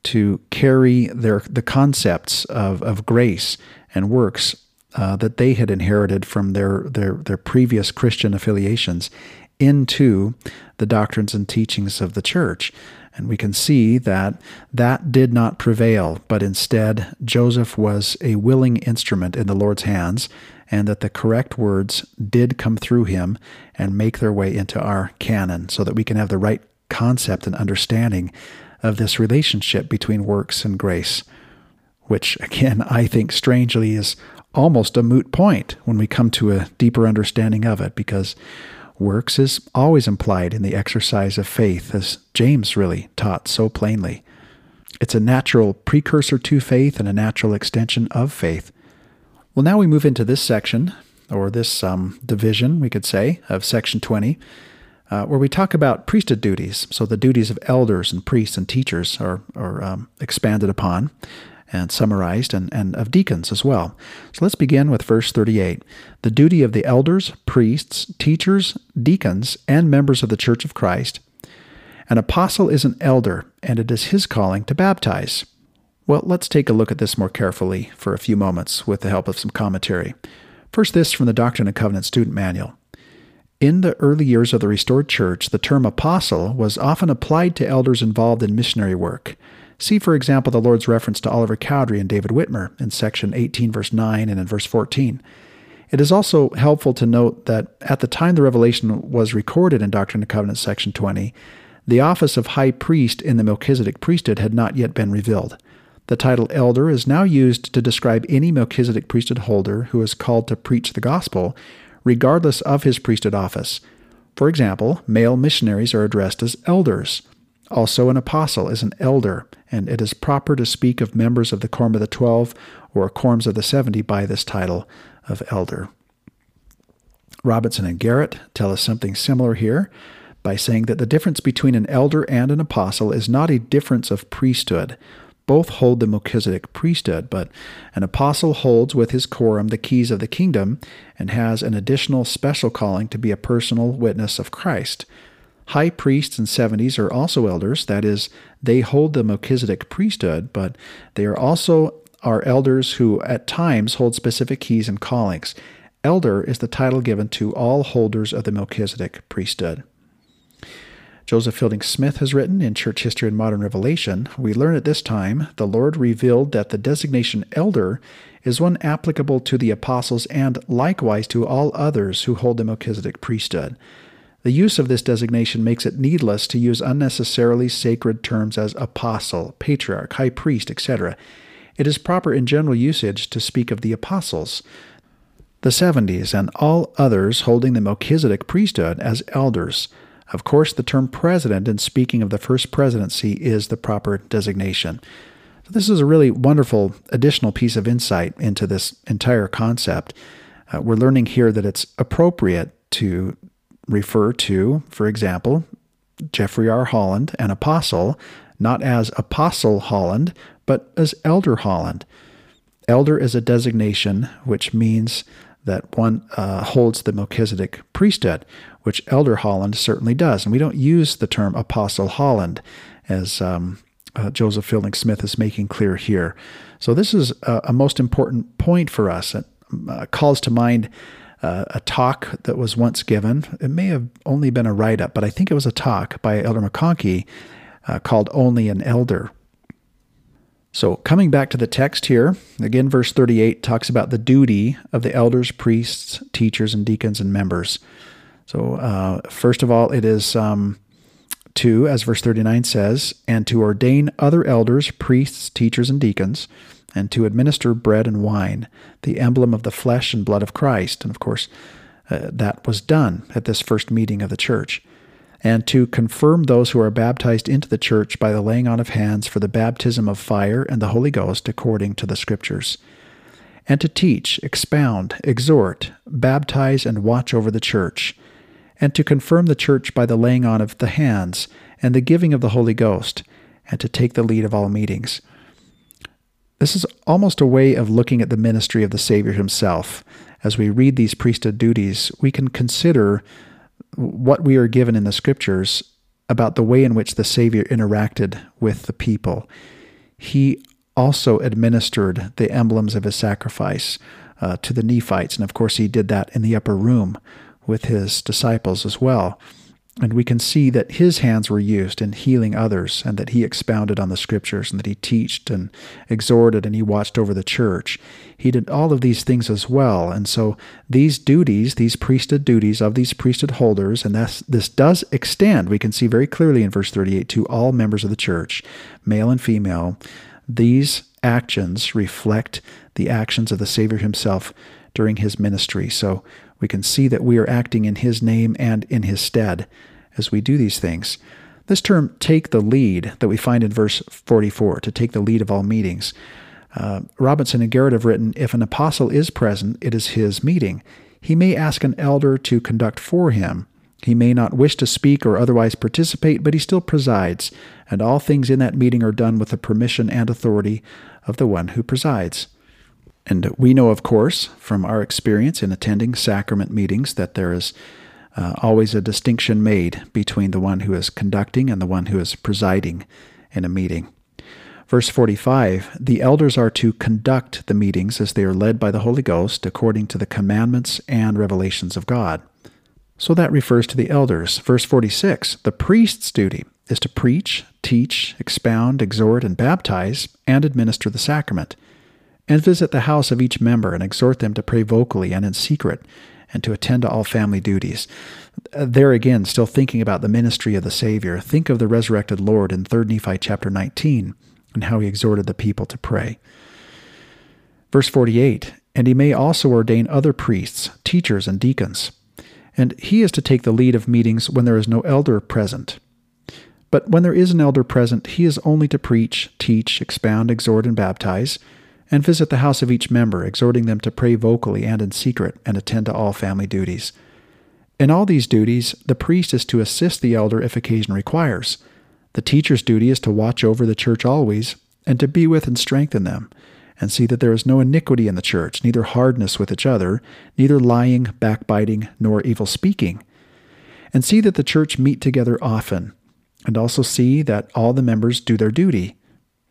to carry their the concepts of, of grace and works uh, that they had inherited from their, their their previous Christian affiliations into the doctrines and teachings of the church. And we can see that that did not prevail, but instead Joseph was a willing instrument in the Lord's hands, and that the correct words did come through him and make their way into our canon so that we can have the right concept and understanding of this relationship between works and grace, which, again, I think strangely is almost a moot point when we come to a deeper understanding of it, because Works is always implied in the exercise of faith, as James really taught so plainly. It's a natural precursor to faith and a natural extension of faith. Well, now we move into this section, or this um, division, we could say, of section 20, uh, where we talk about priesthood duties. So the duties of elders and priests and teachers are, are um, expanded upon and summarized, and, and of deacons as well. So let's begin with verse 38. The duty of the elders, priests, teachers, deacons, and members of the Church of Christ. An apostle is an elder, and it is his calling to baptize. Well, let's take a look at this more carefully for a few moments with the help of some commentary. First, this from the Doctrine and Covenant Student Manual. In the early years of the restored church, the term apostle was often applied to elders involved in missionary work. See, for example, the Lord's reference to Oliver Cowdery and David Whitmer in section 18, verse 9, and in verse 14. It is also helpful to note that at the time the revelation was recorded in Doctrine and Covenants, section 20, the office of high priest in the Melchizedek priesthood had not yet been revealed. The title elder is now used to describe any Melchizedek priesthood holder who is called to preach the gospel, regardless of his priesthood office. For example, male missionaries are addressed as elders. Also, an apostle is an elder, and it is proper to speak of members of the Quorum of the Twelve or Quorums of the Seventy by this title of elder. Robinson and Garrett tell us something similar here by saying that the difference between an elder and an apostle is not a difference of priesthood. Both hold the Melchizedek priesthood, but an apostle holds with his quorum the keys of the kingdom and has an additional special calling to be a personal witness of Christ. High priests and 70s are also elders, that is, they hold the Melchizedek priesthood, but they are also our elders who at times hold specific keys and callings. Elder is the title given to all holders of the Melchizedek priesthood. Joseph Fielding Smith has written in Church History and Modern Revelation, we learn at this time the Lord revealed that the designation elder is one applicable to the apostles and likewise to all others who hold the Melchizedek priesthood. The use of this designation makes it needless to use unnecessarily sacred terms as apostle, patriarch, high priest, etc. It is proper in general usage to speak of the apostles. the 70s, and all others holding the Melchizedek priesthood as elders. Of course, the term president, in speaking of the first presidency, is the proper designation. So this is a really wonderful additional piece of insight into this entire concept. Uh, we're learning here that it's appropriate to refer to, for example, Jeffrey R. Holland, an apostle, not as Apostle Holland, but as Elder Holland. Elder is a designation which means that one uh, holds the Melchizedek priesthood, which Elder Holland certainly does. And we don't use the term Apostle Holland, as um, uh, Joseph Fielding Smith is making clear here. So, this is a, a most important point for us. It uh, calls to mind uh, a talk that was once given. It may have only been a write up, but I think it was a talk by Elder McConkie uh, called Only an Elder. So, coming back to the text here, again, verse 38 talks about the duty of the elders, priests, teachers, and deacons and members. So, uh, first of all, it is um, to, as verse 39 says, and to ordain other elders, priests, teachers, and deacons, and to administer bread and wine, the emblem of the flesh and blood of Christ. And of course, uh, that was done at this first meeting of the church and to confirm those who are baptized into the church by the laying on of hands for the baptism of fire and the Holy Ghost according to the Scriptures, and to teach, expound, exhort, baptize, and watch over the church, and to confirm the church by the laying on of the hands and the giving of the Holy Ghost, and to take the lead of all meetings. This is almost a way of looking at the ministry of the Savior himself. As we read these priesthood duties, we can consider what we are given in the scriptures about the way in which the Savior interacted with the people. He also administered the emblems of his sacrifice uh, to the Nephites, and of course, he did that in the upper room with his disciples as well. And we can see that his hands were used in healing others, and that he expounded on the scriptures, and that he taught and exhorted, and he watched over the church. He did all of these things as well. And so these duties, these priesthood duties of these priesthood holders, and this, this does extend, we can see very clearly in verse 38, to all members of the church, male and female. These actions reflect the actions of the Savior himself during his ministry. So we can see that we are acting in His name and in His stead as we do these things. This term, take the lead, that we find in verse 44, to take the lead of all meetings. Uh, Robinson and Garrett have written if an apostle is present, it is his meeting. He may ask an elder to conduct for him. He may not wish to speak or otherwise participate, but he still presides, and all things in that meeting are done with the permission and authority of the one who presides. And we know, of course, from our experience in attending sacrament meetings, that there is uh, always a distinction made between the one who is conducting and the one who is presiding in a meeting. Verse 45 The elders are to conduct the meetings as they are led by the Holy Ghost according to the commandments and revelations of God. So that refers to the elders. Verse 46 The priest's duty is to preach, teach, expound, exhort, and baptize, and administer the sacrament and visit the house of each member and exhort them to pray vocally and in secret and to attend to all family duties. Uh, there again, still thinking about the ministry of the Savior, think of the resurrected Lord in 3 Nephi chapter 19 and how he exhorted the people to pray. Verse 48 And he may also ordain other priests, teachers, and deacons. And he is to take the lead of meetings when there is no elder present. But when there is an elder present, he is only to preach, teach, expound, exhort, and baptize and visit the house of each member, exhorting them to pray vocally and in secret and attend to all family duties. In all these duties, the priest is to assist the elder if occasion requires. The teacher's duty is to watch over the church always, and to be with and strengthen them, and see that there is no iniquity in the church, neither hardness with each other, neither lying, backbiting, nor evil speaking. And see that the church meet together often, and also see that all the members do their duty,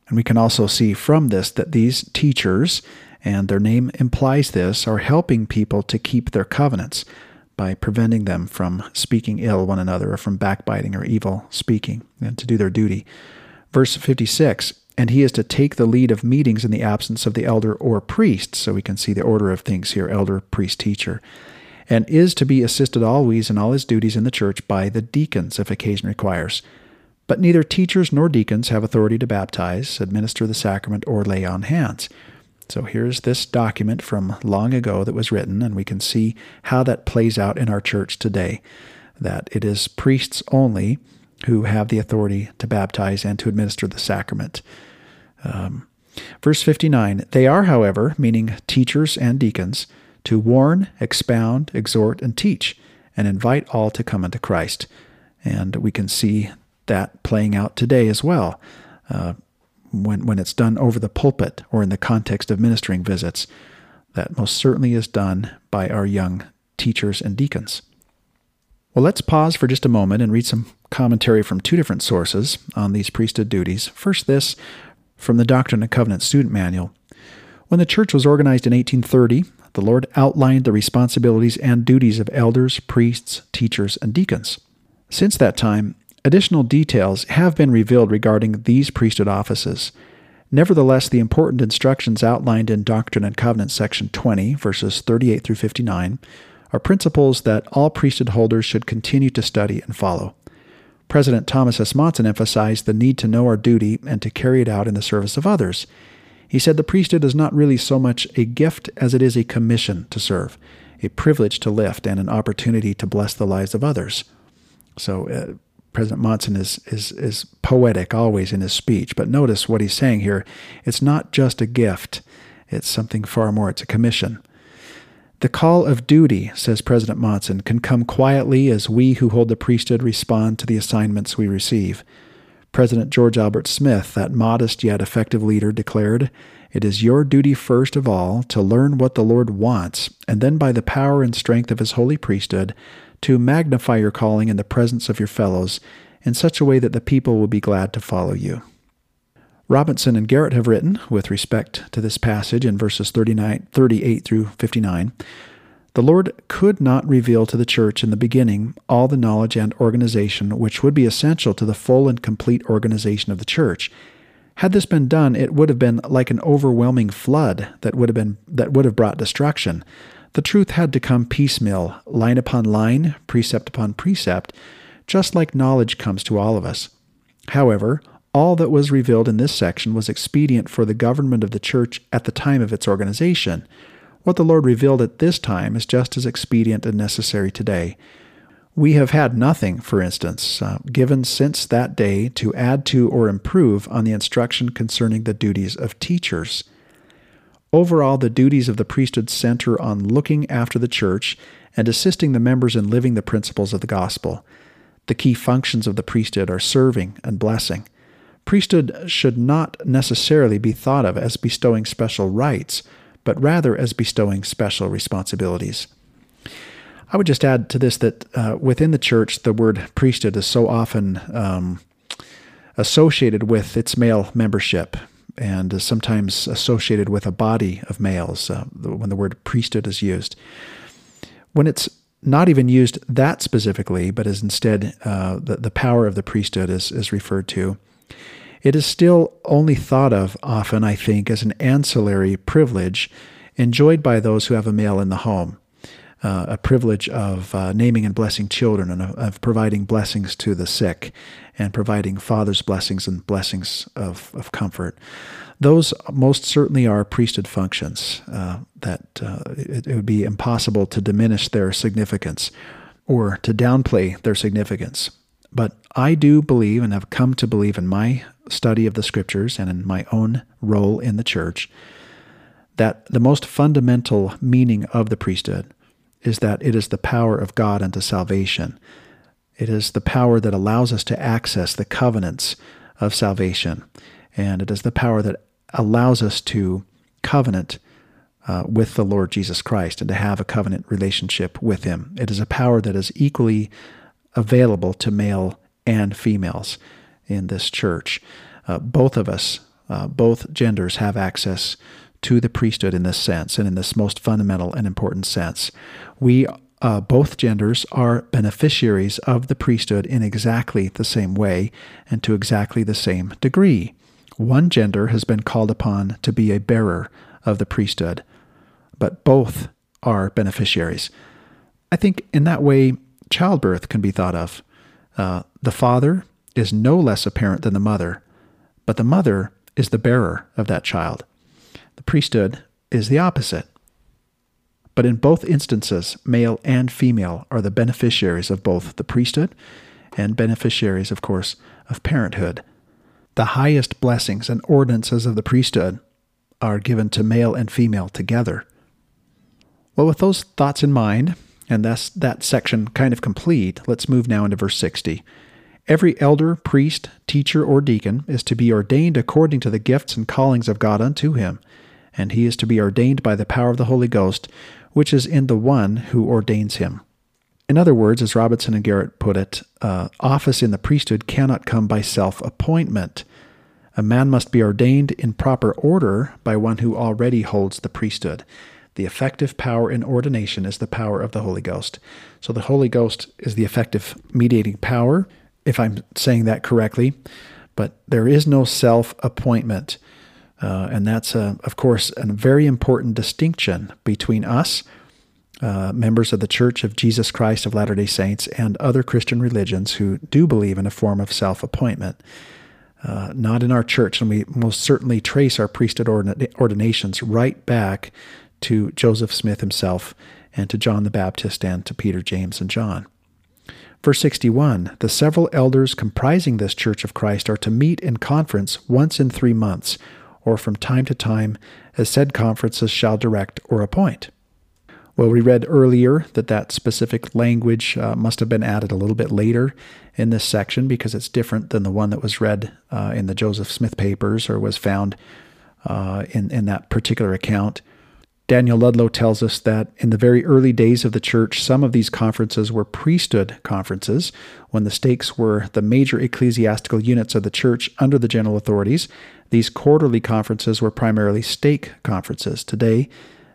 and we can also see from this that these teachers, and their name implies this, are helping people to keep their covenants by preventing them from speaking ill one another or from backbiting or evil speaking and to do their duty. Verse 56 And he is to take the lead of meetings in the absence of the elder or priest. So we can see the order of things here elder, priest, teacher. And is to be assisted always in all his duties in the church by the deacons if occasion requires. But neither teachers nor deacons have authority to baptize, administer the sacrament, or lay on hands. So here's this document from long ago that was written, and we can see how that plays out in our church today. That it is priests only who have the authority to baptize and to administer the sacrament. Um, verse 59 They are, however, meaning teachers and deacons, to warn, expound, exhort, and teach, and invite all to come unto Christ. And we can see that playing out today as well. Uh, when, when it's done over the pulpit or in the context of ministering visits, that most certainly is done by our young teachers and deacons. Well, let's pause for just a moment and read some commentary from two different sources on these priesthood duties. First, this from the Doctrine and Covenants Student Manual. When the church was organized in 1830, the Lord outlined the responsibilities and duties of elders, priests, teachers, and deacons. Since that time, additional details have been revealed regarding these priesthood offices. Nevertheless, the important instructions outlined in Doctrine and Covenants section 20, verses 38 through 59, are principles that all priesthood holders should continue to study and follow. President Thomas S. Monson emphasized the need to know our duty and to carry it out in the service of others. He said the priesthood is not really so much a gift as it is a commission to serve, a privilege to lift, and an opportunity to bless the lives of others. So, uh, President Monson is, is, is poetic always in his speech, but notice what he's saying here. It's not just a gift, it's something far more, it's a commission. The call of duty, says President Monson, can come quietly as we who hold the priesthood respond to the assignments we receive. President George Albert Smith, that modest yet effective leader, declared, It is your duty first of all to learn what the Lord wants, and then by the power and strength of his holy priesthood, to magnify your calling in the presence of your fellows in such a way that the people will be glad to follow you. Robinson and Garrett have written, with respect to this passage in verses 39, 38 through 59, the Lord could not reveal to the church in the beginning all the knowledge and organization which would be essential to the full and complete organization of the church. Had this been done, it would have been like an overwhelming flood that would have been that would have brought destruction. The truth had to come piecemeal, line upon line, precept upon precept, just like knowledge comes to all of us. However, all that was revealed in this section was expedient for the government of the church at the time of its organization. What the Lord revealed at this time is just as expedient and necessary today. We have had nothing, for instance, uh, given since that day to add to or improve on the instruction concerning the duties of teachers. Overall, the duties of the priesthood center on looking after the church and assisting the members in living the principles of the gospel. The key functions of the priesthood are serving and blessing. Priesthood should not necessarily be thought of as bestowing special rights, but rather as bestowing special responsibilities. I would just add to this that uh, within the church, the word priesthood is so often um, associated with its male membership and is sometimes associated with a body of males uh, when the word priesthood is used. When it's not even used that specifically, but is instead uh, the, the power of the priesthood is, is referred to, it is still only thought of often, I think, as an ancillary privilege enjoyed by those who have a male in the home. Uh, a privilege of uh, naming and blessing children and of, of, providing blessings to the sick and providing father's blessings and blessings of, of comfort. Those most certainly are priesthood functions uh, that uh, it, it would be impossible to diminish their significance or to downplay their significance. But I do believe and have come to believe in my study of the scriptures and in my own role in the church that the most fundamental meaning of the priesthood is that it is the power of God unto salvation. It is the power that allows us to access the covenants of salvation. And it is the power that allows us to covenant uh, with the Lord Jesus Christ and to have a covenant relationship with Him. It is a power that is equally available to male and females in this church. Uh, both of us, uh, both genders, have access to the priesthood in this sense and in this most fundamental and important sense. We, uh, both genders, are beneficiaries of the priesthood in exactly the same way and to exactly the same degree. One gender has been called upon to be a bearer of the priesthood, but both are beneficiaries. I think in that way, childbirth can be thought of. Uh, the father is no less a parent than the mother, but the mother is the bearer of that child. The priesthood is the opposite. But in both instances, male and female are the beneficiaries of both the priesthood and beneficiaries, of course, of parenthood. The highest blessings and ordinances of the priesthood are given to male and female together. Well, with those thoughts in mind, and thus that section kind of complete, let's move now into verse 60. Every elder, priest, teacher, or deacon is to be ordained according to the gifts and callings of God unto him, and he is to be ordained by the power of the Holy Ghost, which is in the one who ordains him. In other words, as Robinson and Garrett put it, uh, office in the priesthood cannot come by self appointment. A man must be ordained in proper order by one who already holds the priesthood. The effective power in ordination is the power of the Holy Ghost. So the Holy Ghost is the effective mediating power, if I'm saying that correctly. But there is no self appointment. Uh, and that's, a, of course, a very important distinction between us, uh, members of the Church of Jesus Christ of Latter day Saints, and other Christian religions who do believe in a form of self appointment. Uh, not in our church, and we most certainly trace our priesthood ordinations right back to Joseph Smith himself and to John the Baptist and to Peter, James, and John. Verse 61 The several elders comprising this church of Christ are to meet in conference once in three months or from time to time as said conferences shall direct or appoint. Well, we read earlier that that specific language uh, must have been added a little bit later in this section because it's different than the one that was read uh, in the Joseph Smith papers or was found uh, in, in that particular account. Daniel Ludlow tells us that in the very early days of the church, some of these conferences were priesthood conferences, when the stakes were the major ecclesiastical units of the church under the general authorities. These quarterly conferences were primarily stake conferences. Today,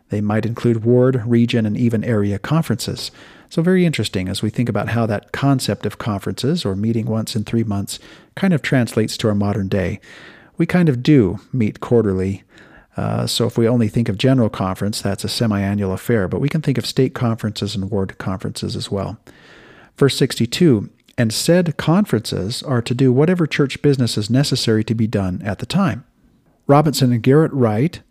they might include ward, region, and even area conferences. So, very interesting as we think about how that concept of conferences, or meeting once in three months, kind of translates to our modern day. We kind of do meet quarterly uh, so if we only think of general conference, that's a semi-annual affair, but we can think of stake conferences and ward conferences as well. Verse 62 And said conferences are to do whatever church business is necessary to be done at the time. Robinson and Garrett write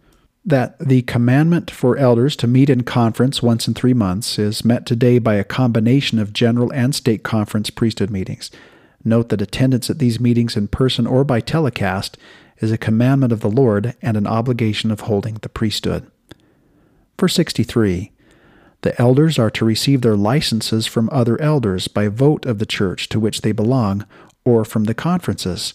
that the commandment for elders to meet in conference once in three months is met today by a combination of general and stake conference priesthood meetings. Note that attendance at these meetings in person or by telecast is a commandment of the Lord and an obligation of holding the priesthood. Verse 63 The elders are to receive their licenses from other elders by vote of the church to which they belong, or from the conferences.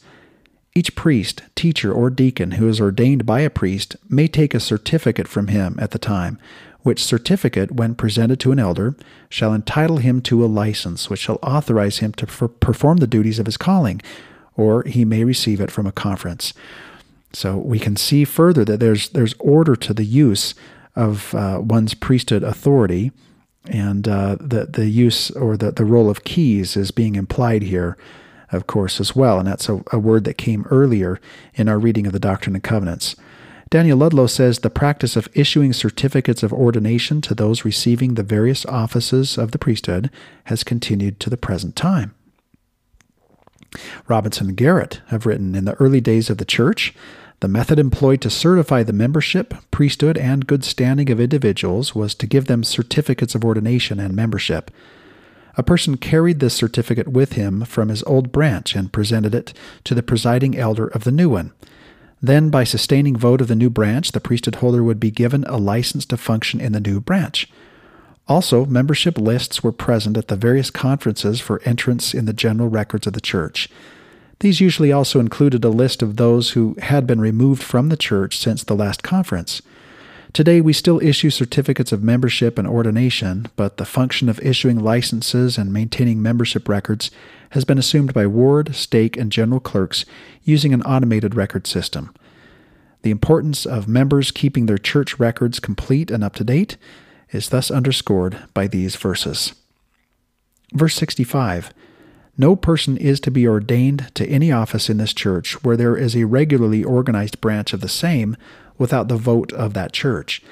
Each priest, teacher, or deacon who is ordained by a priest may take a certificate from him at the time, which certificate, when presented to an elder, shall entitle him to a license, which shall authorize him to perform the duties of his calling, or he may receive it from a conference. So we can see further that there's there's order to the use of uh, one's priesthood authority, and uh, the the use or the the role of keys is being implied here, of course, as well. And that's a, a word that came earlier in our reading of the Doctrine and Covenants. Daniel Ludlow says the practice of issuing certificates of ordination to those receiving the various offices of the priesthood has continued to the present time. Robinson and Garrett have written In the early days of the church, the method employed to certify the membership, priesthood, and good standing of individuals was to give them certificates of ordination and membership. A person carried this certificate with him from his old branch and presented it to the presiding elder of the new one. Then, by sustaining vote of the new branch, the priesthood holder would be given a license to function in the new branch. Also, membership lists were present at the various conferences for entrance in the general records of the church. These usually also included a list of those who had been removed from the church since the last conference. Today, we still issue certificates of membership and ordination, but the function of issuing licenses and maintaining membership records has been assumed by ward, stake, and general clerks using an automated record system. The importance of members keeping their church records complete and up to date is thus underscored by these verses. Verse 65 No person is to be ordained to any office in this church where there is a regularly organized branch of the same without the vote of that church.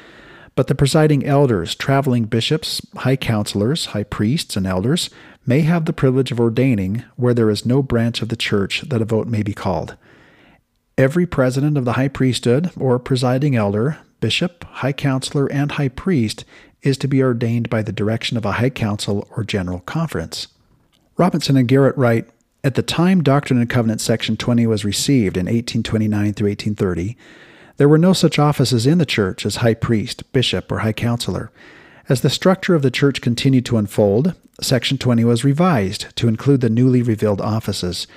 But the presiding elders, traveling bishops, high counselors, high priests, and elders may have the privilege of ordaining where there is no branch of the church that a vote may be called. Every president of the high priesthood or presiding elder, bishop, high counselor, and high priest is to be ordained by the direction of a high council or general conference. Robinson and Garrett write At the time Doctrine and Covenants section 20 was received in 1829 through 1830, there were no such offices in the church as high priest, bishop, or high counselor. As the structure of the church continued to unfold, section 20 was revised to include the newly revealed offices.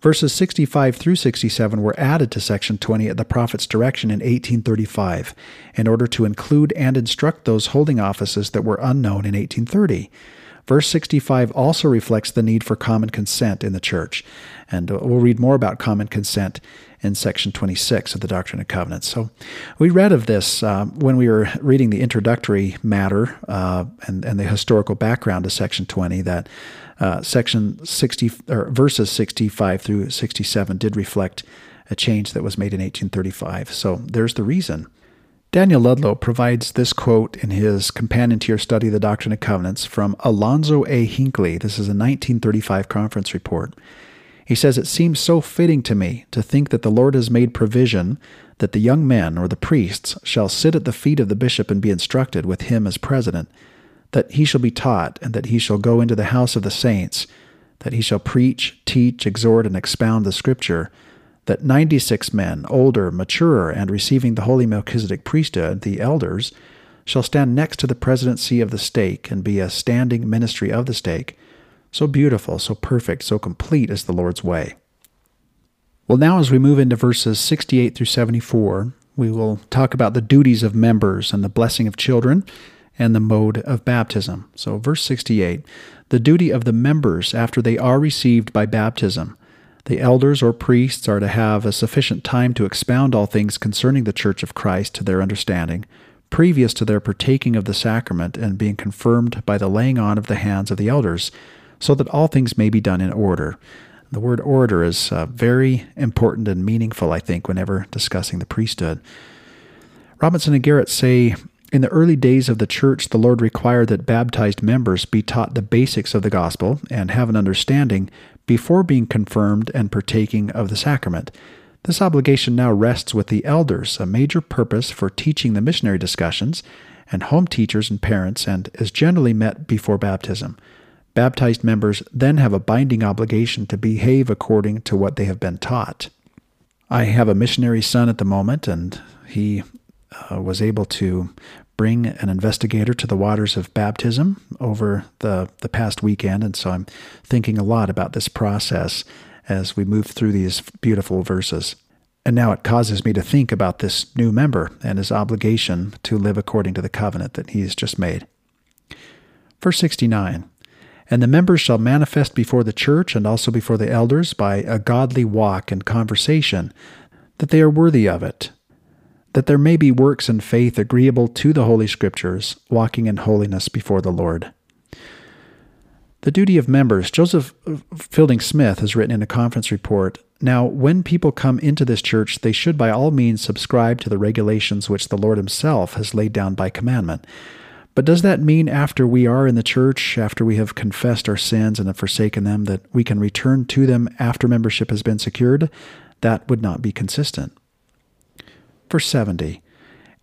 Verses 65 through 67 were added to section 20 at the prophet's direction in 1835 in order to include and instruct those holding offices that were unknown in 1830. Verse 65 also reflects the need for common consent in the church, and we'll read more about common consent in section 26 of the Doctrine and Covenants. So we read of this uh, when we were reading the introductory matter uh, and, and the historical background to section 20 that uh, section 60 or verses 65 through 67 did reflect a change that was made in 1835. So there's the reason. Daniel Ludlow provides this quote in his companion to your study of the Doctrine and Covenants from Alonzo A. Hinckley. This is a 1935 conference report. He says, It seems so fitting to me to think that the Lord has made provision that the young men or the priests shall sit at the feet of the bishop and be instructed with him as president that he shall be taught, and that he shall go into the house of the saints, that he shall preach, teach, exhort, and expound the Scripture, that ninety six men, older, maturer, and receiving the holy Melchizedek priesthood, the elders, shall stand next to the presidency of the stake and be a standing ministry of the stake. So beautiful, so perfect, so complete is the Lord's way. Well, now as we move into verses 68 through 74, we will talk about the duties of members and the blessing of children and the mode of baptism. So, verse 68 the duty of the members after they are received by baptism. The elders or priests are to have a sufficient time to expound all things concerning the church of Christ to their understanding, previous to their partaking of the sacrament and being confirmed by the laying on of the hands of the elders, so that all things may be done in order. The word order is uh, very important and meaningful, I think, whenever discussing the priesthood. Robinson and Garrett say in the early days of the church, the Lord required that baptized members be taught the basics of the gospel and have an understanding before being confirmed and partaking of the sacrament. This obligation now rests with the elders, a major purpose for teaching the missionary discussions, and home teachers and parents, and is generally met before baptism. Baptized members then have a binding obligation to behave according to what they have been taught. I have a missionary son at the moment, and he uh, was able to bring an investigator to the waters of baptism over the, the past weekend. And so I'm thinking a lot about this process as we move through these beautiful verses. And now it causes me to think about this new member and his obligation to live according to the covenant that he has just made. Verse 69 And the members shall manifest before the church and also before the elders by a godly walk and conversation, that they are worthy of it, that there may be works and faith agreeable to the Holy Scriptures, walking in holiness before the Lord. The duty of members. Joseph Fielding Smith has written in a conference report Now, when people come into this church, they should by all means subscribe to the regulations which the Lord Himself has laid down by commandment. But does that mean after we are in the church, after we have confessed our sins and have forsaken them, that we can return to them after membership has been secured? That would not be consistent. Verse 70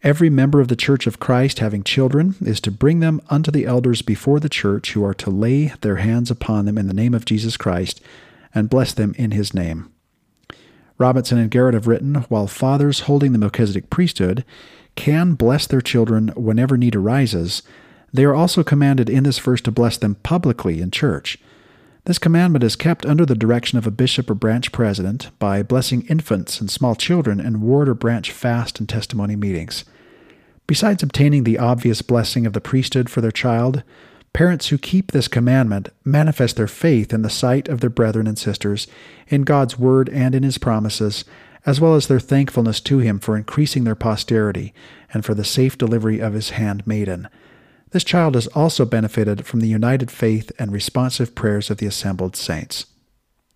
Every member of the church of Christ having children is to bring them unto the elders before the church, who are to lay their hands upon them in the name of Jesus Christ and bless them in his name. Robinson and Garrett have written While fathers holding the Melchizedek priesthood can bless their children whenever need arises, they are also commanded in this verse to bless them publicly in church. This commandment is kept under the direction of a bishop or branch president by blessing infants and small children in ward or branch fast and testimony meetings. Besides obtaining the obvious blessing of the priesthood for their child, parents who keep this commandment manifest their faith in the sight of their brethren and sisters, in God's word and in his promises, as well as their thankfulness to him for increasing their posterity and for the safe delivery of his handmaiden. This child has also benefited from the united faith and responsive prayers of the assembled saints.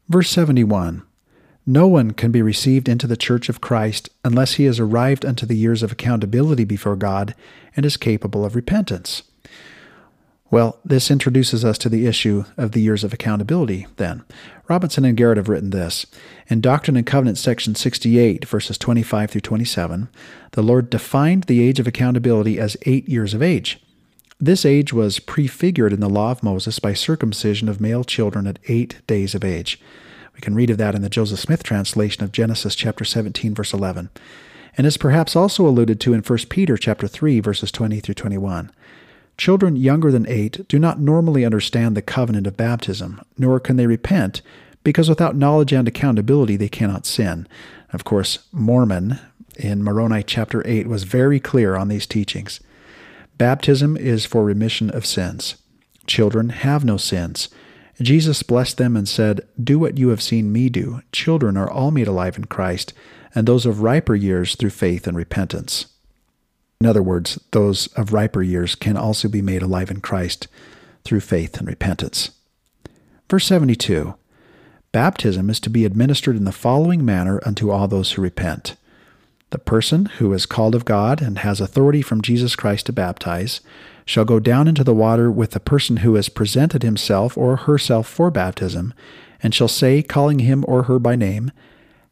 Verse 71 No one can be received into the church of Christ unless he has arrived unto the years of accountability before God and is capable of repentance. Well, this introduces us to the issue of the years of accountability, then. Robinson and Garrett have written this. In Doctrine and Covenants, section 68, verses 25 through 27, the Lord defined the age of accountability as eight years of age. This age was prefigured in the law of Moses by circumcision of male children at eight days of age. We can read of that in the Joseph Smith translation of Genesis chapter 17, verse 11, and is perhaps also alluded to in 1 Peter chapter 3, verses 20 through 21. Children younger than eight do not normally understand the covenant of baptism, nor can they repent, because without knowledge and accountability they cannot sin. Of course, Mormon in Moroni chapter 8 was very clear on these teachings. Baptism is for remission of sins. Children have no sins. Jesus blessed them and said, Do what you have seen me do. Children are all made alive in Christ, and those of riper years through faith and repentance. In other words, those of riper years can also be made alive in Christ through faith and repentance. Verse 72 Baptism is to be administered in the following manner unto all those who repent. The person who is called of God and has authority from Jesus Christ to baptize shall go down into the water with the person who has presented himself or herself for baptism, and shall say, calling him or her by name,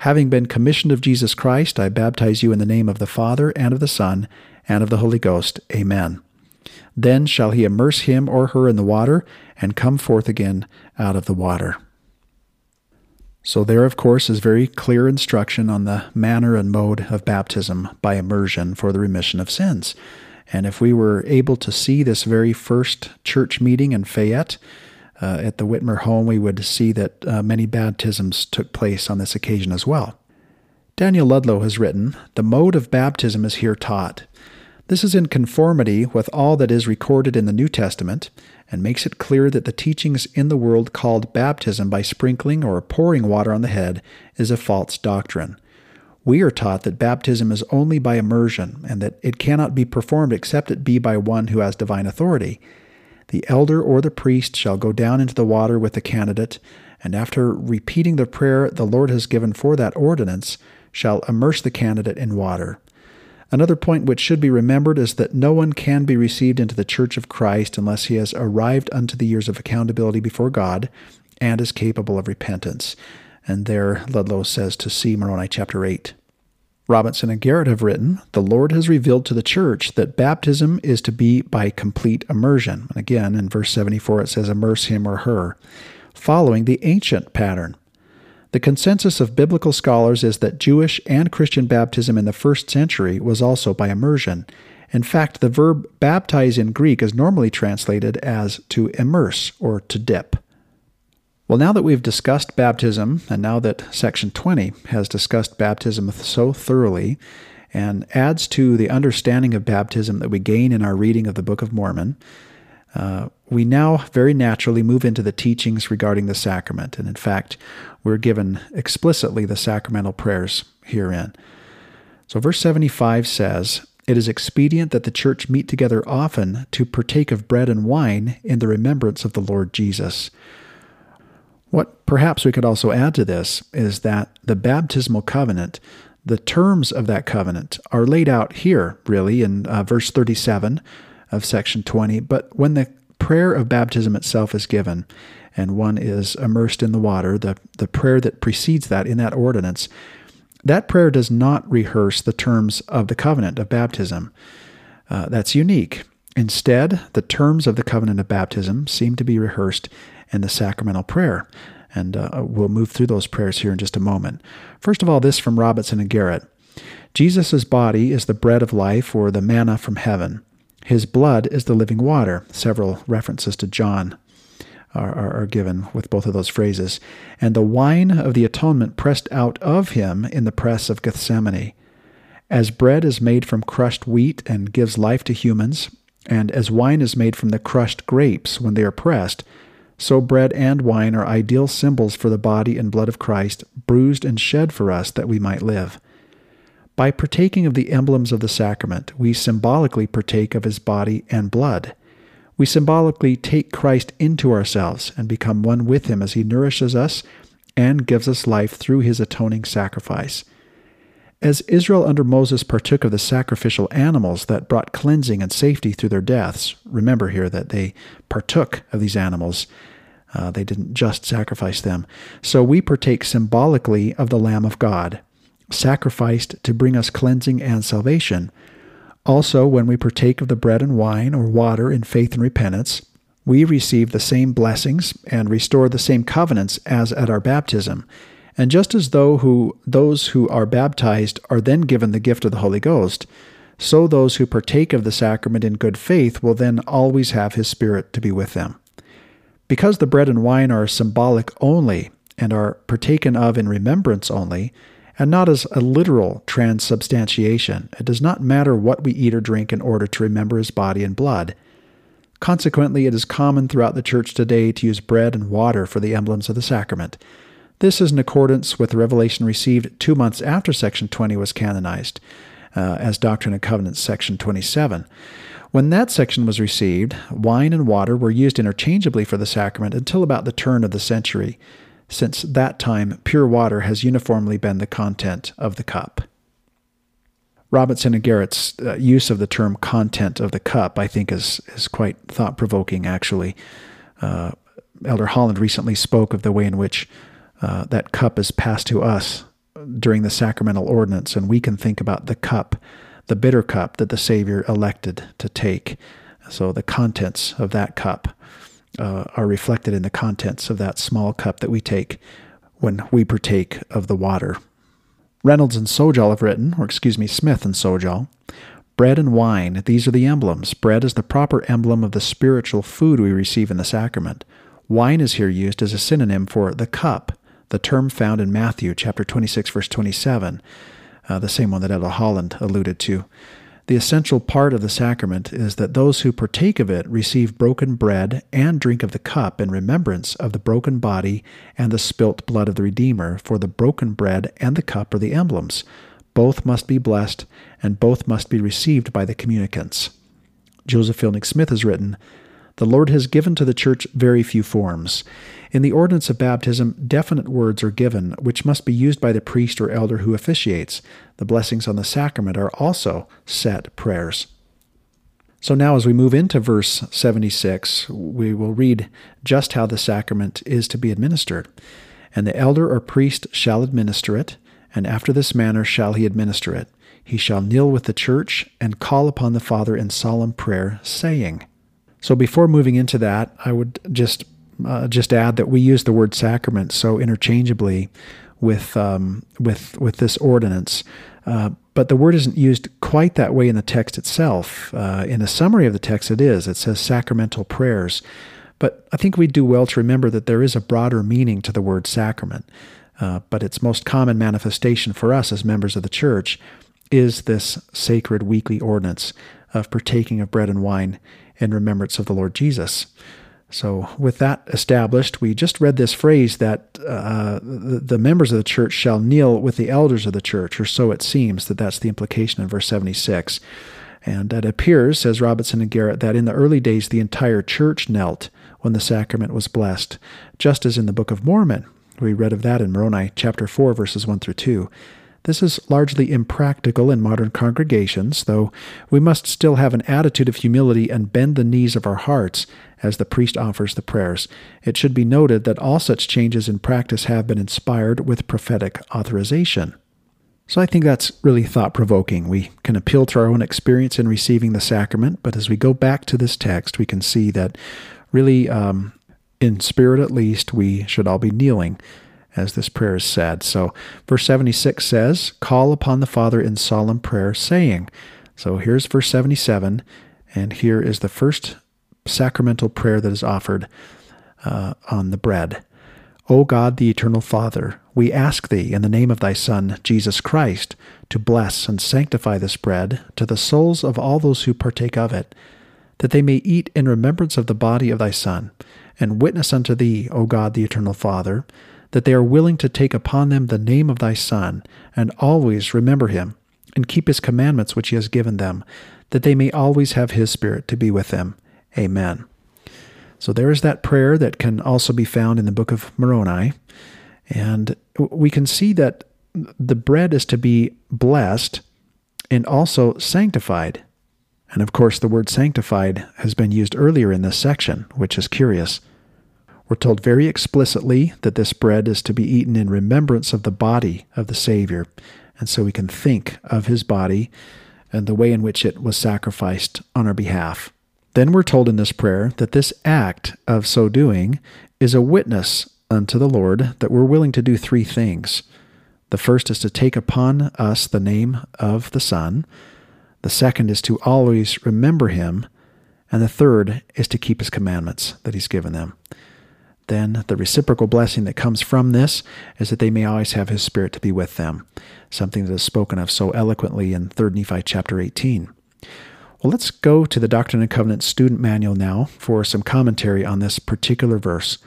Having been commissioned of Jesus Christ, I baptize you in the name of the Father, and of the Son, and of the Holy Ghost. Amen. Then shall he immerse him or her in the water, and come forth again out of the water. So, there, of course, is very clear instruction on the manner and mode of baptism by immersion for the remission of sins. And if we were able to see this very first church meeting in Fayette uh, at the Whitmer home, we would see that uh, many baptisms took place on this occasion as well. Daniel Ludlow has written The mode of baptism is here taught. This is in conformity with all that is recorded in the New Testament and makes it clear that the teachings in the world called baptism by sprinkling or pouring water on the head is a false doctrine. We are taught that baptism is only by immersion and that it cannot be performed except it be by one who has divine authority. The elder or the priest shall go down into the water with the candidate, and after repeating the prayer the Lord has given for that ordinance, shall immerse the candidate in water. Another point which should be remembered is that no one can be received into the Church of Christ unless he has arrived unto the years of accountability before God and is capable of repentance. And there Ludlow says to see Moroni chapter 8. Robinson and Garrett have written, The Lord has revealed to the church that baptism is to be by complete immersion. And again, in verse 74, it says, Immerse him or her, following the ancient pattern. The consensus of biblical scholars is that Jewish and Christian baptism in the first century was also by immersion. In fact, the verb baptize in Greek is normally translated as to immerse or to dip. Well, now that we've discussed baptism, and now that section 20 has discussed baptism so thoroughly and adds to the understanding of baptism that we gain in our reading of the Book of Mormon, uh, we now very naturally move into the teachings regarding the sacrament. And in fact, we're given explicitly the sacramental prayers herein. So, verse 75 says, It is expedient that the church meet together often to partake of bread and wine in the remembrance of the Lord Jesus. What perhaps we could also add to this is that the baptismal covenant, the terms of that covenant, are laid out here, really, in uh, verse 37 of section 20. But when the prayer of baptism itself is given, and one is immersed in the water, the, the prayer that precedes that in that ordinance, that prayer does not rehearse the terms of the covenant of baptism. Uh, that's unique. Instead, the terms of the covenant of baptism seem to be rehearsed in the sacramental prayer. And uh, we'll move through those prayers here in just a moment. First of all, this from Robinson and Garrett Jesus' body is the bread of life or the manna from heaven. His blood is the living water. Several references to John are, are, are, given with both of those phrases. And the wine of the atonement pressed out of him in the press of Gethsemane. As bread is made from crushed wheat and gives life to humans, and as wine is made from the crushed grapes when they are pressed, so bread and wine are ideal symbols for the body and blood of Christ, bruised and shed for us that we might live. By partaking of the emblems of the sacrament, we symbolically partake of his body and blood we symbolically take Christ into ourselves and become one with him as he nourishes us and gives us life through his atoning sacrifice. As Israel under Moses partook of the sacrificial animals that brought cleansing and safety through their deaths, remember here that they partook of these animals. Uh, they didn't just sacrifice them. So we partake symbolically of the Lamb of God, sacrificed to bring us cleansing and salvation. Also, when we partake of the bread and wine or water in faith and repentance, we receive the same blessings and restore the same covenants as at our baptism. And just as though who those who are baptized are then given the gift of the Holy Ghost, so those who partake of the sacrament in good faith will then always have his Spirit to be with them. Because the bread and wine are symbolic only and are partaken of in remembrance only, and not as a literal transubstantiation, it does not matter what we eat or drink in order to remember his body and blood. Consequently, it is common throughout the Church today to use bread and water for the emblems of the sacrament. This is in accordance with the revelation received two months after Section 20 was canonized, uh, as Doctrine and Covenants, Section 27. When that section was received, wine and water were used interchangeably for the sacrament until about the turn of the century. Since that time, pure water has uniformly been the content of the cup. Robinson and Garrett's uh, use of the term content of the cup, I think, is, is quite thought provoking, actually. Uh, Elder Holland recently spoke of the way in which uh, that cup is passed to us during the sacramental ordinance, and we can think about the cup, the bitter cup that the Savior elected to take. So the contents of that cup uh, are reflected in the contents of that small cup that we take when we partake of the water. Reynolds and Sjodahl have written, or excuse me, Smith and Sjodahl, bread and wine, these are the emblems. Bread is the proper emblem of the spiritual food we receive in the sacrament. Wine is here used as a synonym for the cup, the term found in Matthew chapter 26, verse 27, uh, the same one that Elder Holland alluded to. The essential part of the sacrament is that those who partake of it receive broken bread and drink of the cup in remembrance of the broken body and the spilt blood of the Redeemer, for the broken bread and the cup are the emblems. Both must be blessed, and both must be received by the communicants. Joseph Fielding Smith has written, The Lord has given to the church very few forms. In the ordinance of baptism, definite words are given, which must be used by the priest or elder who officiates. The blessings on the sacrament are also set prayers. So now, as we move into verse 76, we will read just how the sacrament is to be administered. And the elder or priest shall administer it, and after this manner shall he administer it. He shall kneel with the church and call upon the Father in solemn prayer, saying. So before moving into that, I would just uh, just add that we use the word sacrament so interchangeably with um, with with this ordinance. Uh, but the word isn't used quite that way in the text itself. Uh, in a summary of the text, it is. It says sacramental prayers. But I think we do well to remember that there is a broader meaning to the word sacrament. Uh, but its most common manifestation for us as members of the church is this sacred weekly ordinance of partaking of bread and wine in remembrance of the Lord Jesus. So, with that established, we just read this phrase that uh, the, members of the church shall kneel with the elders of the church, or so it seems that that's the implication in verse 76. And it appears, says Robinson and Garrett, that in the early days the entire church knelt when the sacrament was blessed, just as in the Book of Mormon. We read of that in Moroni chapter 4, verses 1 through 2. This is largely impractical in modern congregations, though we must still have an attitude of humility and bend the knees of our hearts as the priest offers the prayers. It should be noted that all such changes in practice have been inspired with prophetic authorization. So I think that's really thought provoking. We can appeal to our own experience in receiving the sacrament, but as we go back to this text, we can see that really, um, in spirit at least, we should all be kneeling as this prayer is said. So, verse 76 says, Call upon the Father in solemn prayer, saying. So, here's verse 77, and here is the first sacramental prayer that is offered uh, on the bread. O God, the eternal Father, we ask thee, in the name of thy Son, Jesus Christ, to bless and sanctify this bread to the souls of all those who partake of it, that they may eat in remembrance of the body of thy Son, and witness unto thee, O God, the eternal Father, that they are willing to take upon them the name of thy Son, and always remember him, and keep his commandments which he has given them, that they may always have his Spirit to be with them. Amen. So there is that prayer that can also be found in the book of Moroni. And we can see that the bread is to be blessed and also sanctified. And of course, the word sanctified has been used earlier in this section, which is curious. We're told very explicitly that this bread is to be eaten in remembrance of the body of the Savior. And so we can think of his body and the way in which it was sacrificed on our behalf. Then we're told in this prayer that this act of so doing is a witness unto the Lord that we're willing to do three things. The first is to take upon us the name of the Son. The second is to always remember him. And the third is to keep his commandments that he's given them. Then the reciprocal blessing that comes from this is that they may always have his spirit to be with them, something that is spoken of so eloquently in 3 Nephi chapter 18. Well, let's go to the Doctrine and Covenants student manual now for some commentary on this particular verse.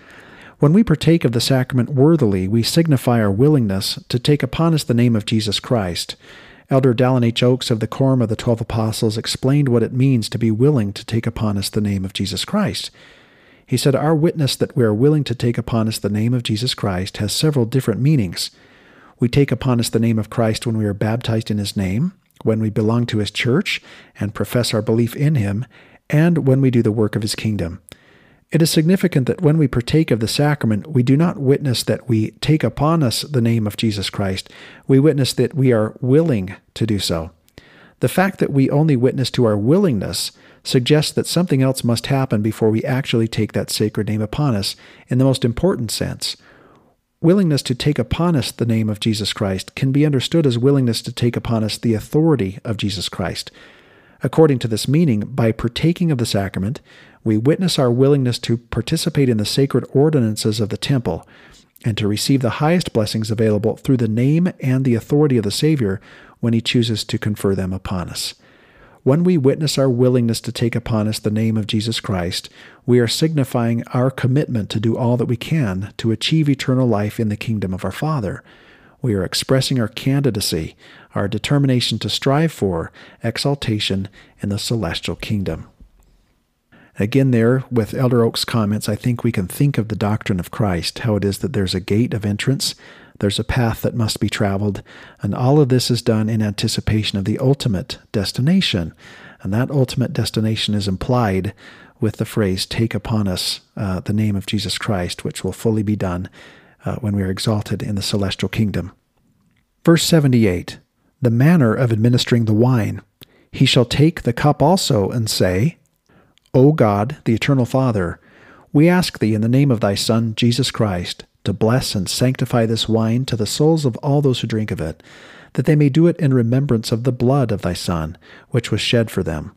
When we partake of the sacrament worthily, we signify our willingness to take upon us the name of Jesus Christ. Elder Dallin H. Oaks of the Quorum of the Twelve Apostles explained what it means to be willing to take upon us the name of Jesus Christ. He said, Our witness that we are willing to take upon us the name of Jesus Christ has several different meanings. We take upon us the name of Christ when we are baptized in his name, when we belong to his church and profess our belief in him, and when we do the work of his kingdom. It is significant that when we partake of the sacrament, we do not witness that we take upon us the name of Jesus Christ. We witness that we are willing to do so. The fact that we only witness to our willingness suggests that something else must happen before we actually take that sacred name upon us in the most important sense. Willingness to take upon us the name of Jesus Christ can be understood as willingness to take upon us the authority of Jesus Christ. According to this meaning, by partaking of the sacrament, we witness our willingness to participate in the sacred ordinances of the temple and to receive the highest blessings available through the name and the authority of the Savior when he chooses to confer them upon us. When we witness our willingness to take upon us the name of Jesus Christ, we are signifying our commitment to do all that we can to achieve eternal life in the kingdom of our Father. We are expressing our candidacy, our determination to strive for exaltation in the celestial kingdom. Again, there with Elder Oaks' comments, I think we can think of the doctrine of Christ, how it is that there's a gate of entrance there's a path that must be traveled, and all of this is done in anticipation of the ultimate destination. And that ultimate destination is implied with the phrase, Take upon us uh, the name of Jesus Christ, which will fully be done uh, when we are exalted in the celestial kingdom. Verse 78 The manner of administering the wine. He shall take the cup also and say, O God, the eternal Father, we ask thee in the name of thy Son, Jesus Christ, to bless and sanctify this wine to the souls of all those who drink of it, that they may do it in remembrance of the blood of thy Son, which was shed for them,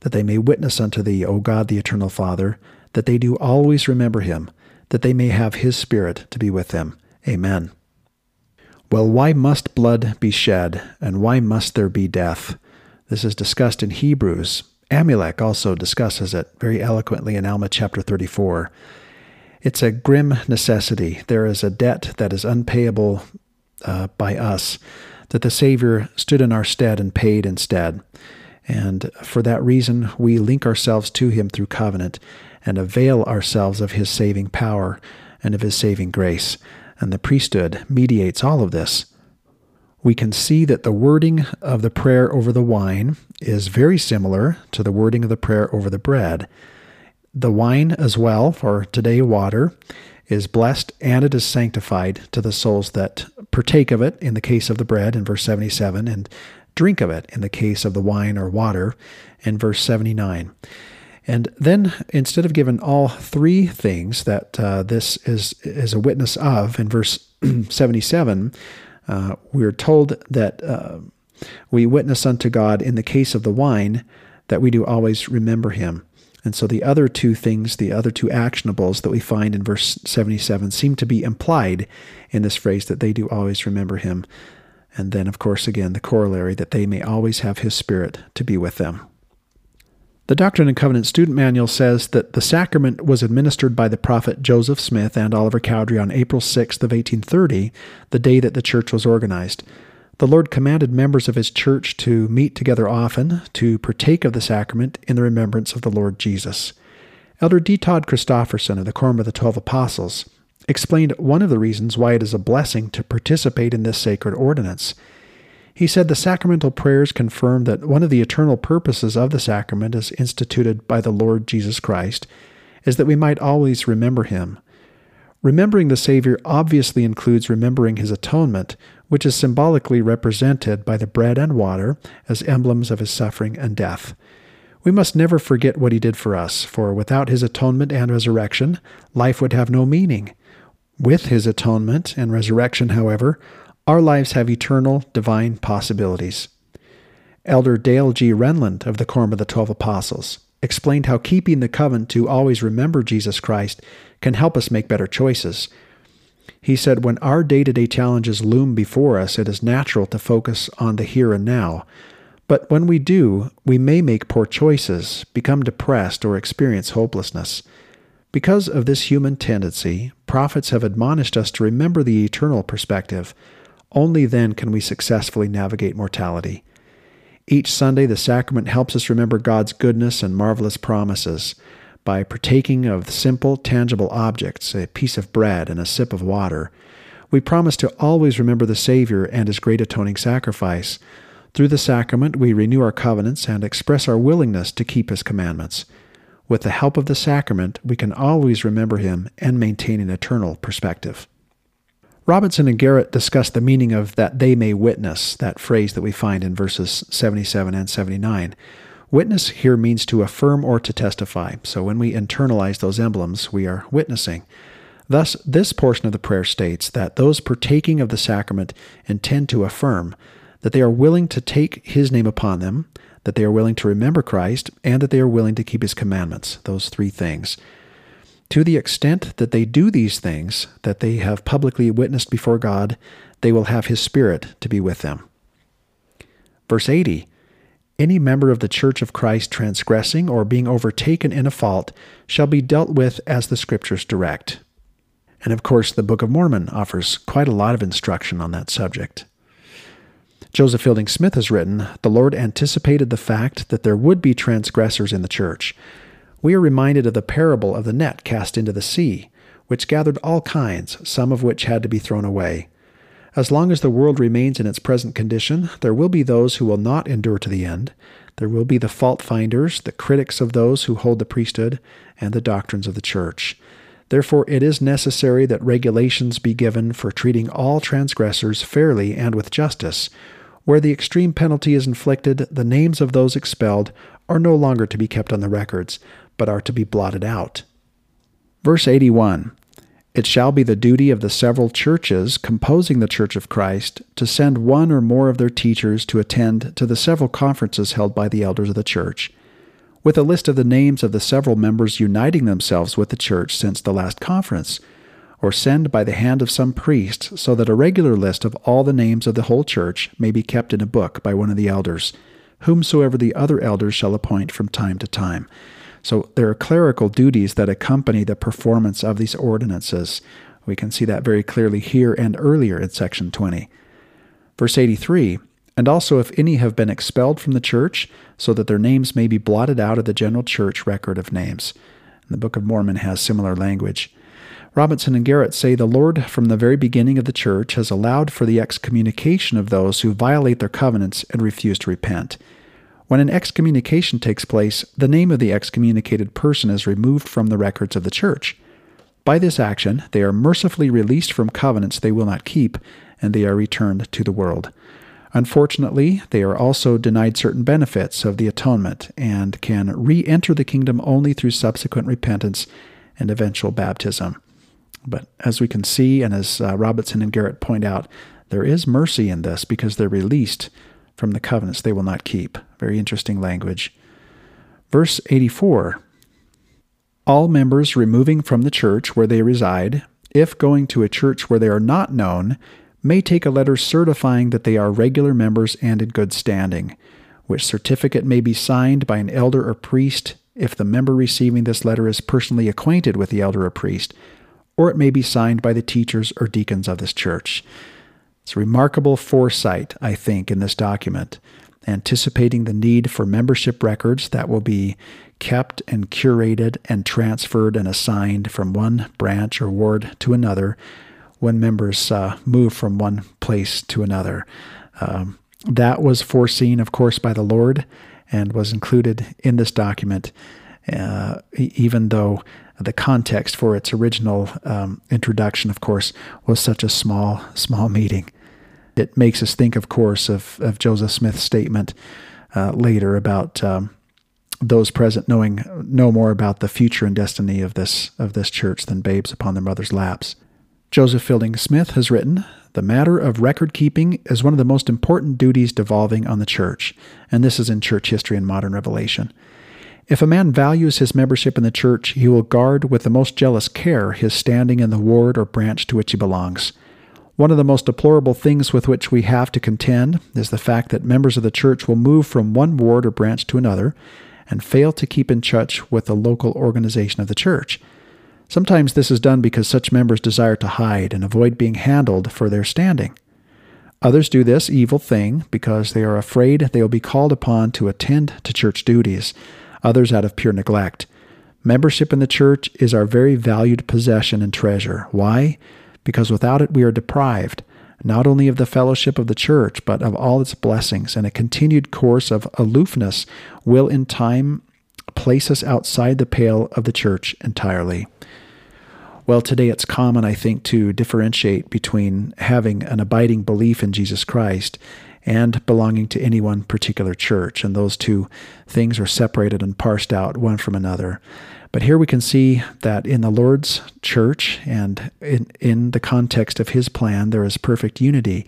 that they may witness unto thee, O God the eternal Father, that they do always remember him, that they may have his Spirit to be with them. Amen. Well, why must blood be shed, and why must there be death? This is discussed in Hebrews. Amulek also discusses it very eloquently in Alma chapter 34. It's a grim necessity. There is a debt that is unpayable uh, by us that the Savior stood in our stead and paid instead. And for that reason, we link ourselves to Him through covenant and avail ourselves of His saving power and of His saving grace. And the priesthood mediates all of this. We can see that the wording of the prayer over the wine is very similar to the wording of the prayer over the bread. The wine as well, for today water, is blessed and it is sanctified to the souls that partake of it in the case of the bread in verse 77 and drink of it in the case of the wine or water in verse 79. And then, instead of giving all three things that uh, this is, is a witness of in verse 77, uh, we're told that uh, we witness unto God in the case of the wine that we do always remember him. And so the other two things, the other two actionables that we find in verse 77 seem to be implied in this phrase that they do always remember him. And then, of course, again, the corollary that they may always have his spirit to be with them. The Doctrine and Covenant Student Manual says that the sacrament was administered by the prophet Joseph Smith and Oliver Cowdery on April 6th of 1830, the day that the church was organized. The Lord commanded members of his church to meet together often to partake of the sacrament in the remembrance of the Lord Jesus. Elder D. Todd Christofferson of the Quorum of the Twelve Apostles explained one of the reasons why it is a blessing to participate in this sacred ordinance. He said the sacramental prayers confirm that one of the eternal purposes of the sacrament as instituted by the Lord Jesus Christ is that we might always remember him. Remembering the Savior obviously includes remembering his atonement, which is symbolically represented by the bread and water as emblems of his suffering and death. We must never forget what he did for us, for without his atonement and resurrection, life would have no meaning. With his atonement and resurrection, however, our lives have eternal divine possibilities. Elder Dale G. Renlund of the Quorum of the Twelve Apostles explained how keeping the covenant to always remember Jesus Christ can help us make better choices. He said, When our day to day challenges loom before us, it is natural to focus on the here and now, but when we do, we may make poor choices, become depressed, or experience hopelessness. Because of this human tendency, prophets have admonished us to remember the eternal perspective. Only then can we successfully navigate mortality. Each Sunday, the sacrament helps us remember God's goodness and marvelous promises. By partaking of simple, tangible objects, a piece of bread and a sip of water, we promise to always remember the Savior and His great atoning sacrifice. Through the sacrament, we renew our covenants and express our willingness to keep His commandments. With the help of the sacrament, we can always remember Him and maintain an eternal perspective. Robinson and Garrett discuss the meaning of that they may witness, that phrase that we find in verses 77 and 79. Witness here means to affirm or to testify. So when we internalize those emblems, we are witnessing. Thus, this portion of the prayer states that those partaking of the sacrament intend to affirm that they are willing to take his name upon them, that they are willing to remember Christ, and that they are willing to keep his commandments, those three things. To the extent that they do these things, that they have publicly witnessed before God, they will have his Spirit to be with them. Verse 80 Any member of the church of Christ transgressing or being overtaken in a fault shall be dealt with as the Scriptures direct. And of course, the Book of Mormon offers quite a lot of instruction on that subject. Joseph Fielding Smith has written The Lord anticipated the fact that there would be transgressors in the church. We are reminded of the parable of the net cast into the sea, which gathered all kinds, some of which had to be thrown away. As long as the world remains in its present condition, there will be those who will not endure to the end. There will be the fault finders, the critics of those who hold the priesthood and the doctrines of the church. Therefore, it is necessary that regulations be given for treating all transgressors fairly and with justice, where the extreme penalty is inflicted, the names of those expelled are no longer to be kept on the records, but are to be blotted out. Verse 81 It shall be the duty of the several churches composing the Church of Christ to send one or more of their teachers to attend to the several conferences held by the elders of the church, with a list of the names of the several members uniting themselves with the church since the last conference or send by the hand of some priest, so that a regular list of all the names of the whole church may be kept in a book by one of the elders, whomsoever the other elders shall appoint from time to time. So there are clerical duties that accompany the performance of these ordinances. We can see that very clearly here and earlier in section 20. Verse 83 And also if any have been expelled from the church, so that their names may be blotted out of the general church record of names. And the Book of Mormon has similar language. Robinson and Garrett say the Lord, from the very beginning of the church, has allowed for the excommunication of those who violate their covenants and refuse to repent. When an excommunication takes place, the name of the excommunicated person is removed from the records of the church. By this action, they are mercifully released from covenants they will not keep, and they are returned to the world. Unfortunately, they are also denied certain benefits of the atonement and can re enter the kingdom only through subsequent repentance and eventual baptism. But as we can see, and as uh, Robinson and Garrett point out, there is mercy in this because they're released from the covenants they will not keep. Very interesting language. Verse 84 All members removing from the church where they reside, if going to a church where they are not known, may take a letter certifying that they are regular members and in good standing, which certificate may be signed by an elder or priest if the member receiving this letter is personally acquainted with the elder or priest or it may be signed by the teachers or deacons of this church. It's remarkable foresight, I think, in this document. anticipating the need for membership records that will be kept and curated and transferred and assigned from one branch or ward to another when members uh, move from one place to another. Um, that was foreseen, of course, by the Lord and was included in this document, uh, even though the context for its original um, introduction, of course, was such a small, small meeting. It makes us think, of course, of, of Joseph Smith's statement uh, later about um, those present knowing no more about the future and destiny of this of this church than babes upon their mother's laps. Joseph Fielding Smith has written, The matter of record keeping is one of the most important duties devolving on the church, and this is in church history and modern revelation. If a man values his membership in the church, he will guard with the most jealous care his standing in the ward or branch to which he belongs. One of the most deplorable things with which we have to contend is the fact that members of the church will move from one ward or branch to another and fail to keep in touch with the local organization of the church. Sometimes this is done because such members desire to hide and avoid being handled for their standing. Others do this evil thing because they are afraid they will be called upon to attend to church duties, others out of pure neglect. Membership in the church is our very valued possession and treasure. Why? Because without it we are deprived, not only of the fellowship of the church, but of all its blessings, and a continued course of aloofness will in time place us outside the pale of the church entirely. Well, today it's common, I think, to differentiate between having an abiding belief in Jesus Christ and belonging to any one particular church. And those two things are separated and parsed out one from another. But here we can see that in the Lord's church and in, in the context of his plan, there is perfect unity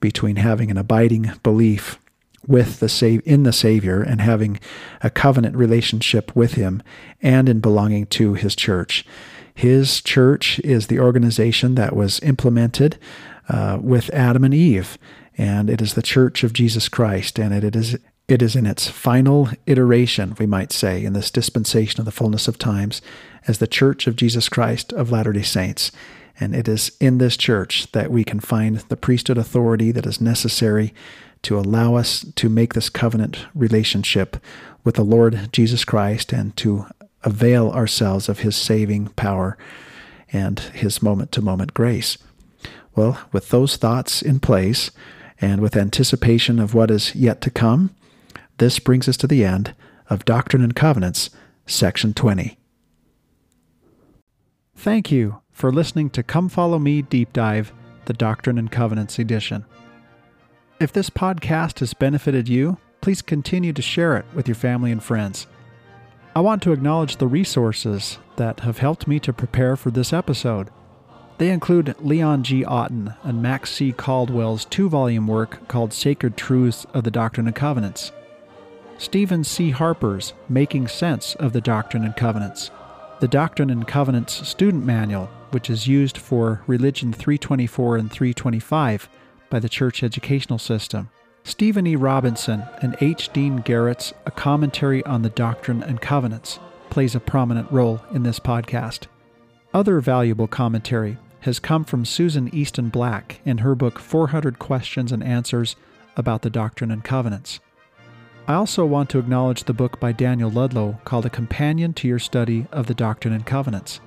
between having an abiding belief with the in the Savior and having a covenant relationship with him and in belonging to his church. His church is the organization that was implemented uh, with Adam and Eve, and it is the church of Jesus Christ, and it is it is in its final iteration, we might say, in this dispensation of the fullness of times, as the church of Jesus Christ of Latter day Saints. And it is in this church that we can find the priesthood authority that is necessary to allow us to make this covenant relationship with the Lord Jesus Christ and to avail ourselves of his saving power and his moment to moment grace. Well, with those thoughts in place and with anticipation of what is yet to come, this brings us to the end of Doctrine and Covenants, Section 20. Thank you for listening to Come Follow Me Deep Dive, the Doctrine and Covenants edition. If this podcast has benefited you, please continue to share it with your family and friends. I want to acknowledge the resources that have helped me to prepare for this episode. They include Leaun G. Otten and Max C. Caldwell's two volume work called Sacred Truths of the Doctrine and Covenants, Stephen C. Harper's Making Sense of the Doctrine and Covenants, the Doctrine and Covenants Student Manual, which is used for Religion 324 and 325 by the Church Educational System, Stephen E. Robinson and H. Dean Garrett's A Commentary on the Doctrine and Covenants plays a prominent role in this podcast. Other valuable commentary has come from Susan Easton Black in her book 400 Questions and Answers about the Doctrine and Covenants. I also want to acknowledge the book by Daniel Ludlow called A Companion to Your Study of the Doctrine and Covenants.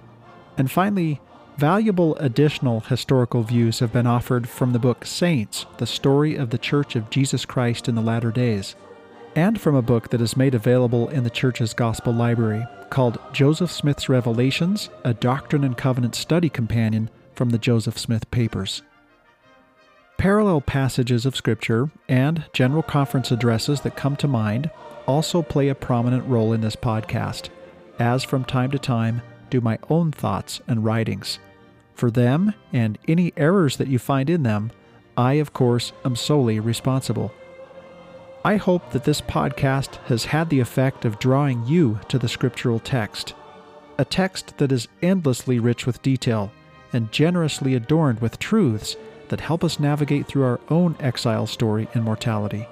And finally, Valuable additional historical views have been offered from the book Saints, the story of the Church of Jesus Christ in the Latter Days, and from a book that is made available in the Church's Gospel Library called Joseph Smith's Revelations, a Doctrine and Covenant Study Companion from the Joseph Smith Papers. Parallel passages of Scripture and general conference addresses that come to mind also play a prominent role in this podcast, as from time to time do my own thoughts and writings. For them and any errors that you find in them, I, of course, am solely responsible. I hope that this podcast has had the effect of drawing you to the scriptural text, a text that is endlessly rich with detail and generously adorned with truths that help us navigate through our own exile story and mortality.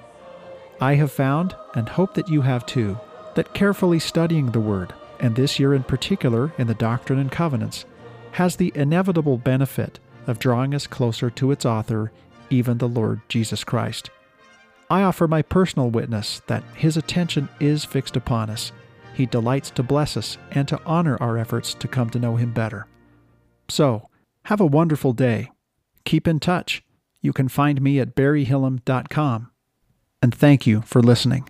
I have found, and hope that you have too, that carefully studying the Word, and this year in particular in the Doctrine and Covenants, has the inevitable benefit of drawing us closer to its author, even the Lord Jesus Christ. I offer my personal witness that His attention is fixed upon us. He delights to bless us and to honor our efforts to come to know Him better. So, have a wonderful day keep in touch. You can find me at barryhillam.com. And thank you for listening.